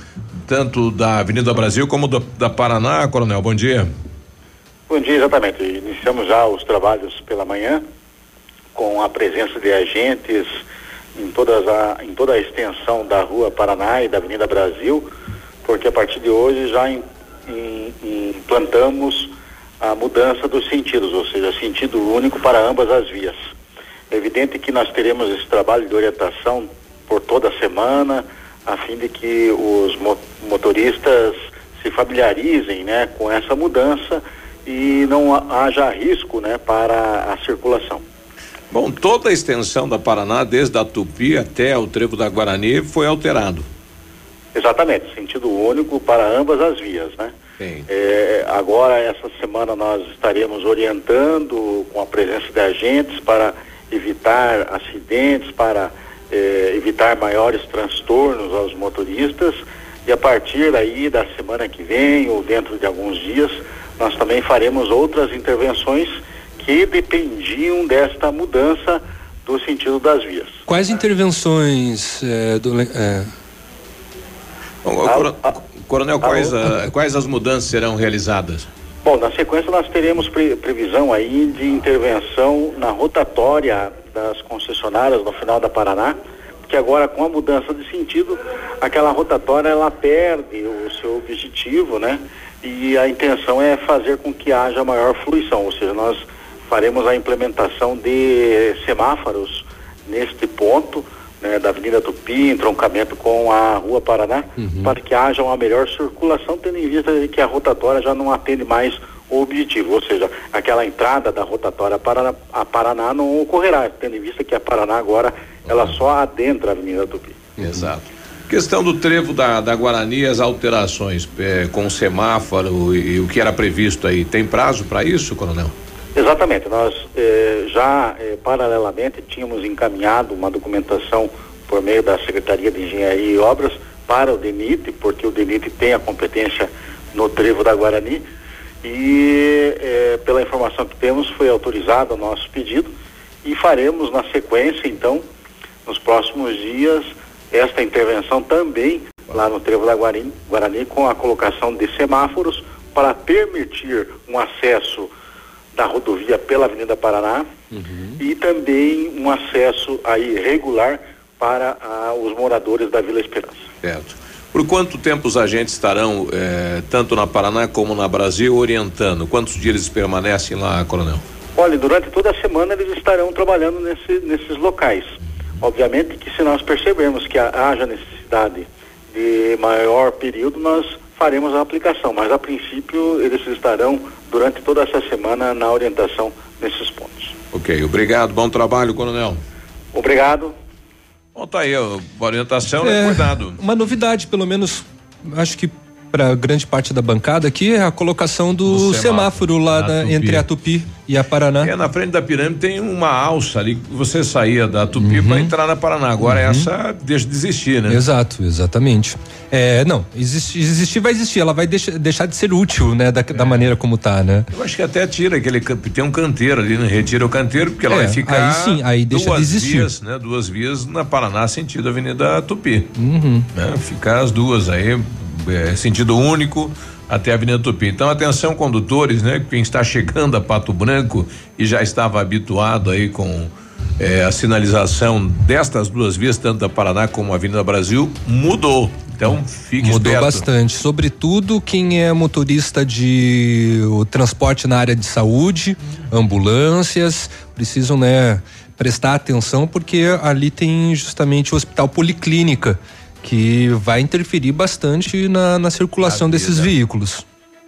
tanto da Avenida Brasil como do, da Paraná. Coronel, bom dia. Bom dia, exatamente. Iniciamos já os trabalhos pela manhã, com a presença de agentes em, todas a, em toda a extensão da Rua Paraná e da Avenida Brasil, porque a partir de hoje já implantamos a mudança dos sentidos, ou seja, sentido único para ambas as vias. É evidente que nós teremos esse trabalho de orientação por toda a semana, a fim de que os motoristas se familiarizem né, com essa mudança e não haja risco né, para a circulação. Bom, toda a extensão da Paraná, desde a Tupi até o Trevo da Guarani, foi alterado. Exatamente, sentido único para ambas as vias, né? É, agora, essa semana, nós estaremos orientando com a presença de agentes para evitar acidentes, para é, evitar maiores transtornos aos motoristas. E a partir aí da semana que vem, ou dentro de alguns dias, nós também faremos outras intervenções que dependiam desta mudança do sentido das vias. Quais intervenções é, do, é... Bom, a, coronel, a, quais, a, quais as mudanças serão realizadas? Bom, na sequência nós teremos pre, previsão aí de intervenção na rotatória das concessionárias no final da Paraná, porque agora com a mudança de sentido, aquela rotatória ela perde o seu objetivo, né? E a intenção é fazer com que haja maior fluição, ou seja, nós faremos a implementação de semáforos neste ponto né, da Avenida Tupi, entroncamento com a Rua Paraná, uhum. para que haja uma melhor circulação, tendo em vista que a rotatória já não atende mais o objetivo, ou seja, aquela entrada da rotatória para a Paraná não ocorrerá, tendo em vista que a Paraná agora ela só adentra a Avenida Tupi. Exato. Questão do trevo da, da Guarani, as alterações é, com o semáforo e, e o que era previsto aí, tem prazo para isso, coronel? Exatamente, nós eh, já eh, paralelamente tínhamos encaminhado uma documentação por meio da Secretaria de Engenharia e Obras para o DENIT, porque o DENIT tem a competência no trevo da Guarani e eh, pela informação que temos foi autorizado o nosso pedido e faremos na sequência então nos próximos dias esta intervenção também lá no trevo da Guarani, Guarani com a colocação de semáforos para permitir um acesso da rodovia pela Avenida Paraná uhum. e também um acesso aí regular para ah, os moradores da Vila Esperança. Certo. Por quanto tempo os agentes estarão, eh, tanto na Paraná como na Brasil, orientando? Quantos dias eles permanecem lá, Coronel? Olha, durante toda a semana eles estarão trabalhando nesse, nesses locais. Obviamente que se nós percebermos que haja necessidade de maior período, nós faremos a aplicação, mas a princípio eles estarão durante toda essa semana na orientação nesses pontos. Ok, obrigado, bom trabalho, Coronel. Obrigado. Bom, tá aí, a orientação, né? é, Cuidado. Uma novidade, pelo menos, acho que para grande parte da bancada aqui é a colocação do, do semáforo, semáforo, lá na, entre a Tupi e a Paraná. É, na frente da pirâmide tem uma alça ali, você saía da Tupi uhum. para entrar na Paraná. Agora uhum. essa deixa de existir, né? Exato, exatamente. É, não, existe, existir vai existir, ela vai deixar, deixar de ser útil, né, da, é. da maneira como tá, né? Eu acho que até tira aquele, tem um canteiro ali, né? retira o canteiro, porque ela é, vai ficar aí sim, aí deixa duas de existir. vias, né? Duas vias na Paraná, sentido Avenida Tupi. Uhum. Né? Ficar as duas aí, é, sentido único até a Avenida Tupi. Então, atenção, condutores, né? Quem está chegando a Pato Branco e já estava habituado aí com é, a sinalização destas duas vias, tanto da Paraná como a Avenida Brasil, mudou. Então, fique Mudou esperto. bastante. Sobretudo quem é motorista de o transporte na área de saúde, ambulâncias, precisam, né, prestar atenção porque ali tem justamente o Hospital Policlínica que vai interferir bastante na, na circulação desses veículos.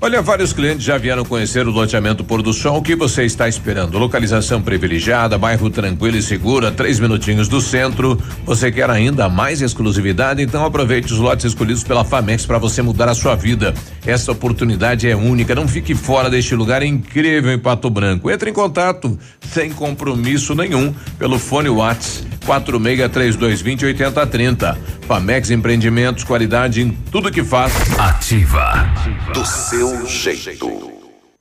Olha, vários clientes já vieram conhecer o loteamento Pôr do Sol. O que você está esperando? Localização privilegiada, bairro tranquilo e seguro, a três minutinhos do centro. Você quer ainda mais exclusividade? Então aproveite os lotes escolhidos pela Famex para você mudar a sua vida. Essa oportunidade é única. Não fique fora deste lugar incrível em Pato Branco. Entre em contato sem compromisso nenhum pelo fone Whats 463220 8030. Famex Empreendimentos, qualidade em tudo que faz. Ativa. Do seu jeito.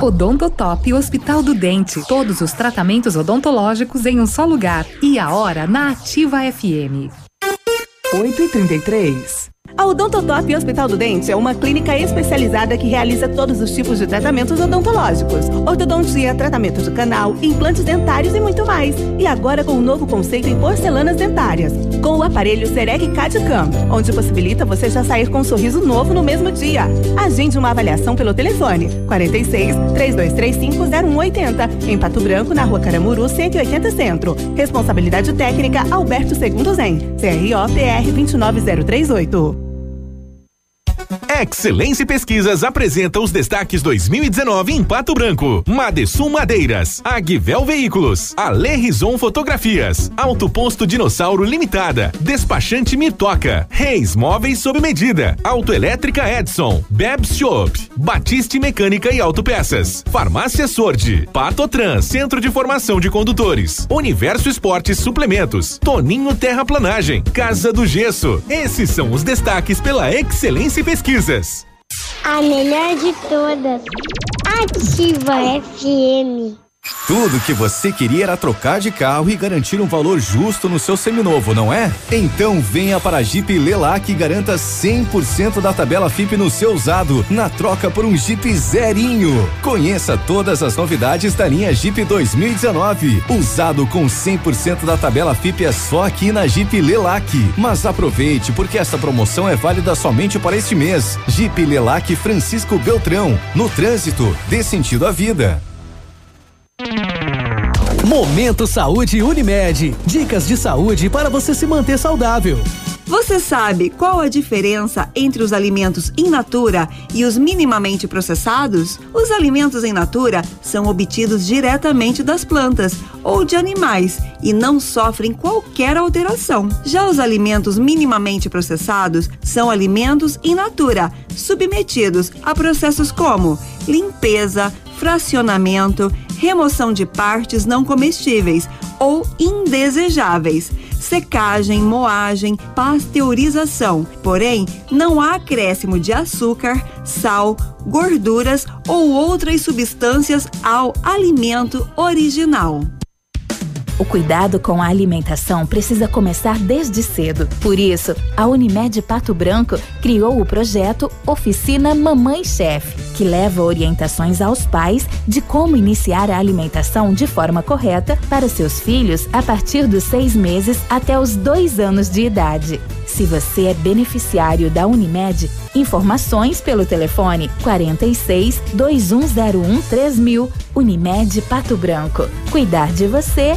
Odontotop Hospital do Dente. Todos os tratamentos odontológicos em um só lugar. E a hora na Ativa FM. 8 e 33 a Odontotop Hospital do Dente é uma clínica especializada que realiza todos os tipos de tratamentos odontológicos. Ortodontia, tratamento de canal, implantes dentários e muito mais. E agora com um novo conceito em porcelanas dentárias, com o aparelho Serec CAD-CAM, onde possibilita você já sair com um sorriso novo no mesmo dia. Agende uma avaliação pelo telefone 46 3235 0180 em Pato Branco, na Rua Caramuru, 180 Centro. Responsabilidade técnica Alberto Segundo Zen, CRO PR 29038. Excelência Pesquisas apresenta os destaques 2019 em Pato Branco. Madesum Madeiras, Agvel Veículos, Ale Rison Fotografias, Alto Posto Dinossauro Limitada, Despachante Mitoca, Reis Móveis sob medida, Autoelétrica Edson, Bebs Shop, Batiste Mecânica e Autopeças, Farmácia Sordi, Trans, Centro de Formação de Condutores, Universo Esportes Suplementos, Toninho Terraplanagem, Casa do Gesso. Esses são os destaques pela Excelência Pesquisas A melhor de todas. Ativa FM. Tudo que você queria era trocar de carro e garantir um valor justo no seu seminovo, não é? Então venha para a Jeep Lelac e garanta 100% da tabela FIP no seu usado, na troca por um Jeep zerinho. Conheça todas as novidades da linha Jeep 2019. Usado com 100% da tabela FIP é só aqui na Jeep Lelac. Mas aproveite, porque essa promoção é válida somente para este mês. Jeep Lelac Francisco Beltrão. No trânsito, dê sentido à vida. Momento Saúde Unimed. Dicas de saúde para você se manter saudável. Você sabe qual a diferença entre os alimentos in natura e os minimamente processados? Os alimentos em natura são obtidos diretamente das plantas ou de animais e não sofrem qualquer alteração. Já os alimentos minimamente processados são alimentos in natura, submetidos a processos como limpeza, fracionamento, remoção de partes não comestíveis ou indesejáveis, secagem, moagem, pasteurização. Porém, não há acréscimo de açúcar, sal, gorduras ou outras substâncias ao alimento original. O cuidado com a alimentação precisa começar desde cedo. Por isso, a Unimed Pato Branco criou o projeto Oficina Mamãe Chef, que leva orientações aos pais de como iniciar a alimentação de forma correta para seus filhos a partir dos seis meses até os dois anos de idade. Se você é beneficiário da Unimed, informações pelo telefone 46 2101 3000. Unimed Pato Branco. Cuidar de você,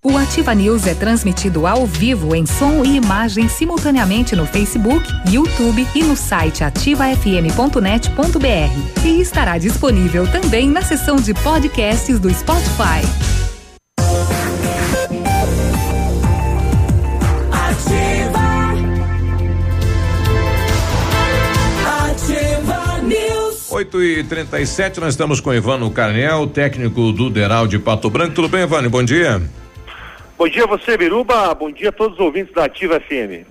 O Ativa News é transmitido ao vivo em som e imagem simultaneamente no Facebook, YouTube e no site ativafm.net.br. E estará disponível também na seção de podcasts do Spotify. Ativa. Ativa News. 8 e 37 nós estamos com Ivano Carnel, técnico do Deral de Pato Branco. Tudo bem, Ivano? Bom dia. Bom dia a você, Biruba. Bom dia a todos os ouvintes da Ativa FM.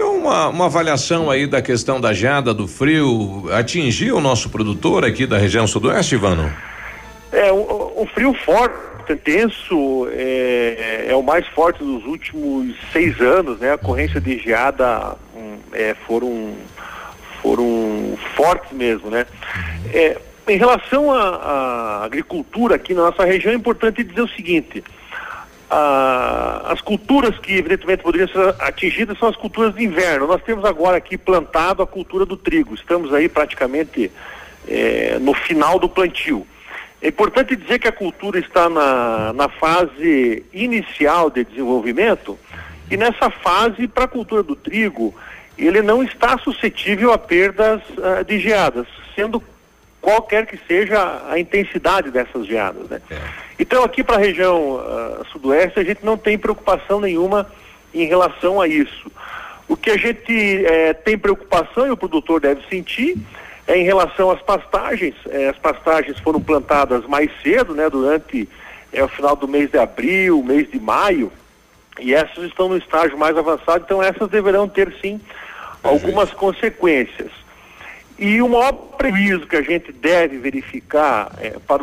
Uma, uma avaliação aí da questão da geada, do frio, atingiu o nosso produtor aqui da região sudoeste, Ivano? É, um, um frio forte, intenso, é, é, o mais forte dos últimos seis anos, né? A ocorrência de geada hum, é, foram, foram fortes mesmo, né? É, em relação à agricultura aqui na nossa região, é importante dizer o seguinte, ah, as culturas que evidentemente poderiam ser atingidas são as culturas de inverno. Nós temos agora aqui plantado a cultura do trigo. Estamos aí praticamente eh, no final do plantio. É importante dizer que a cultura está na, na fase inicial de desenvolvimento e nessa fase, para a cultura do trigo, ele não está suscetível a perdas ah, de geadas, sendo qualquer que seja a intensidade dessas geadas. Né? É. Então, aqui para a região uh, sudoeste, a gente não tem preocupação nenhuma em relação a isso. O que a gente eh, tem preocupação e o produtor deve sentir é em relação às pastagens. Eh, as pastagens foram plantadas mais cedo, né, durante eh, o final do mês de abril, mês de maio, e essas estão no estágio mais avançado, então essas deverão ter sim algumas consequências. E o maior prejuízo que a gente deve verificar para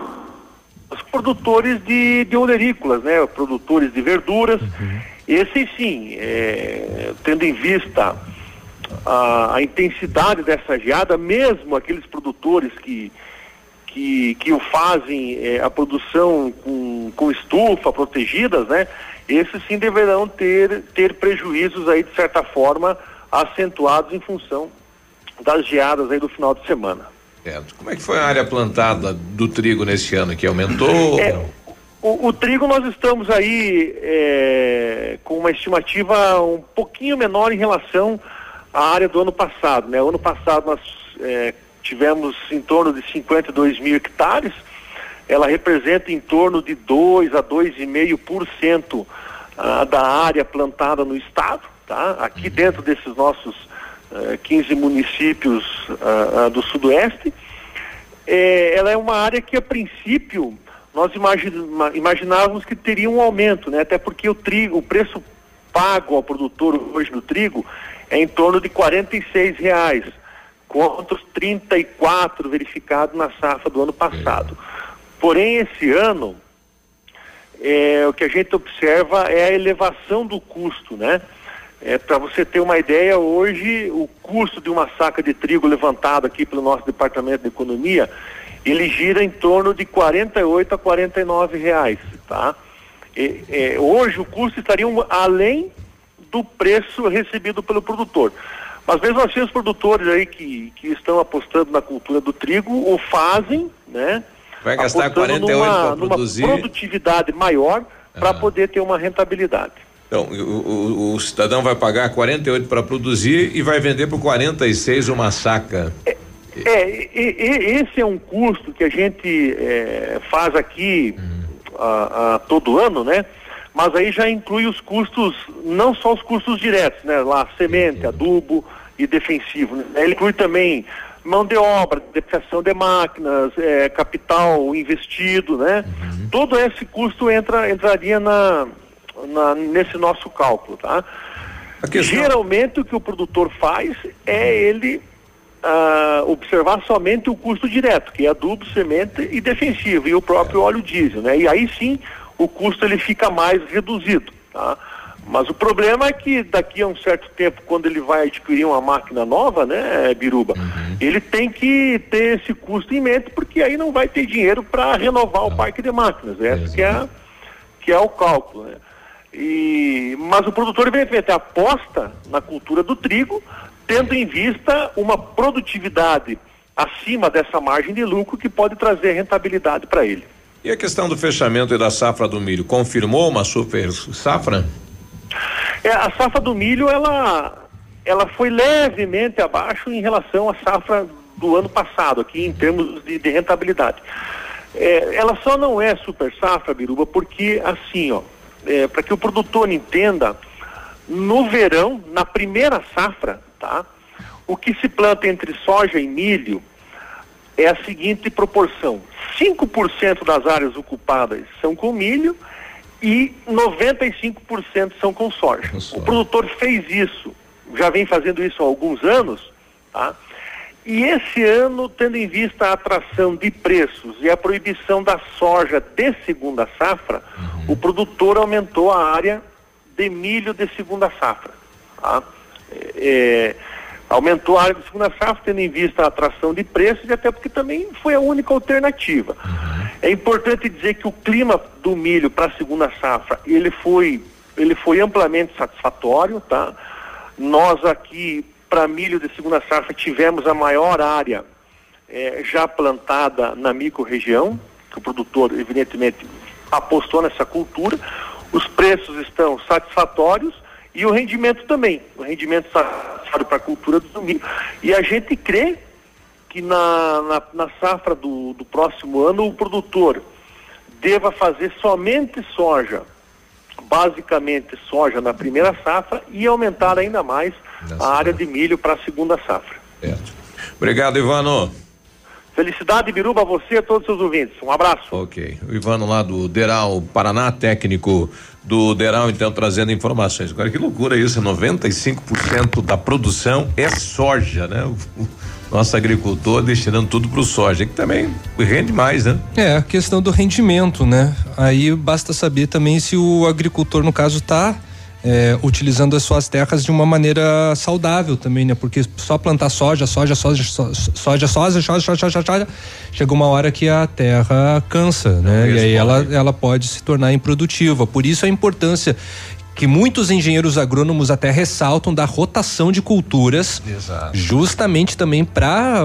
os produtores de, de olerícolas, né? Produtores de verduras. Uhum. Esses sim, é, tendo em vista a, a, intensidade dessa geada, mesmo aqueles produtores que, que, que o fazem é, a produção com, com estufa protegidas, né? Esses sim deverão ter, ter prejuízos aí, de certa forma, acentuados em função das geadas aí do final de semana. É, como é que foi a área plantada do trigo nesse ano que aumentou? É, o, o, trigo nós estamos aí é, com uma estimativa um pouquinho menor em relação à área do ano passado, né? O ano passado nós é, tivemos em torno de 52 mil hectares, ela representa em torno de 2 a 2,5% ah, da área plantada no estado, tá? Aqui uhum. dentro desses nossos uh, 15 municípios uh, do sudoeste, é, ela é uma área que a princípio nós imaginávamos que teria um aumento, né? Até porque o trigo, o preço pago ao produtor hoje do trigo é em torno de R$ reais, contra os 34 verificados na safra do ano passado. Porém, esse ano, é, o que a gente observa é a elevação do custo, né? É, Para você ter uma ideia, hoje o custo de uma saca de trigo levantado aqui pelo nosso Departamento de Economia, ele gira em torno de 48 a 49 reais, tá? E, é, hoje o custo estaria um, além do preço recebido pelo produtor. Mas mesmo assim os produtores aí que, que estão apostando na cultura do trigo o fazem, né? Vai gastar 48 para produzir. Numa produtividade maior para ah. poder ter uma rentabilidade. Então, o, o, o cidadão vai pagar 48 para produzir e vai vender por 46 uma saca. É, é e, e, esse é um custo que a gente é, faz aqui uhum. a, a, todo ano, né? Mas aí já inclui os custos, não só os custos diretos, né? Lá, semente, adubo e defensivo. Né? Ele inclui também mão de obra, depreciação de máquinas, é, capital investido, né? Uhum. Todo esse custo entra, entraria na, na, nesse nosso cálculo, tá? Questão... Geralmente o que o produtor faz é ele uh, observar somente o custo direto, que é adubo, semente e defensivo, e o próprio é. óleo diesel, né? E aí sim o custo ele fica mais reduzido, tá? Mas o problema é que daqui a um certo tempo, quando ele vai adquirir uma máquina nova, né, Biruba, uhum. ele tem que ter esse custo em mente, porque aí não vai ter dinheiro para renovar o parque de máquinas. Essa que é, que é o cálculo. Né? E, mas o produtor, evidentemente, aposta na cultura do trigo, tendo em vista uma produtividade acima dessa margem de lucro que pode trazer rentabilidade para ele. E a questão do fechamento e da safra do milho, confirmou uma super safra? É, a safra do milho, ela, ela foi levemente abaixo em relação à safra do ano passado, aqui em termos de, de rentabilidade. É, ela só não é super safra, Biruba, porque assim, ó, é, para que o produtor entenda, no verão, na primeira safra, tá? O que se planta entre soja e milho é a seguinte proporção: 5% das áreas ocupadas são com milho e 95% são com soja. O produtor fez isso, já vem fazendo isso há alguns anos, tá? E esse ano, tendo em vista a atração de preços e a proibição da soja de segunda safra, uhum. o produtor aumentou a área de milho de segunda safra. Tá? É, aumentou a área de segunda safra, tendo em vista a atração de preços e até porque também foi a única alternativa. Uhum. É importante dizer que o clima do milho para a segunda safra, ele foi, ele foi amplamente satisfatório, tá? Nós aqui, para milho de segunda safra, tivemos a maior área é, já plantada na micro-região, que o produtor, evidentemente, apostou nessa cultura. Os preços estão satisfatórios e o rendimento também. O rendimento satisfatório para a cultura do milho. E a gente crê que na, na, na safra do, do próximo ano o produtor deva fazer somente soja, basicamente soja na primeira safra e aumentar ainda mais a área de milho para a segunda safra. Certo. Obrigado, Ivano. Felicidade, Biruba, a você e a todos os seus ouvintes. Um abraço. Ok. O Ivano lá do Deral, Paraná, técnico do Deral, então, trazendo informações. Agora, que loucura isso, 95% da produção é soja, né? O, o nosso agricultor destinando tudo para o soja, que também rende mais, né? É, a questão do rendimento, né? Aí basta saber também se o agricultor, no caso, está é, utilizando as suas terras de uma maneira saudável também, né? Porque só plantar soja, soja, soja, soja, soja, soja, soja, soja, soja, chega uma hora que a terra cansa, né? E aí ela, ela pode se tornar improdutiva. Por isso a importância que muitos engenheiros agrônomos até ressaltam da rotação de culturas, Exato. justamente também para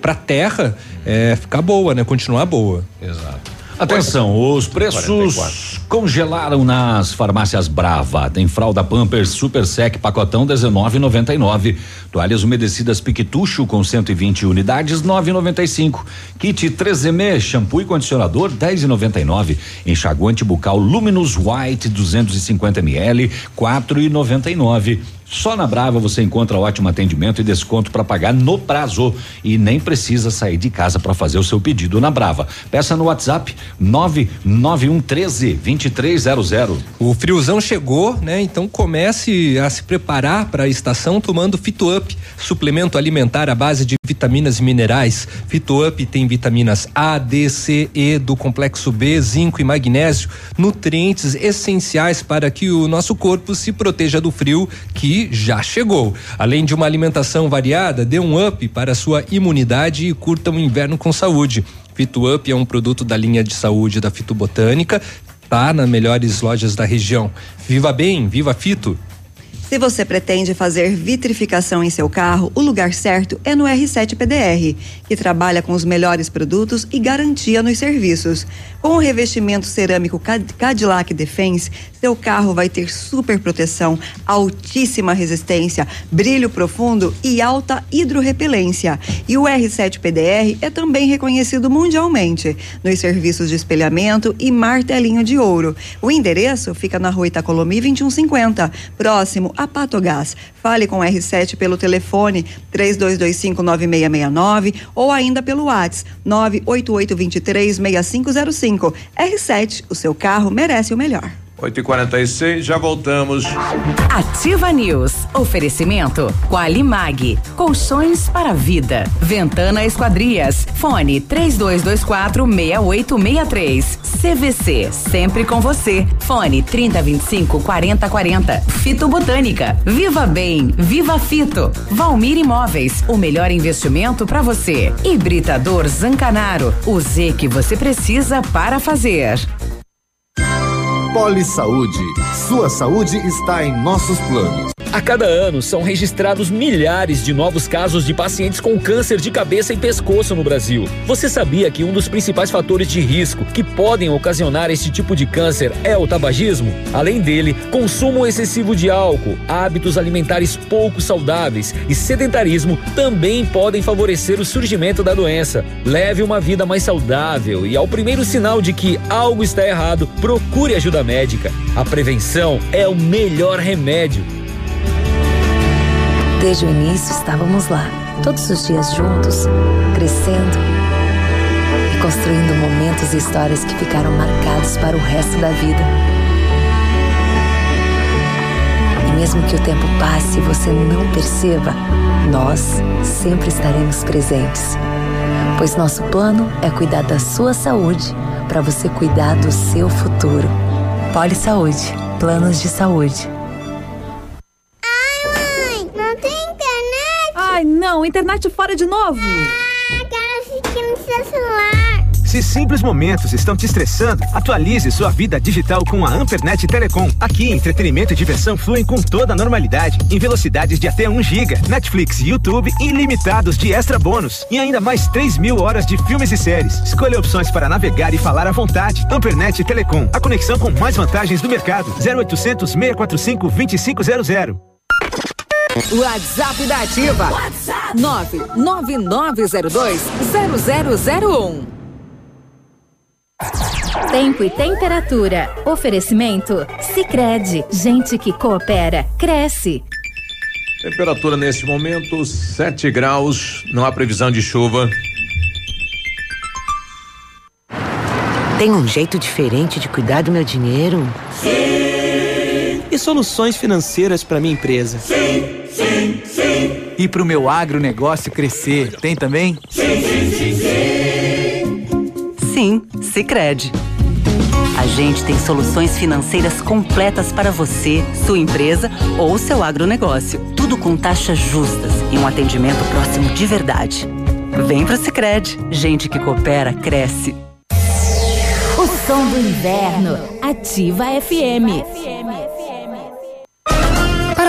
para terra é, ficar boa, né? Continuar boa. Exato. Atenção, os preços 44. congelaram nas farmácias Brava. Tem fralda Pampers Super Sec pacotão 19,99. Toalhas umedecidas Piquetucho com 120 unidades 9,95. Kit 3M shampoo e condicionador 10,99. Enxaguante bucal Luminous White 250 ml 4,99. Só na Brava você encontra ótimo atendimento e desconto para pagar no prazo e nem precisa sair de casa para fazer o seu pedido na Brava. Peça no WhatsApp 99113 2300. O friozão chegou, né? Então comece a se preparar para a estação tomando Fito Up, suplemento alimentar à base de vitaminas e minerais. Fito Up tem vitaminas A, D, C, E do complexo B, zinco e magnésio, nutrientes essenciais para que o nosso corpo se proteja do frio que já chegou. Além de uma alimentação variada, dê um up para sua imunidade e curta o inverno com saúde. Fito Up é um produto da linha de saúde da Fitobotânica, tá nas melhores lojas da região. Viva bem, viva Fito! Se você pretende fazer vitrificação em seu carro, o lugar certo é no R7 PDR, que trabalha com os melhores produtos e garantia nos serviços. Com o revestimento cerâmico Cadillac Defense, seu carro vai ter super proteção, altíssima resistência, brilho profundo e alta hidrorrepelência. E o R7 PDR é também reconhecido mundialmente nos serviços de espelhamento e martelinho de ouro. O endereço fica na rua Itacolomi 2150, próximo a Patogás. Fale com o R7 pelo telefone 32259669 ou ainda pelo WhatsApp 988236505. R7, o seu carro merece o melhor. 8 e 46 já voltamos. Ativa News. Oferecimento. Qualimag. Colchões para a vida. Ventana Esquadrias. Fone 3224 6863. CVC. Sempre com você. Fone 3025 4040. Fito Botânica. Viva Bem. Viva Fito. Valmir Imóveis. O melhor investimento para você. Hibridador Zancanaro. O Z que você precisa para fazer. Poli Saúde. Sua saúde está em nossos planos. A cada ano são registrados milhares de novos casos de pacientes com câncer de cabeça e pescoço no Brasil. Você sabia que um dos principais fatores de risco que podem ocasionar esse tipo de câncer é o tabagismo? Além dele, consumo excessivo de álcool, hábitos alimentares pouco saudáveis e sedentarismo também podem favorecer o surgimento da doença. Leve uma vida mais saudável e ao primeiro sinal de que algo está errado, procure ajuda médica. A prevenção é o melhor remédio. Desde o início estávamos lá, todos os dias juntos, crescendo e construindo momentos e histórias que ficaram marcados para o resto da vida. E mesmo que o tempo passe e você não perceba, nós sempre estaremos presentes. Pois nosso plano é cuidar da sua saúde para você cuidar do seu futuro. Poli Saúde. Planos de saúde. Não, internet fora de novo. Ah, quero assistir no seu celular. Se simples momentos estão te estressando, atualize sua vida digital com a Ampernet Telecom. Aqui, entretenimento e diversão fluem com toda a normalidade, em velocidades de até 1 GB, Netflix e YouTube ilimitados de extra bônus e ainda mais 3 mil horas de filmes e séries. Escolha opções para navegar e falar à vontade. Ampernet Telecom, a conexão com mais vantagens do mercado. 0800 645 2500. WhatsApp da Ativa. WhatsApp 99902 0001. Tempo e temperatura. Oferecimento? Sicredi Gente que coopera, cresce. Temperatura nesse momento, 7 graus. Não há previsão de chuva. Tem um jeito diferente de cuidar do meu dinheiro? Sim. E soluções financeiras para minha empresa? Sim, sim, sim. E para o meu agronegócio crescer? Tem também? Sim, sim, sim, sim. Sim, Sicredi. A gente tem soluções financeiras completas para você, sua empresa ou seu agronegócio. Tudo com taxas justas e um atendimento próximo de verdade. Vem pro Sicredi. Gente que coopera cresce. O som do inverno. Ativa FM.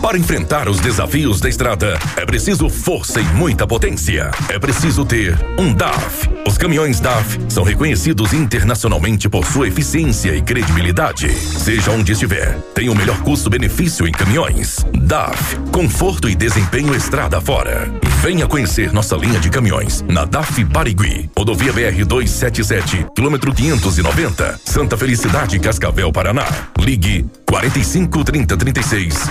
Para enfrentar os desafios da estrada, é preciso força e muita potência. É preciso ter um DAF. Os caminhões DAF são reconhecidos internacionalmente por sua eficiência e credibilidade. Seja onde estiver, tem o melhor custo-benefício em caminhões. DAF, conforto e desempenho estrada fora. Venha conhecer nossa linha de caminhões na DAF Barigui, rodovia BR 277, quilômetro 590, Santa Felicidade, Cascavel, Paraná. Ligue 45 30 36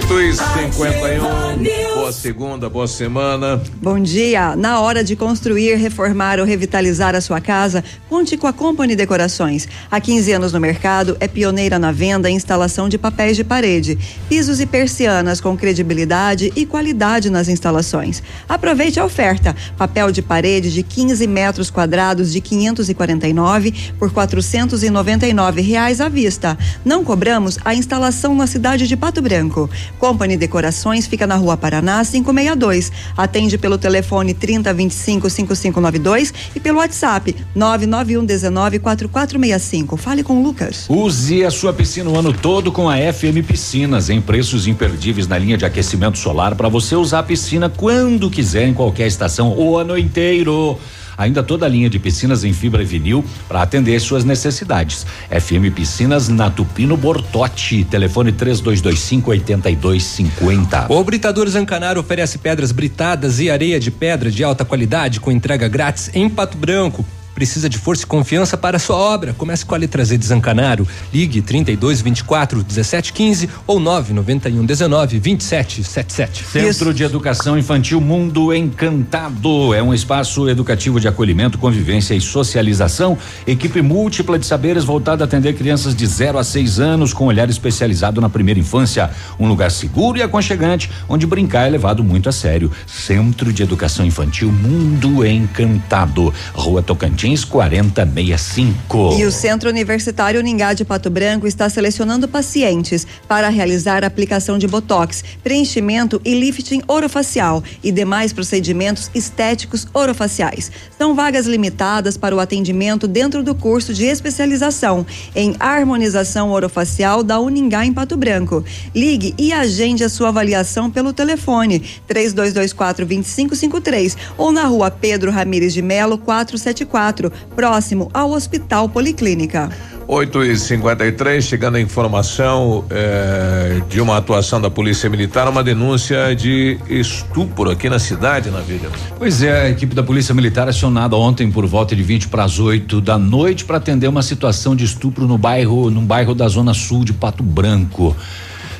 8 e 51 Boa segunda, boa semana. Bom dia. Na hora de construir, reformar ou revitalizar a sua casa, conte com a Company Decorações. Há 15 anos no mercado, é pioneira na venda e instalação de papéis de parede, pisos e persianas com credibilidade e qualidade nas instalações. Aproveite a oferta: papel de parede de 15 metros quadrados de 549 por 499 reais à vista. Não cobramos a instalação na cidade de Pato Branco. Company Decorações fica na Rua Paraná 562. Atende pelo telefone 3025 5592 e pelo WhatsApp 991 19 4465. Fale com o Lucas. Use a sua piscina o ano todo com a FM Piscinas em preços imperdíveis na linha de aquecimento solar para você usar a piscina quando quiser em qualquer estação o ano inteiro ainda toda a linha de piscinas em fibra e vinil para atender suas necessidades. FM Piscinas na Tupino Bortote, telefone 3225 8250. O Britador Zancanaro oferece pedras britadas e areia de pedra de alta qualidade com entrega grátis em Pato Branco. Precisa de força e confiança para sua obra? Comece com a letra Z de Zancanaro. Ligue 32 24 17 15 ou 991 19 27 77. Centro de Educação Infantil Mundo Encantado é um espaço educativo de acolhimento, convivência e socialização. Equipe múltipla de saberes voltada a atender crianças de 0 a 6 anos com olhar especializado na primeira infância. Um lugar seguro e aconchegante onde brincar é levado muito a sério. Centro de Educação Infantil Mundo Encantado. Rua Tocantins 4065. E o Centro Universitário Ningá de Pato Branco está selecionando pacientes para realizar aplicação de botox, preenchimento e lifting orofacial e demais procedimentos estéticos orofaciais. São vagas limitadas para o atendimento dentro do curso de especialização em harmonização orofacial da Uningá em Pato Branco. Ligue e agende a sua avaliação pelo telefone 3224 2553 ou na rua Pedro Ramires de Melo 474 próximo ao Hospital Policlínica. 8 e 53 chegando a informação eh, de uma atuação da Polícia Militar, uma denúncia de estupro aqui na cidade, na vida. Pois é, a equipe da Polícia Militar acionada ontem por volta de 20 para as 8 da noite para atender uma situação de estupro no bairro, num bairro da Zona Sul de Pato Branco.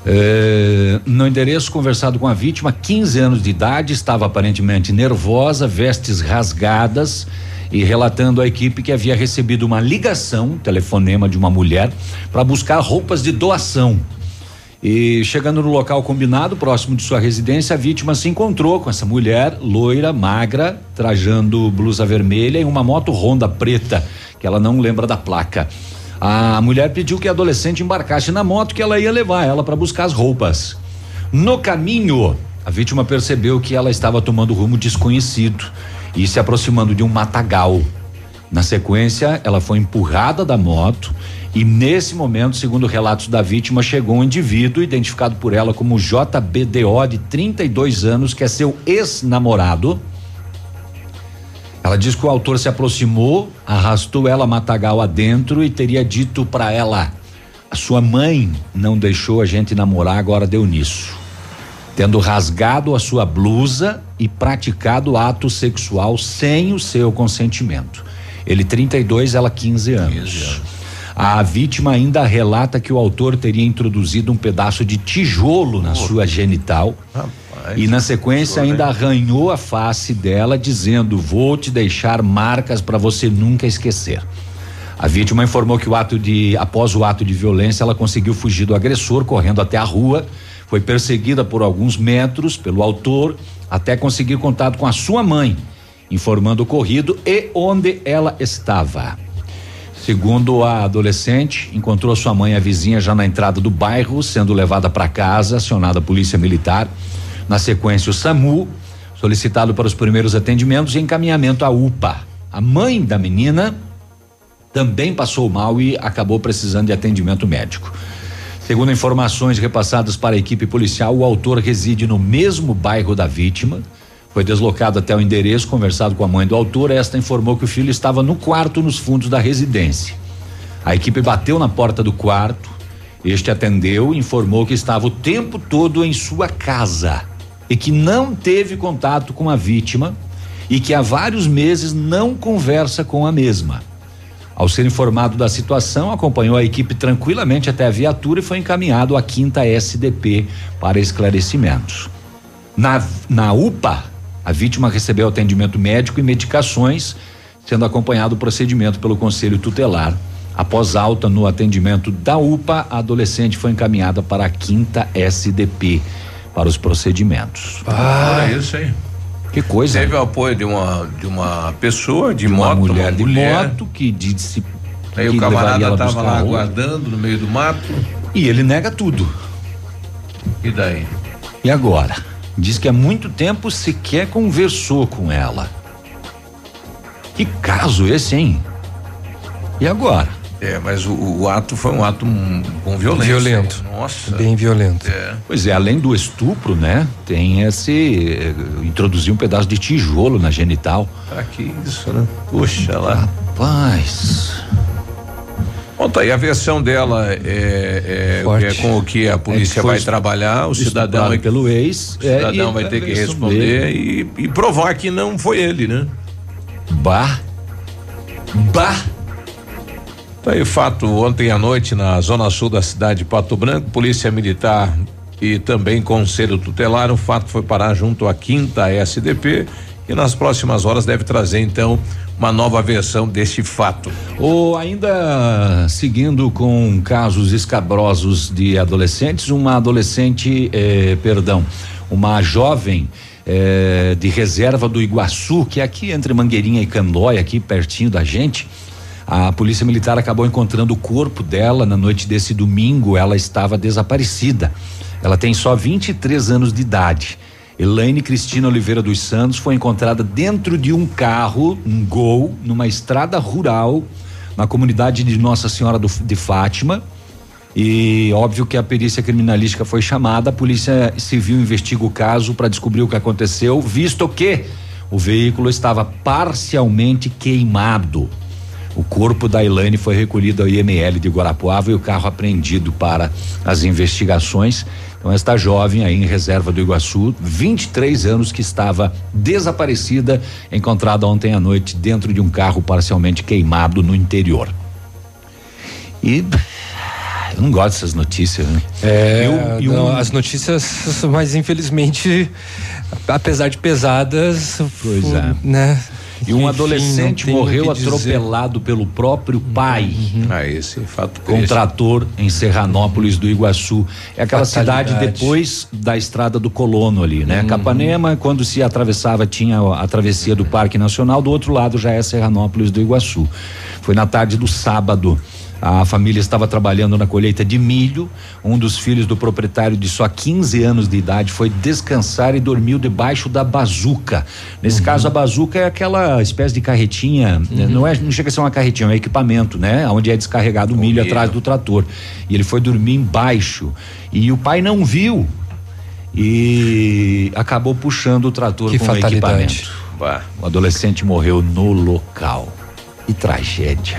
É, no endereço conversado com a vítima, 15 anos de idade, estava aparentemente nervosa, vestes rasgadas e relatando à equipe que havia recebido uma ligação, telefonema de uma mulher, para buscar roupas de doação. E chegando no local combinado, próximo de sua residência, a vítima se encontrou com essa mulher loira, magra, trajando blusa vermelha e uma moto Honda preta, que ela não lembra da placa. A mulher pediu que a adolescente embarcasse na moto que ela ia levar ela para buscar as roupas. No caminho, a vítima percebeu que ela estava tomando rumo desconhecido e se aproximando de um matagal. Na sequência, ela foi empurrada da moto e nesse momento, segundo relatos da vítima, chegou um indivíduo identificado por ela como JBDO de 32 anos, que é seu ex-namorado. Ela diz que o autor se aproximou, arrastou ela matagal adentro e teria dito para ela: "A sua mãe não deixou a gente namorar, agora deu nisso." Tendo rasgado a sua blusa e praticado ato sexual sem o seu consentimento. Ele 32, ela 15 anos. 15 anos. A vítima ainda relata que o autor teria introduzido um pedaço de tijolo na oh. sua genital. Rapaz, e na sequência ainda arranhou a face dela, dizendo: Vou te deixar marcas para você nunca esquecer. A vítima informou que o ato de, após o ato de violência, ela conseguiu fugir do agressor, correndo até a rua, foi perseguida por alguns metros pelo autor, até conseguir contato com a sua mãe, informando o ocorrido e onde ela estava. Segundo a adolescente, encontrou sua mãe e a vizinha já na entrada do bairro, sendo levada para casa, acionada a polícia militar. Na sequência, o SAMU, solicitado para os primeiros atendimentos e encaminhamento à UPA. A mãe da menina também passou mal e acabou precisando de atendimento médico. Segundo informações repassadas para a equipe policial, o autor reside no mesmo bairro da vítima foi deslocado até o endereço, conversado com a mãe do autor. Esta informou que o filho estava no quarto nos fundos da residência. A equipe bateu na porta do quarto. Este atendeu e informou que estava o tempo todo em sua casa e que não teve contato com a vítima e que há vários meses não conversa com a mesma. Ao ser informado da situação, acompanhou a equipe tranquilamente até a viatura e foi encaminhado à quinta SDP para esclarecimentos. Na, na UPA, a vítima recebeu atendimento médico e medicações, sendo acompanhado o procedimento pelo conselho tutelar. Após alta no atendimento da UPA, a adolescente foi encaminhada para a quinta SDP para os procedimentos. Ah, é isso aí. Que coisa. Teve o apoio de uma de uma pessoa de, de moto, uma mulher uma de mulher. moto que disse Aí que o camarada estava lá aguardando no meio do mato. E ele nega tudo. E daí? E agora? Diz que há muito tempo sequer conversou com ela. Que caso esse, hein? E agora? É, mas o, o ato foi um ato com violência. Violento. Nossa. Bem violento. É. Pois é, além do estupro, né? Tem esse. Eh, introduzir um pedaço de tijolo na genital. Ah, que isso, né? Puxa lá. Rapaz. Bom, tá aí a versão dela é, é, é com o que a polícia é que vai trabalhar, o cidadão vai, pelo ex, o cidadão vai ter que responder e, e, provar que não foi ele, né? Bah, bah. Tá aí fato ontem à noite na zona sul da cidade de Pato Branco, polícia militar e também conselho tutelar, o fato foi parar junto à quinta SDP e nas próximas horas deve trazer então uma nova versão deste fato. Ou ainda seguindo com casos escabrosos de adolescentes, uma adolescente, eh, perdão, uma jovem eh, de reserva do Iguaçu, que é aqui entre Mangueirinha e Candóia, aqui pertinho da gente. A polícia militar acabou encontrando o corpo dela na noite desse domingo. Ela estava desaparecida. Ela tem só 23 anos de idade. Elaine Cristina Oliveira dos Santos foi encontrada dentro de um carro, um Gol, numa estrada rural, na comunidade de Nossa Senhora do, de Fátima. E óbvio que a perícia criminalística foi chamada, a polícia civil investiga o caso para descobrir o que aconteceu, visto que o veículo estava parcialmente queimado. O corpo da Elaine foi recolhido ao IML de Guarapuava e o carro apreendido para as investigações. Então, esta jovem aí em reserva do Iguaçu, 23 anos, que estava desaparecida, encontrada ontem à noite dentro de um carro parcialmente queimado no interior. E eu não gosto dessas notícias, né? É, eu, eu, não, as notícias, mas infelizmente, apesar de pesadas, pois é. né? E um Enfim, adolescente morreu atropelado pelo próprio pai. Uhum. Ah, esse fato Com um trator em Serranópolis do Iguaçu. É aquela Fatalidade. cidade depois da estrada do Colono ali, né? Uhum. Capanema, quando se atravessava, tinha a travessia do Parque Nacional, do outro lado já é Serranópolis do Iguaçu. Foi na tarde do sábado. A família estava trabalhando na colheita de milho. Um dos filhos do proprietário de só 15 anos de idade foi descansar e dormiu debaixo da bazuca. Nesse Uhum. caso, a bazuca é aquela espécie de carretinha, né? não é, não chega a ser uma carretinha, é um equipamento, né? Onde é descarregado o milho atrás do trator. E ele foi dormir embaixo. E o pai não viu e acabou puxando o trator Que com fatalidade. o equipamento. O adolescente morreu no local. Que tragédia.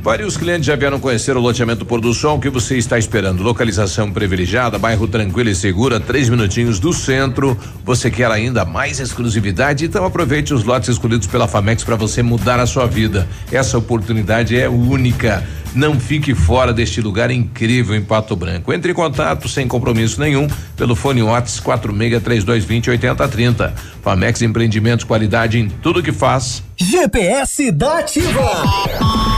Vários clientes já vieram conhecer o loteamento Pôr do Sol. Que você está esperando? Localização privilegiada, bairro tranquilo e segura, três minutinhos do centro. Você quer ainda mais exclusividade? Então aproveite os lotes escolhidos pela Famex para você mudar a sua vida. Essa oportunidade é única. Não fique fora deste lugar incrível em Pato Branco. Entre em contato sem compromisso nenhum pelo fone Whats 463220 8030. Famex Empreendimentos, qualidade em tudo que faz. GPS da Ativa.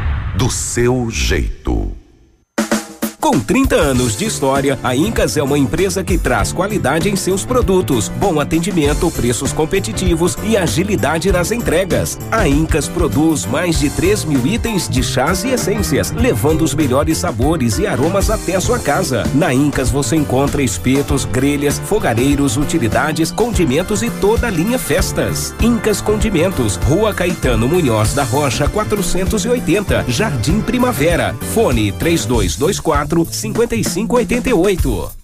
Do seu jeito. Com 30 anos de história, a Incas é uma empresa que traz qualidade em seus produtos, bom atendimento, preços competitivos e agilidade nas entregas. A Incas produz mais de 3 mil itens de chás e essências, levando os melhores sabores e aromas até sua casa. Na Incas você encontra espetos, grelhas, fogareiros, utilidades, condimentos e toda a linha festas. Incas Condimentos, Rua Caetano Munhoz da Rocha 480, Jardim Primavera. Fone 3224 5588.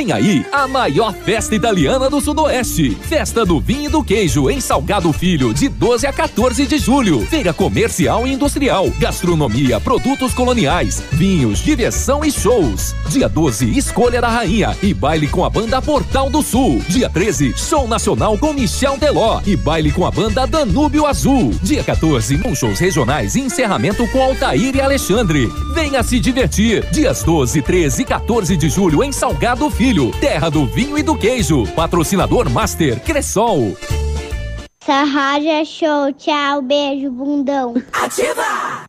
Vem aí a maior festa italiana do Sudoeste. Festa do Vinho e do Queijo em Salgado Filho, de 12 a 14 de julho. Feira comercial e industrial, gastronomia, produtos coloniais, vinhos, diversão e shows. Dia 12, Escolha da Rainha e baile com a banda Portal do Sul. Dia 13, show nacional com Michel Teló e baile com a banda Danúbio Azul. Dia 14, com shows regionais e encerramento com Altair e Alexandre. Venha se divertir. Dias 12, 13 e 14 de julho em Salgado Filho, terra do vinho e do queijo. Patrocinador Master Cressol. Essa rádio é show. Tchau, beijo, bundão. Ativa!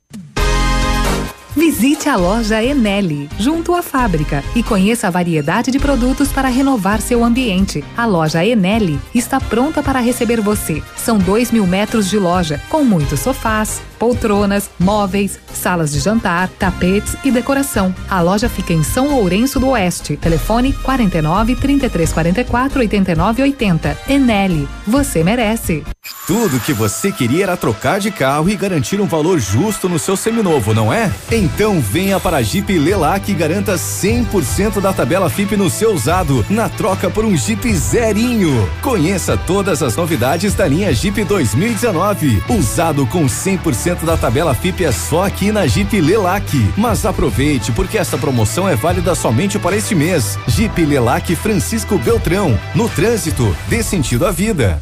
Visite a loja Enel, junto à fábrica, e conheça a variedade de produtos para renovar seu ambiente. A loja Enel está pronta para receber você. São dois mil metros de loja, com muitos sofás, poltronas, móveis, salas de jantar, tapetes e decoração. A loja fica em São Lourenço do Oeste. Telefone 49 33 44 89 80. Enel, você merece. Tudo que você queria era trocar de carro e garantir um valor justo no seu seminovo, não é? Então venha para a Jeep Lelac e garanta 100% da tabela FIP no seu usado, na troca por um Jeep zerinho. Conheça todas as novidades da linha Jeep 2019. Usado com 100% da tabela FIP é só aqui na Jeep Lelac. Mas aproveite, porque essa promoção é válida somente para este mês. Jeep Lelac Francisco Beltrão. No trânsito, dê sentido à vida.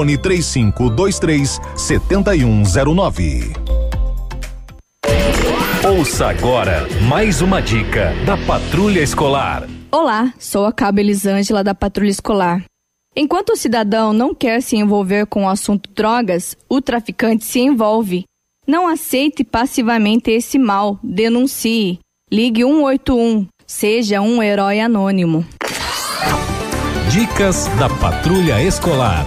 Fone 3523 7109. Ouça agora mais uma dica da Patrulha Escolar. Olá, sou a Cabo Elisângela da Patrulha Escolar. Enquanto o cidadão não quer se envolver com o assunto drogas, o traficante se envolve. Não aceite passivamente esse mal, denuncie. Ligue 181, seja um herói anônimo. Dicas da Patrulha Escolar.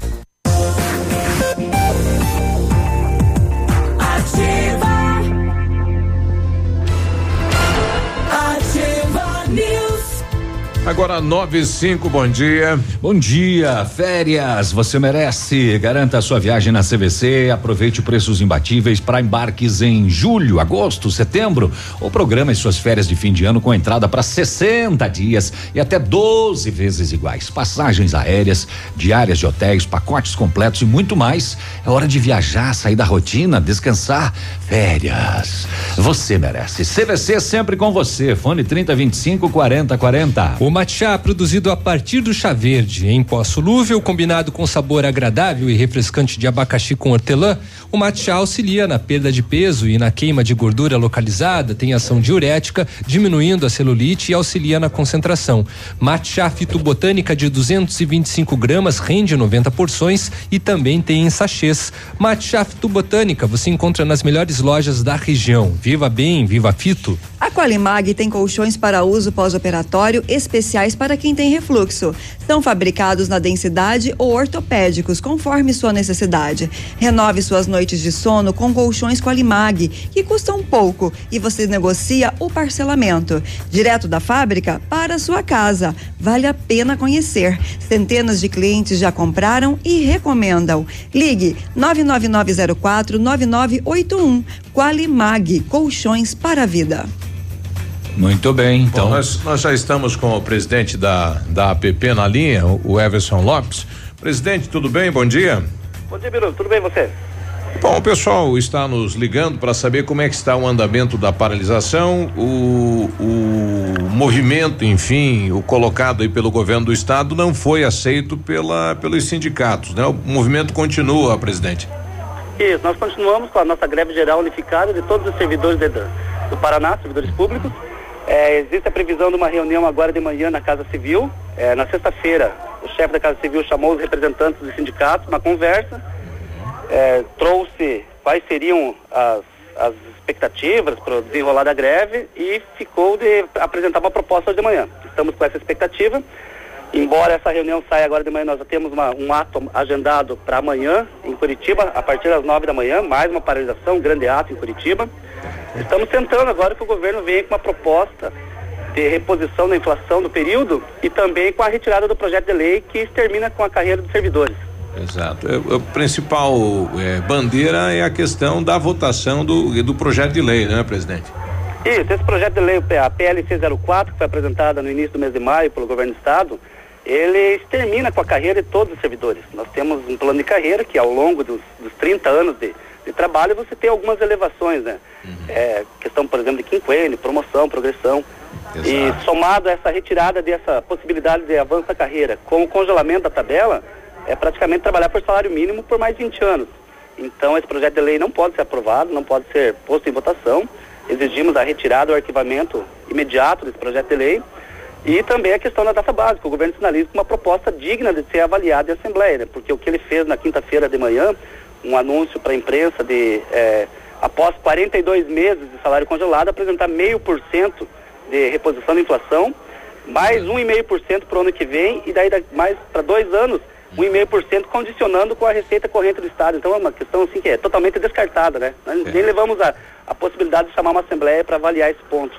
Agora nove e cinco, bom dia. Bom dia, férias, você merece. Garanta a sua viagem na CVC, aproveite preços imbatíveis para embarques em julho, agosto, setembro. Ou programa suas férias de fim de ano com entrada para 60 dias e até 12 vezes iguais. Passagens aéreas, diárias de hotéis, pacotes completos e muito mais. É hora de viajar, sair da rotina, descansar. Férias. Você merece. CVC sempre com você. Fone 3025 4040. Matcha produzido a partir do chá verde, em pó solúvel, combinado com sabor agradável e refrescante de abacaxi com hortelã, o matcha auxilia na perda de peso e na queima de gordura localizada, tem ação diurética, diminuindo a celulite e auxilia na concentração. Matcha fitobotânica de 225 gramas rende 90 porções e também tem em sachês. Matcha fitobotânica você encontra nas melhores lojas da região. Viva bem, viva fito. A Qualimag tem colchões para uso pós-operatório especiais para quem tem refluxo. São fabricados na densidade ou ortopédicos, conforme sua necessidade. Renove suas noites de sono com colchões Qualimag, que custam pouco e você negocia o parcelamento. Direto da fábrica para sua casa. Vale a pena conhecer. Centenas de clientes já compraram e recomendam. Ligue 99904 9981. Qualimag, colchões para a vida. Muito bem, então. Bom, nós, nós, já estamos com o presidente da, da APP na linha, o Everson Lopes. Presidente, tudo bem? Bom dia. Bom dia, Biru. Tudo bem você? Bom, o pessoal está nos ligando para saber como é que está o andamento da paralisação, o, o movimento, enfim, o colocado aí pelo governo do estado não foi aceito pela, pelos sindicatos, né? O movimento continua, presidente. Isso, nós continuamos com a nossa greve geral unificada de todos os servidores de, do Paraná, servidores públicos. É, existe a previsão de uma reunião agora de manhã na Casa Civil. É, na sexta-feira, o chefe da Casa Civil chamou os representantes dos sindicatos, uma conversa, é, trouxe quais seriam as, as expectativas para o desenrolar da greve e ficou de apresentar uma proposta de manhã. Estamos com essa expectativa. Embora essa reunião saia agora de manhã, nós já temos uma, um ato agendado para amanhã em Curitiba, a partir das nove da manhã, mais uma paralisação, um grande ato em Curitiba. Estamos tentando agora que o governo venha com uma proposta de reposição da inflação do período e também com a retirada do projeto de lei que extermina com a carreira dos servidores. Exato. A principal é, bandeira é a questão da votação do, do projeto de lei, né, presidente? Isso, esse projeto de lei, a PLC 04, que foi apresentada no início do mês de maio pelo governo do estado, ele extermina com a carreira de todos os servidores. Nós temos um plano de carreira que ao longo dos, dos 30 anos de, de trabalho você tem algumas elevações, né? Uhum. É, questão, por exemplo, de quinquênio, promoção, progressão. Exato. E somado a essa retirada dessa possibilidade de avanço da carreira com o congelamento da tabela, é praticamente trabalhar por salário mínimo por mais 20 anos. Então esse projeto de lei não pode ser aprovado, não pode ser posto em votação. Exigimos a retirada, o arquivamento imediato desse projeto de lei. E também a questão da data básica. O governo sinaliza uma proposta digna de ser avaliada em Assembleia, né? porque o que ele fez na quinta-feira de manhã um anúncio para a imprensa de, é, após 42 meses de salário congelado, apresentar meio por cento de reposição da inflação, mais 1,5% para o ano que vem e daí mais para dois anos, 1,5% condicionando com a receita corrente do Estado. Então é uma questão assim que é totalmente descartada, né? Nós nem levamos a, a possibilidade de chamar uma assembleia para avaliar esse ponto.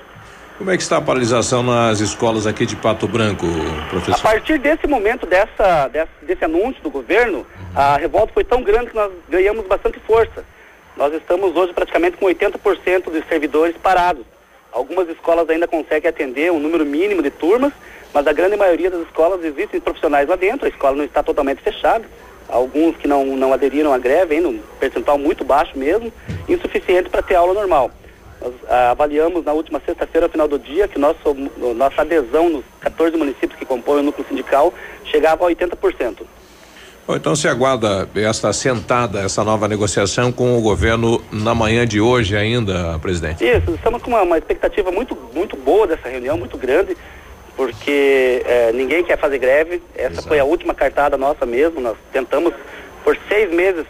Como é que está a paralisação nas escolas aqui de Pato Branco, professor? A partir desse momento, dessa, desse, desse anúncio do governo, a revolta foi tão grande que nós ganhamos bastante força. Nós estamos hoje praticamente com 80% dos servidores parados. Algumas escolas ainda conseguem atender um número mínimo de turmas, mas a grande maioria das escolas existem profissionais lá dentro, a escola não está totalmente fechada. Alguns que não, não aderiram à greve, ainda um percentual muito baixo mesmo, insuficiente para ter aula normal. Nós ah, avaliamos na última sexta-feira, ao final do dia, que nosso, nossa adesão nos 14 municípios que compõem o núcleo sindical chegava a 80%. Bom, então se aguarda esta sentada, essa nova negociação com o governo na manhã de hoje ainda, presidente? Isso, estamos com uma, uma expectativa muito, muito boa dessa reunião, muito grande, porque eh, ninguém quer fazer greve. Essa Exato. foi a última cartada nossa mesmo. Nós tentamos por seis meses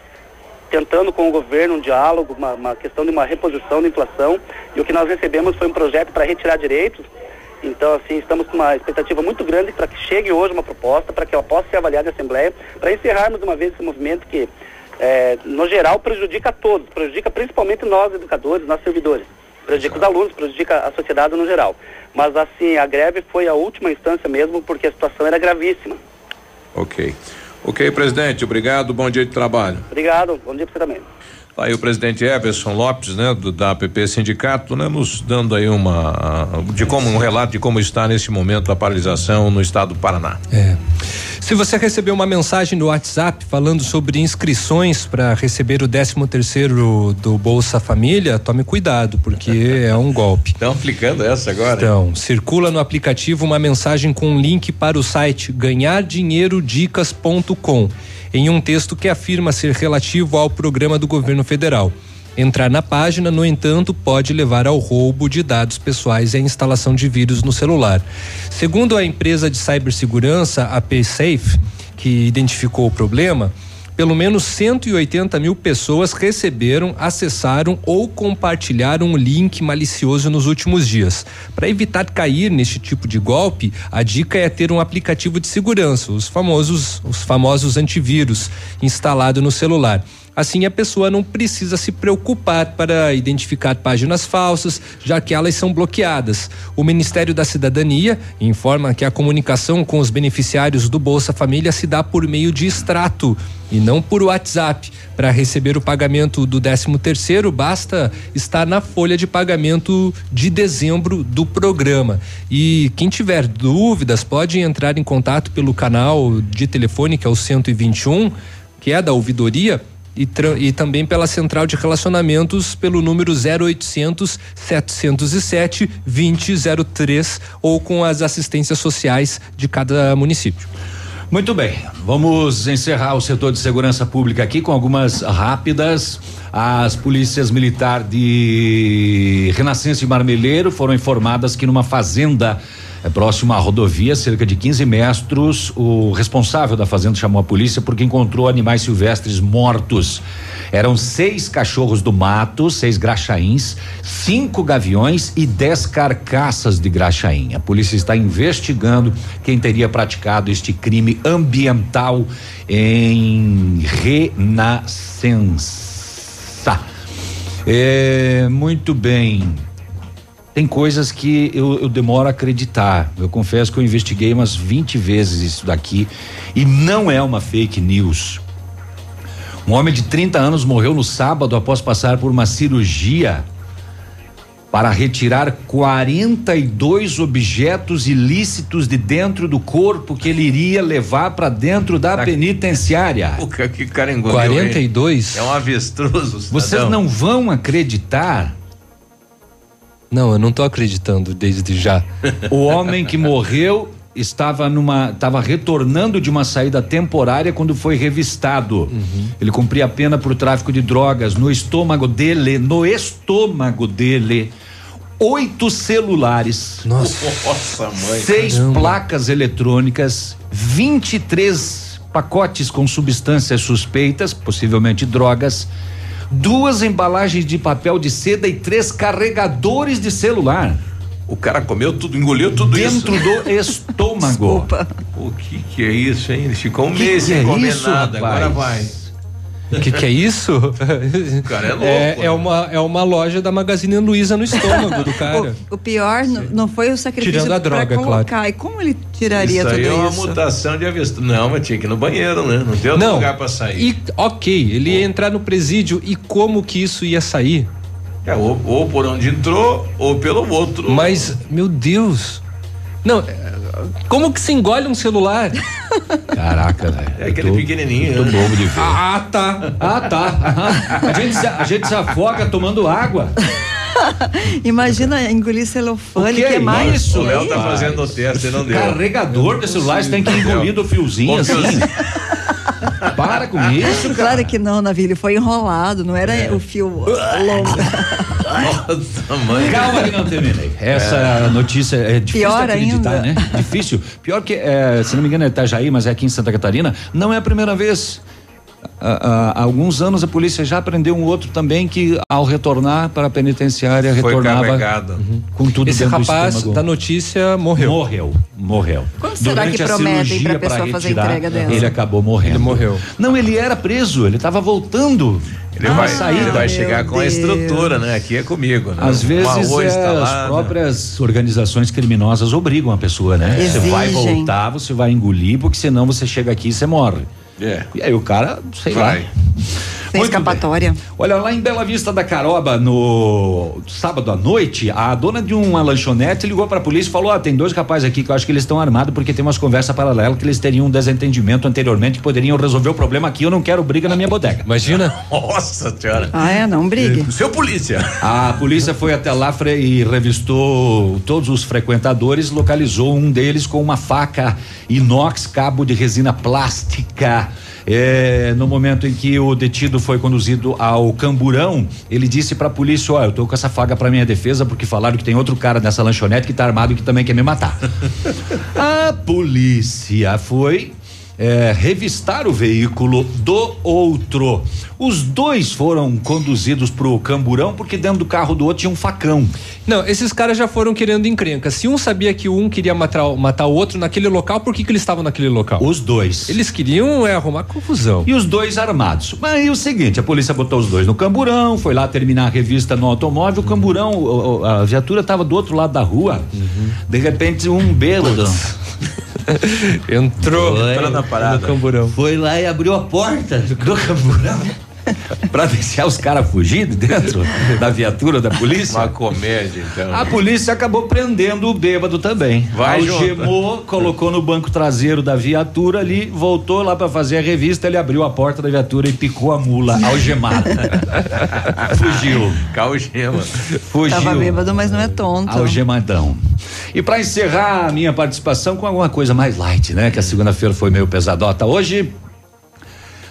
tentando com o governo um diálogo, uma, uma questão de uma reposição da inflação, e o que nós recebemos foi um projeto para retirar direitos. Então, assim, estamos com uma expectativa muito grande para que chegue hoje uma proposta, para que ela possa ser avaliada em Assembleia, para encerrarmos uma vez esse movimento que, é, no geral, prejudica a todos, prejudica principalmente nós, educadores, nós servidores, prejudica os alunos, prejudica a sociedade no geral. Mas, assim, a greve foi a última instância mesmo, porque a situação era gravíssima. Ok. Ok, presidente, obrigado, bom dia de trabalho. Obrigado, bom dia para você também. Aí o presidente Everson Lopes, né, do, da APP Sindicato, né, nos dando aí uma de como um relato de como está nesse momento a paralisação no estado do Paraná. É. Se você recebeu uma mensagem no WhatsApp falando sobre inscrições para receber o 13 terceiro do Bolsa Família, tome cuidado, porque é um golpe. <laughs> Estão aplicando essa agora? Então, circula no aplicativo uma mensagem com um link para o site ganhardinheirodicas.com em um texto que afirma ser relativo ao programa do governo federal. Entrar na página, no entanto, pode levar ao roubo de dados pessoais e à instalação de vírus no celular. Segundo a empresa de cibersegurança, a PaySafe, que identificou o problema, pelo menos 180 mil pessoas receberam, acessaram ou compartilharam um link malicioso nos últimos dias. Para evitar cair neste tipo de golpe, a dica é ter um aplicativo de segurança, os famosos, os famosos antivírus, instalado no celular. Assim, a pessoa não precisa se preocupar para identificar páginas falsas, já que elas são bloqueadas. O Ministério da Cidadania informa que a comunicação com os beneficiários do Bolsa Família se dá por meio de extrato e não por WhatsApp. Para receber o pagamento do 13 terceiro, basta estar na folha de pagamento de dezembro do programa. E quem tiver dúvidas pode entrar em contato pelo canal de telefone que é o 121, que é da ouvidoria e, e, também pela central de relacionamentos pelo número 0800 707 2003 ou com as assistências sociais de cada município. Muito bem, vamos encerrar o setor de segurança pública aqui com algumas rápidas. As polícias militar de Renascença e Marmeleiro foram informadas que numa fazenda é próximo à rodovia, cerca de 15 metros. O responsável da fazenda chamou a polícia porque encontrou animais silvestres mortos. Eram seis cachorros do mato, seis graxaíns, cinco gaviões e dez carcaças de graxaim. A polícia está investigando quem teria praticado este crime ambiental em Renascença. É, muito bem. Tem coisas que eu, eu, demoro a acreditar. Eu confesso que eu investiguei umas 20 vezes isso daqui e não é uma fake news. Um homem de 30 anos morreu no sábado após passar por uma cirurgia para retirar 42 objetos ilícitos de dentro do corpo que ele iria levar para dentro da tá. penitenciária. O que cara engoliu 42? É um avestruz. Vocês não vão acreditar não, eu não tô acreditando desde já. o homem que morreu estava numa estava retornando de uma saída temporária quando foi revistado. Uhum. Ele cumpria a pena por tráfico de drogas no estômago dele, no estômago dele. Oito celulares. Nossa, Nossa mãe. Seis Caramba. placas eletrônicas, 23 pacotes com substâncias suspeitas, possivelmente drogas, duas embalagens de papel de seda e três carregadores de celular. O cara comeu tudo, engoliu tudo Dentro isso. do <laughs> estômago. O que que é isso, hein? Ele ficou um Que mês que sem é comer isso, nada, agora vai. O que, que é isso? O cara é louco. É, né? é uma, é uma loja da Magazine Luiza no estômago do <laughs> cara. O pior n- não foi o sacrifício Tirando a droga, pra claro. colocar. E como ele tiraria isso tudo aí é uma isso? mutação de avestruz. Não, mas tinha que ir no banheiro, né? Não tem outro Não. lugar pra sair. E ok, ele ia entrar no presídio e como que isso ia sair? É, ou, ou por onde entrou, ou pelo outro. Mas, meu Deus. Não, é, como que se engole um celular? <laughs> Caraca, velho. É aquele pequenininho. Tô né? bobo de ver. Ah, tá. Ah, tá. A gente, se- a gente se afoga tomando água. <laughs> Imagina engolir celofane, O que é mais. isso? O Léo tá fazendo o teste não deu. Carregador de celular, você tem que engolir do fiozinho assim. Para com <laughs> isso, cara. Claro que não, Navi, ele foi enrolado, não era o fio longo. Nossa, mãe. Calma que não terminei. Essa notícia é difícil Pior de acreditar, ainda. né? Difícil. Pior que, é, se não me engano, é Itajaí, mas é aqui em Santa Catarina, não é a primeira vez. Há, há- há alguns anos a polícia já prendeu um outro também que, ao retornar para a penitenciária, Foi retornava carregado. com tudo Esse rapaz da notícia morreu. Morreu, morreu. Quando será que a prometem cirurgia pra pessoa fazer retirar, entrega dessa? Ele acabou morrendo. Ele morreu. Não, ele era preso, ele estava voltando. Ele, Ah, vai, saída. ele vai Meu chegar com a Deus. estrutura, né? Aqui é comigo, né? Às vezes é, as próprias organizações criminosas obrigam a pessoa, né? Você vai Exigem. voltar, você vai engolir, porque senão você chega aqui e você morre. É. E aí o cara, sei Vai. lá. Sem Muito escapatória. Olha, lá em Bela Vista da Caroba, no sábado à noite, a dona de uma lanchonete ligou pra polícia e falou: Ah, tem dois rapazes aqui que eu acho que eles estão armados porque tem umas conversas paralelas que eles teriam um desentendimento anteriormente que poderiam resolver o problema aqui. Eu não quero briga na minha bodega. Imagina. <laughs> Nossa senhora. Ah, é? Não brigue. Seu polícia. A polícia foi até lá fre- e revistou todos os frequentadores, localizou um deles com uma faca inox, cabo de resina plástica. É, no momento em que o detido foi conduzido ao camburão, ele disse pra polícia: Ó, eu tô com essa faca pra minha defesa porque falaram que tem outro cara nessa lanchonete que tá armado e que também quer me matar. <laughs> A polícia foi é, revistar o veículo do outro. Os dois foram conduzidos pro camburão porque dentro do carro do outro tinha um facão. Não, esses caras já foram querendo encrenca. Se um sabia que um queria matar, matar o outro naquele local, por que, que eles estavam naquele local? Os dois. Eles queriam é, arrumar confusão. E os dois armados. Mas aí o seguinte, a polícia botou os dois no camburão, foi lá terminar a revista no automóvel, o camburão, a viatura estava do outro lado da rua. De repente um bêbado <laughs> Entrou, Entrou na parada. no camburão. foi lá e abriu a porta do camburão. <laughs> pra deixar os caras fugir de dentro da viatura da polícia. Uma comédia, então. A polícia acabou prendendo o bêbado também. Vai Algemou, colocou no banco traseiro da viatura ali, voltou lá pra fazer a revista, ele abriu a porta da viatura e picou a mula algemada. <laughs> Fugiu. Calgema. Fugiu. Tava bêbado, mas não é tonto. Algemadão. E pra encerrar a minha participação com alguma coisa mais light, né? Que a segunda-feira foi meio pesadota. Hoje,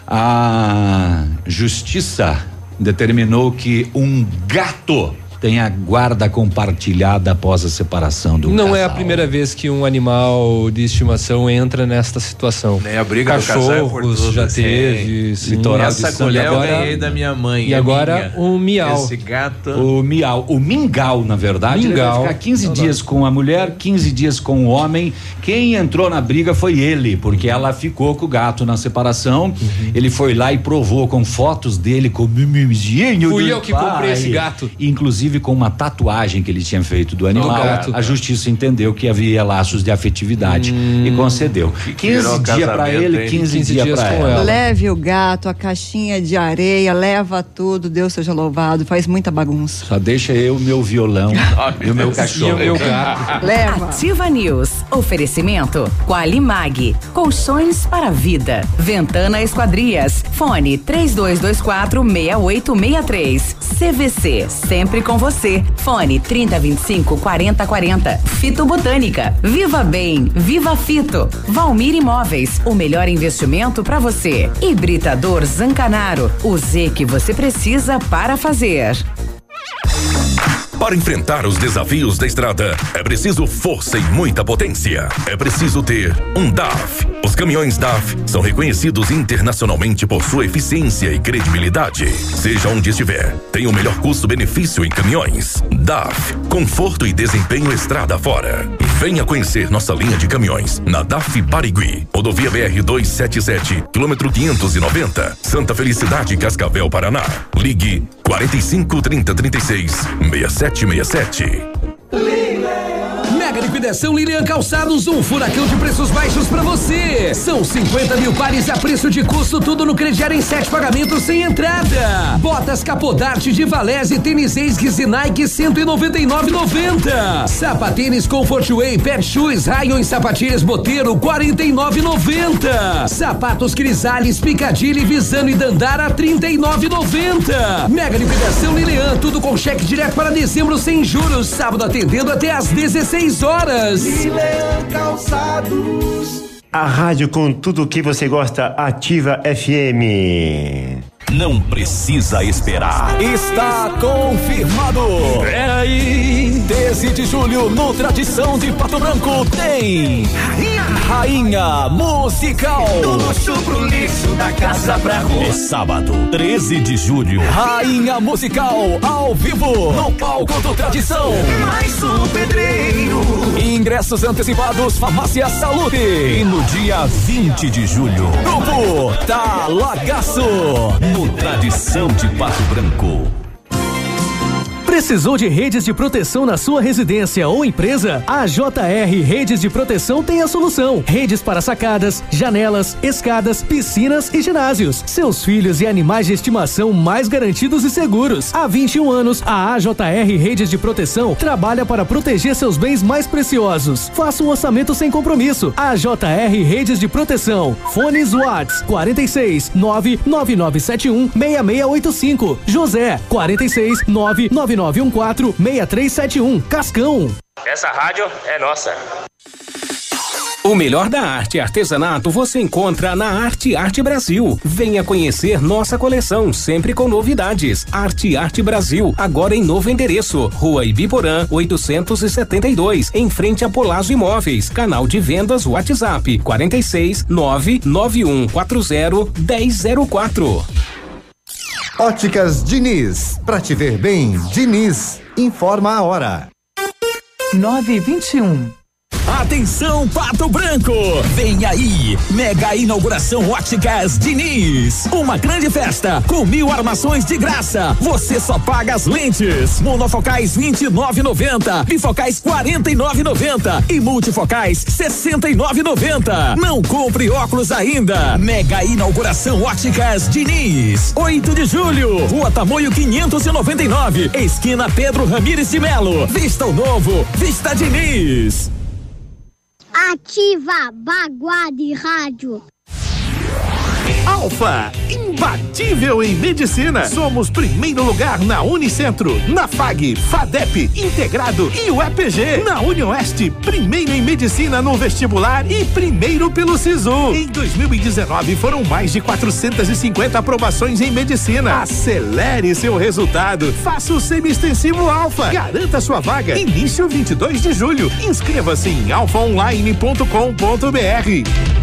a justiça determinou que um gato tenha guarda compartilhada após a separação do Não é a casal. primeira vez que um animal de estimação entra nesta situação. Nem a briga do casal é Cachorros tudo, já sim. teve, sim. Litoral Essa colher eu agora- ganhei da minha mãe. E é agora minha. um miau. Esse gato. O miau, o mingau, na verdade, ele vai Mingau. ficar 15 Não, dias com a mulher, 15 dias com o homem. Quem entrou na briga foi ele, porque ela ficou com o gato na separação. Uhum. Ele foi lá e provou com fotos dele com o mimizinho Fui do eu que pai. comprei esse gato. Inclusive com uma tatuagem que ele tinha feito do animal. gato. A justiça entendeu que havia laços de afetividade e concedeu. 15 virou dias pra casamento, ele, hein? 15, 15 dias dias pra com ela. ela. Leve o gato, a caixinha de areia, leva tudo, Deus seja louvado, faz muita bagunça. Só deixa eu, meu violão <laughs> e o meu cachorro. Meu gato. Leva. Ativa News. Oferecimento Qualimag. Colchões para a vida. Ventana Esquadrias. Fone 3224 6863. CVC. Sempre com você. Fone 3025 4040. Fito Botânica. Viva Bem. Viva Fito. Valmir Imóveis. O melhor investimento para você. Hibridador Zancanaro. O Z que você precisa para fazer. Para enfrentar os desafios da estrada, é preciso força e muita potência. É preciso ter um DAF. Os caminhões DAF são reconhecidos internacionalmente por sua eficiência e credibilidade. Seja onde estiver, tem o melhor custo-benefício em caminhões. DAF, conforto e desempenho estrada fora. Venha conhecer nossa linha de caminhões na DAF Barigui, rodovia BR 277, quilômetro 590, Santa Felicidade, Cascavel, Paraná. Ligue 45 30 36 6767. Liquidação Lilian Calçados, um furacão de preços baixos pra você. São 50 mil pares a preço de custo, tudo no crediário em sete pagamentos sem entrada. Botas Capodarte de Valese, tênis Esguis e Nike 199,90. Sapatênis Comfort Way, Pet Shoes, Rayon e Sapatilhas Boteiro 49,90. Sapatos Crisales, Picadilly, Visano e Dandara 39,90. Mega liquidação Lilian, tudo com cheque direto para dezembro sem juros, sábado atendendo até às 16 horas. Calçados. A rádio com tudo que você gosta, Ativa FM. Não precisa esperar. Está confirmado. É aí. 13 de julho, no Tradição de Pato Branco, tem Rainha, Rainha Musical. Do luxo pro lixo, da casa pra rua. É sábado, 13 de julho. Rainha Musical, ao vivo, no palco do Tradição. Mais um pedreiro. Ingressos antecipados, Farmácia Saúde. E no dia 20 de julho, Grupo Talagaço. No Tradição de Pato Branco. Precisou de redes de proteção na sua residência ou empresa? A JR Redes de Proteção tem a solução. Redes para sacadas, janelas, escadas, piscinas e ginásios. Seus filhos e animais de estimação mais garantidos e seguros. Há 21 anos, a AJR Redes de Proteção trabalha para proteger seus bens mais preciosos. Faça um orçamento sem compromisso. AJR Redes de Proteção. Fones Watts 46 99971 6685. José 46 999 914-6371. Cascão. Essa rádio é nossa. O melhor da arte e artesanato você encontra na Arte Arte Brasil. Venha conhecer nossa coleção, sempre com novidades. Arte Arte Brasil, agora em novo endereço. Rua Ibiporã, 872, em frente a Polazo Imóveis. Canal de vendas WhatsApp 46 99140 1004. Óticas Diniz, pra te ver bem, Diniz, informa a hora. 921. Atenção, Pato Branco! Vem aí! Mega inauguração Óticas Diniz. Uma grande festa com mil armações de graça. Você só paga as lentes. Monofocais 29,90. Bifocais 49,90. E multifocais 69,90. Não compre óculos ainda. Mega inauguração Óticas Diniz. 8 de julho. Rua Tamoio 599. Esquina Pedro Ramires de Melo. Vista o novo. Vista Diniz. Ativa Baguá de Rádio. Alfa, imbatível em medicina. Somos primeiro lugar na Unicentro, na FAG, FADEP, Integrado e o EPG. Na Unioeste, primeiro em medicina no vestibular e primeiro pelo SISU. Em 2019 foram mais de 450 aprovações em medicina. Acelere seu resultado. Faça o semi-extensivo Alfa. Garanta sua vaga. Início 22 de julho. Inscreva-se em alfaonline.com.br.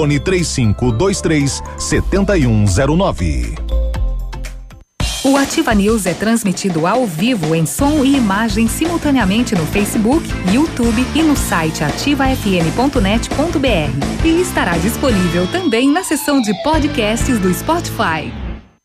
Fone 3523 7109. O Ativa News é transmitido ao vivo em som e imagem simultaneamente no Facebook, YouTube e no site ativafm.net.br. E estará disponível também na seção de podcasts do Spotify.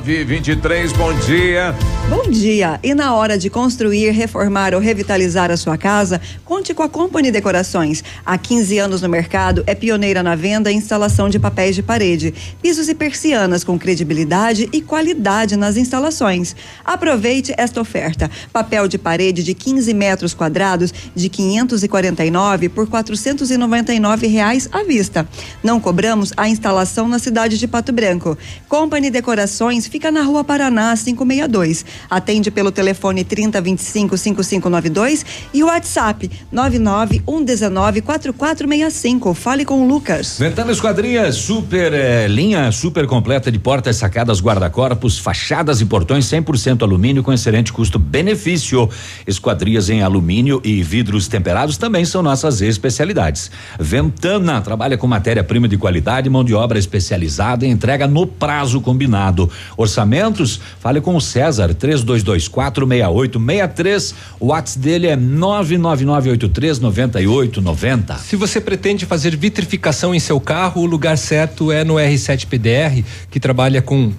923, bom dia. Bom dia! E na hora de construir, reformar ou revitalizar a sua casa, conte com a Company Decorações. Há 15 anos no mercado, é pioneira na venda e instalação de papéis de parede, pisos e persianas com credibilidade e qualidade nas instalações. Aproveite esta oferta: papel de parede de 15 metros quadrados de 549 por 499 reais à vista. Não cobramos a instalação na cidade de Pato Branco. Company Decorações fica na Rua Paraná 562. Atende pelo telefone 3025 5592 e o WhatsApp 99119 4465. Fale com o Lucas. Ventana Esquadrias, super eh, linha super completa de portas, sacadas, guarda-corpos, fachadas e portões 100% alumínio com excelente custo-benefício. Esquadrias em alumínio e vidros temperados também são nossas especialidades. Ventana trabalha com matéria-prima de qualidade, mão de obra especializada e entrega no prazo combinado. Orçamentos? Fale com o César 3224 6863. O WhatsApp dele é 99983 9890. Se você pretende fazer vitrificação em seu carro, o lugar certo é no R7 PDR, que trabalha com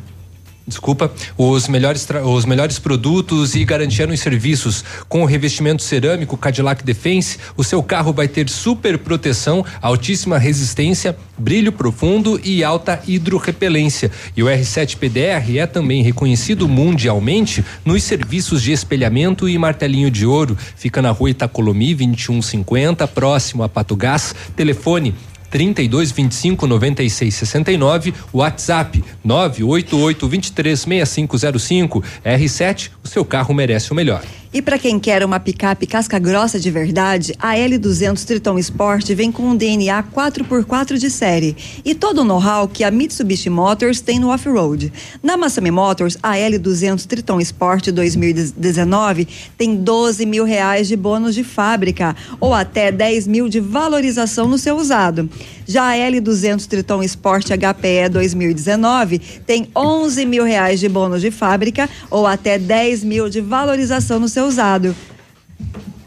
Desculpa, os melhores, os melhores produtos e garantia nos serviços. Com o revestimento cerâmico Cadillac Defense, o seu carro vai ter super proteção, altíssima resistência, brilho profundo e alta hidrorrepelência. E o R7 PDR é também reconhecido mundialmente nos serviços de espelhamento e martelinho de ouro. Fica na rua Itacolomi 2150, próximo a Pato Gás. Telefone 32 25 96 69, WhatsApp 988 23 6505. R7, o seu carro merece o melhor. E para quem quer uma picape casca grossa de verdade, a L200 Triton Sport vem com um DNA 4x4 de série e todo o know-how que a Mitsubishi Motors tem no off-road. Na Massami Motors, a L200 Triton Sport 2019 tem 12 mil reais de bônus de fábrica ou até 10 mil de valorização no seu usado. Já a L200 Triton Sport HPE 2019 tem 11 mil reais de bônus de fábrica ou até 10 mil de valorização no seu usado.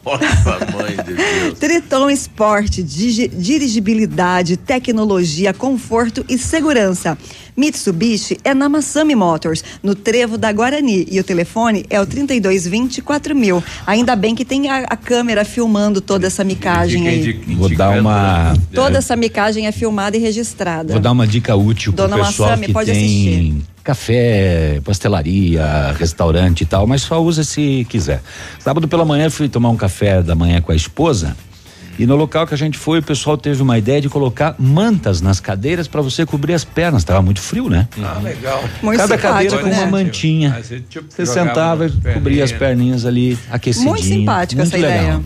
Nossa, <laughs> mãe de Deus. Triton Sport, dirigibilidade, tecnologia, conforto e segurança. Mitsubishi é na Massami Motors, no Trevo da Guarani. E o telefone é o 3224 mil. Ainda bem que tem a, a câmera filmando toda essa micagem aí. Vou dar uma. Toda essa micagem é filmada e registrada. Vou dar uma dica útil pro Dona pessoal Massami, que pode tem assistir. café, pastelaria, restaurante e tal, mas só usa se quiser. Sábado pela manhã fui tomar um café da manhã com a esposa. E no local que a gente foi, o pessoal teve uma ideia de colocar mantas nas cadeiras para você cobrir as pernas. Tava muito frio, né? Ah, legal. Cada cadeira com uma mantinha. Ah, você, tipo, Você sentava e cobria as perninhas. ali, aquecidinho. Muito simpática essa legal. ideia.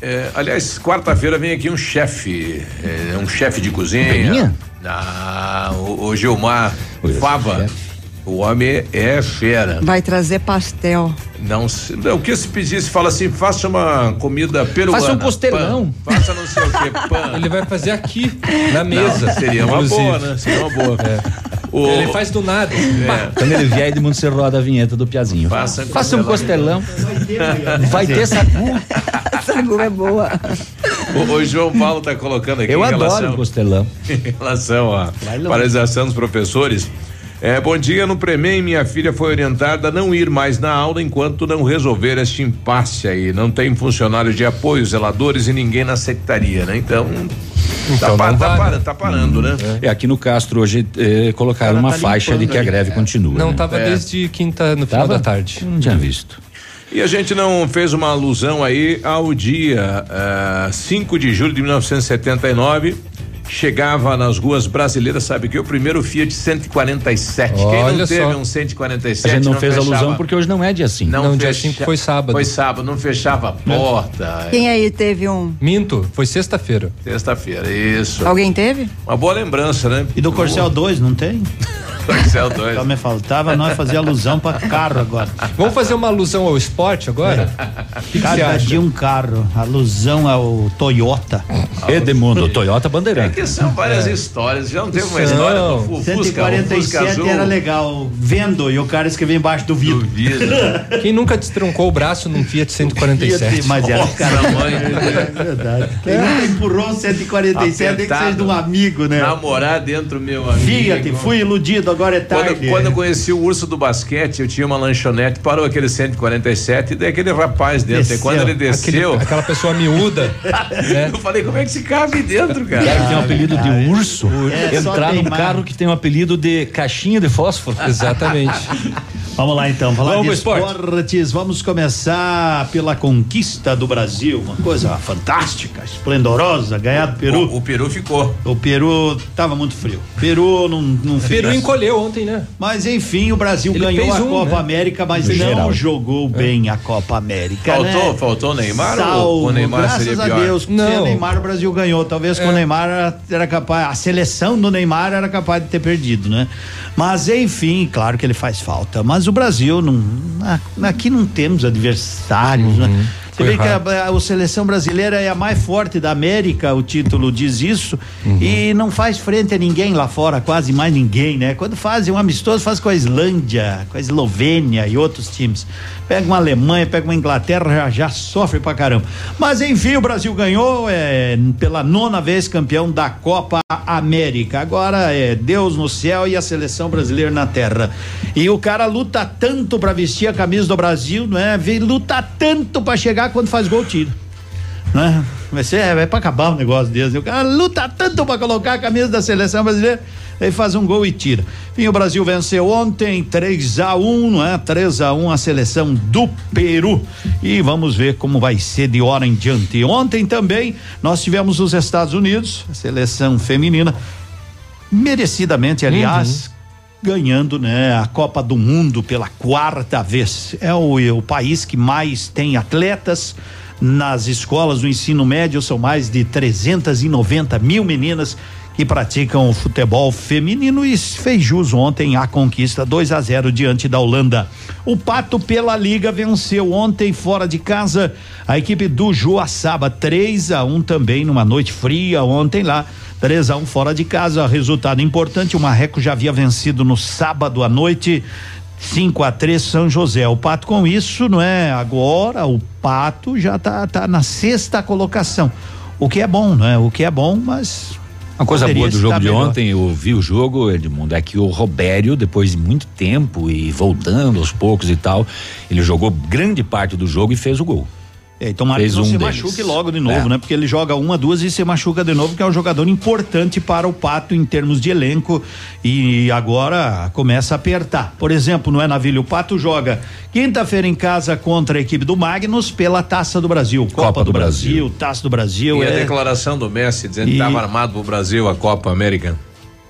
É, aliás, quarta-feira vem aqui um chefe, é, um chefe de cozinha. Peninha? Ah, o, o Gilmar Fava. O homem é fera. Vai trazer pastel. Não, se- não, o que se pedisse, fala assim, faça uma comida peruana. Faça um costelão. Pã, faça não sei o que, pã. Ele vai fazer aqui, na mesa. Não, seria uma inclusive. boa, né? Seria uma boa. O- Ele faz do nada. Pá. Quando ele vier, Edmundo, você roda a vinheta do Piazinho. Faça, Faça um costelão. Vai ter sagu. Sagu é boa. O, o João Paulo está colocando aqui Eu em adoro relação, costelão. <laughs> em relação à paralisação dos professores. É, bom dia, no Premem minha filha foi orientada a não ir mais na aula enquanto não resolver este impasse aí. Não tem funcionários de apoio, zeladores e ninguém na secretaria, né? Então, tá, Então tá vai, para- né? tá parando, né? É, aqui no Castro hoje eh, colocaram uma tá faixa de que a greve continua. Não, né? tava É. desde quinta no final Tava? da tarde. Não tinha visto. E a gente não fez uma alusão aí ao dia ah, 5 de julho de 1979, chegava nas ruas brasileiras, sabe que o primeiro Fiat 147. Quem Olha não teve só. um 147 A gente não, fez fechava- alusão porque hoje não é dia 5. Não, dia fecha- 5 foi sábado. Foi sábado, não fechava a porta. Quem aí teve um? Minto, foi sexta-feira. Sexta-feira, isso. Alguém teve? Uma boa lembrança, né? E do Corcel 2, não tem? Corcel 2. Só me faltava nós fazer alusão pra carro agora. Vamos fazer uma alusão ao esporte agora? Que, que você Cada dia um carro. Alusão ao Toyota. Edmundo, Toyota É Bandeirante. que são várias histórias. Já não teve uma história do Fu- Fusca, o Fusca 147 azul. era legal. Vendo e o cara escreveu embaixo do vidro. <laughs> Quem nunca destruncou o braço num Fiat 147? Mas era Nossa, cara. mãe. É verdade. <laughs> Quem nunca empurrou um 147 tem que Apertado. seja de um amigo, né? Namorar dentro, meu amigo. Fiat, fui iludido, agora é Quando, tarde. quando eu conheci o urso do basquete, eu tinha uma lanchonete, parou aquele 147 e daí aquele rapaz dentro. Desceu. E quando ele desceu. Aquele- aquela pessoa miúda. <laughs> né? Eu falei, como é que se cabe dentro, cara? Cara que tem o apelido de urso, É, entrar num carro que tem o apelido de caixinha de fósforo. <laughs> Exatamente. Vamos lá então, falar Vamos de esportes. Vamos começar pela conquista do Brasil. Uma coisa fantástica, esplendorosa, ganhar do Peru. O, o Peru ficou. O Peru tava muito frio. Peru não, não. Peru encolheu ontem, né? Mas enfim, o Brasil Ele ganhou a um, Copa né? América, mas No não geral. jogou bem a Copa América. Faltou, né? faltou o Neymar ou Salvo, o Neymar graças seria a pior? Deus, sem Não. o Neymar o Brasil ganhou. Talvez com o Neymar era, capaz, a seleção do Neymar era capaz de ter perdido, né? Mas enfim, claro que ele faz falta. Mas o Brasil não, a- aqui não temos adversários, né? Você vê que a, a- seleção brasileira é a mais forte da América, o título diz isso, e não faz frente a ninguém lá fora, quase mais ninguém, né? Quando fazem um amistoso, faz com a Islândia, com a Eslovênia e outros times. Pega uma Alemanha, pega uma Inglaterra, já, já sofre pra caramba. Mas enfim, o Brasil ganhou é, pela nona vez campeão da Copa América. Agora é Deus no céu e a seleção brasileira na terra. E o cara luta tanto pra vestir a camisa do Brasil, não é? Vem, luta tanto pra chegar quando faz gol, tira né? Vai ser, é, vai pra acabar um negócio desse. O cara luta tanto pra colocar a camisa da seleção brasileira, aí faz um gol e tira. Enfim, o Brasil venceu ontem 3 a 1 não é? 3 a 1 a seleção do Peru. E vamos ver como vai ser de hora em diante. Ontem também nós tivemos os Estados Unidos, a seleção feminina, merecidamente, aliás. Ganhando né, a Copa do Mundo pela quarta vez. É o, é o país que mais tem atletas, nas escolas do ensino médio são mais de 390 mil meninas que praticam futebol feminino e fez jus ontem a conquista 2 a 0 diante da Holanda. O Pato pela Liga venceu ontem fora de casa a equipe do Joaçaba 3 a 1 também numa noite fria ontem lá. 3 a 1 fora de casa, resultado importante. O Marreco já havia vencido no sábado à noite 5 a 3 São José. O Pato com isso, não é? Agora o Pato já tá, tá na sexta colocação. O que é bom, não é? O que é bom, mas Uma coisa boa do jogo de melhor. ontem, eu vi o jogo, Edmundo, é que o Robério, depois de muito tempo e voltando aos poucos e tal, ele jogou grande parte do jogo e fez o gol. É, e tomara Fez que não um se deles. machuque logo de novo, É. né? Porque ele joga uma, duas e se machuca de novo, que é um jogador importante para o Pato em termos de elenco e agora começa a apertar. Por exemplo, no é Navilho, o Pato joga quinta-feira em casa contra a equipe do Magnus pela Taça do Brasil, Copa, do, Brasil, Taça do Brasil. E a é- declaração do Messi dizendo que E- estava armado pro Brasil a Copa América.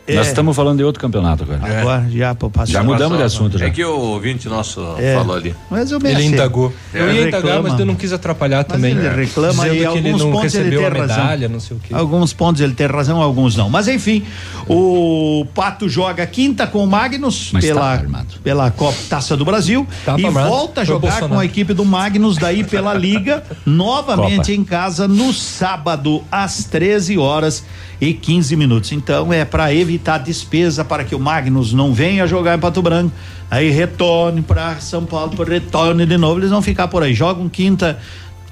É. Nós estamos falando de outro campeonato agora. Agora já pô, passou. Já mudamos de assunto já. É que o ouvinte nosso É. falou ali. Mas o Ele Messi- indagou. Eu Ele ia indagar, reclama. mas eu não quis atrapalhar também. ele reclama Dizendo e que ele alguns não pontos ele tem a razão. medalha, não sei o quê. Alguns pontos ele tem razão, alguns não. Mas enfim, o Pato joga quinta com o Magnus Mas tá pela, armado. pela Copa Taça do Brasil Tá e armado. volta a jogar Bolsonaro. com a equipe do Magnus daí pela Liga, <laughs> novamente Copa. em casa no sábado às 13 horas e 15 minutos. Então é para evitar despesa para que o Magnus não venha jogar em Pato Branco, aí retorne para São Paulo, retorne de novo, eles vão ficar por aí, jogam quinta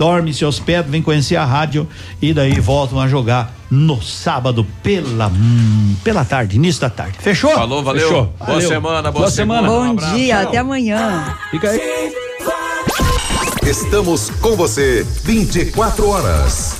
dorme, se hospeda, vem conhecer a rádio e daí voltam a jogar no sábado pela hum, pela tarde, início da tarde. Fechou? Falou, valeu. Fechou. Boa Valeu. semana, boa, Boa semana. um Bom abraço. dia, até amanhã. Fica aí. Estamos com você 24 horas.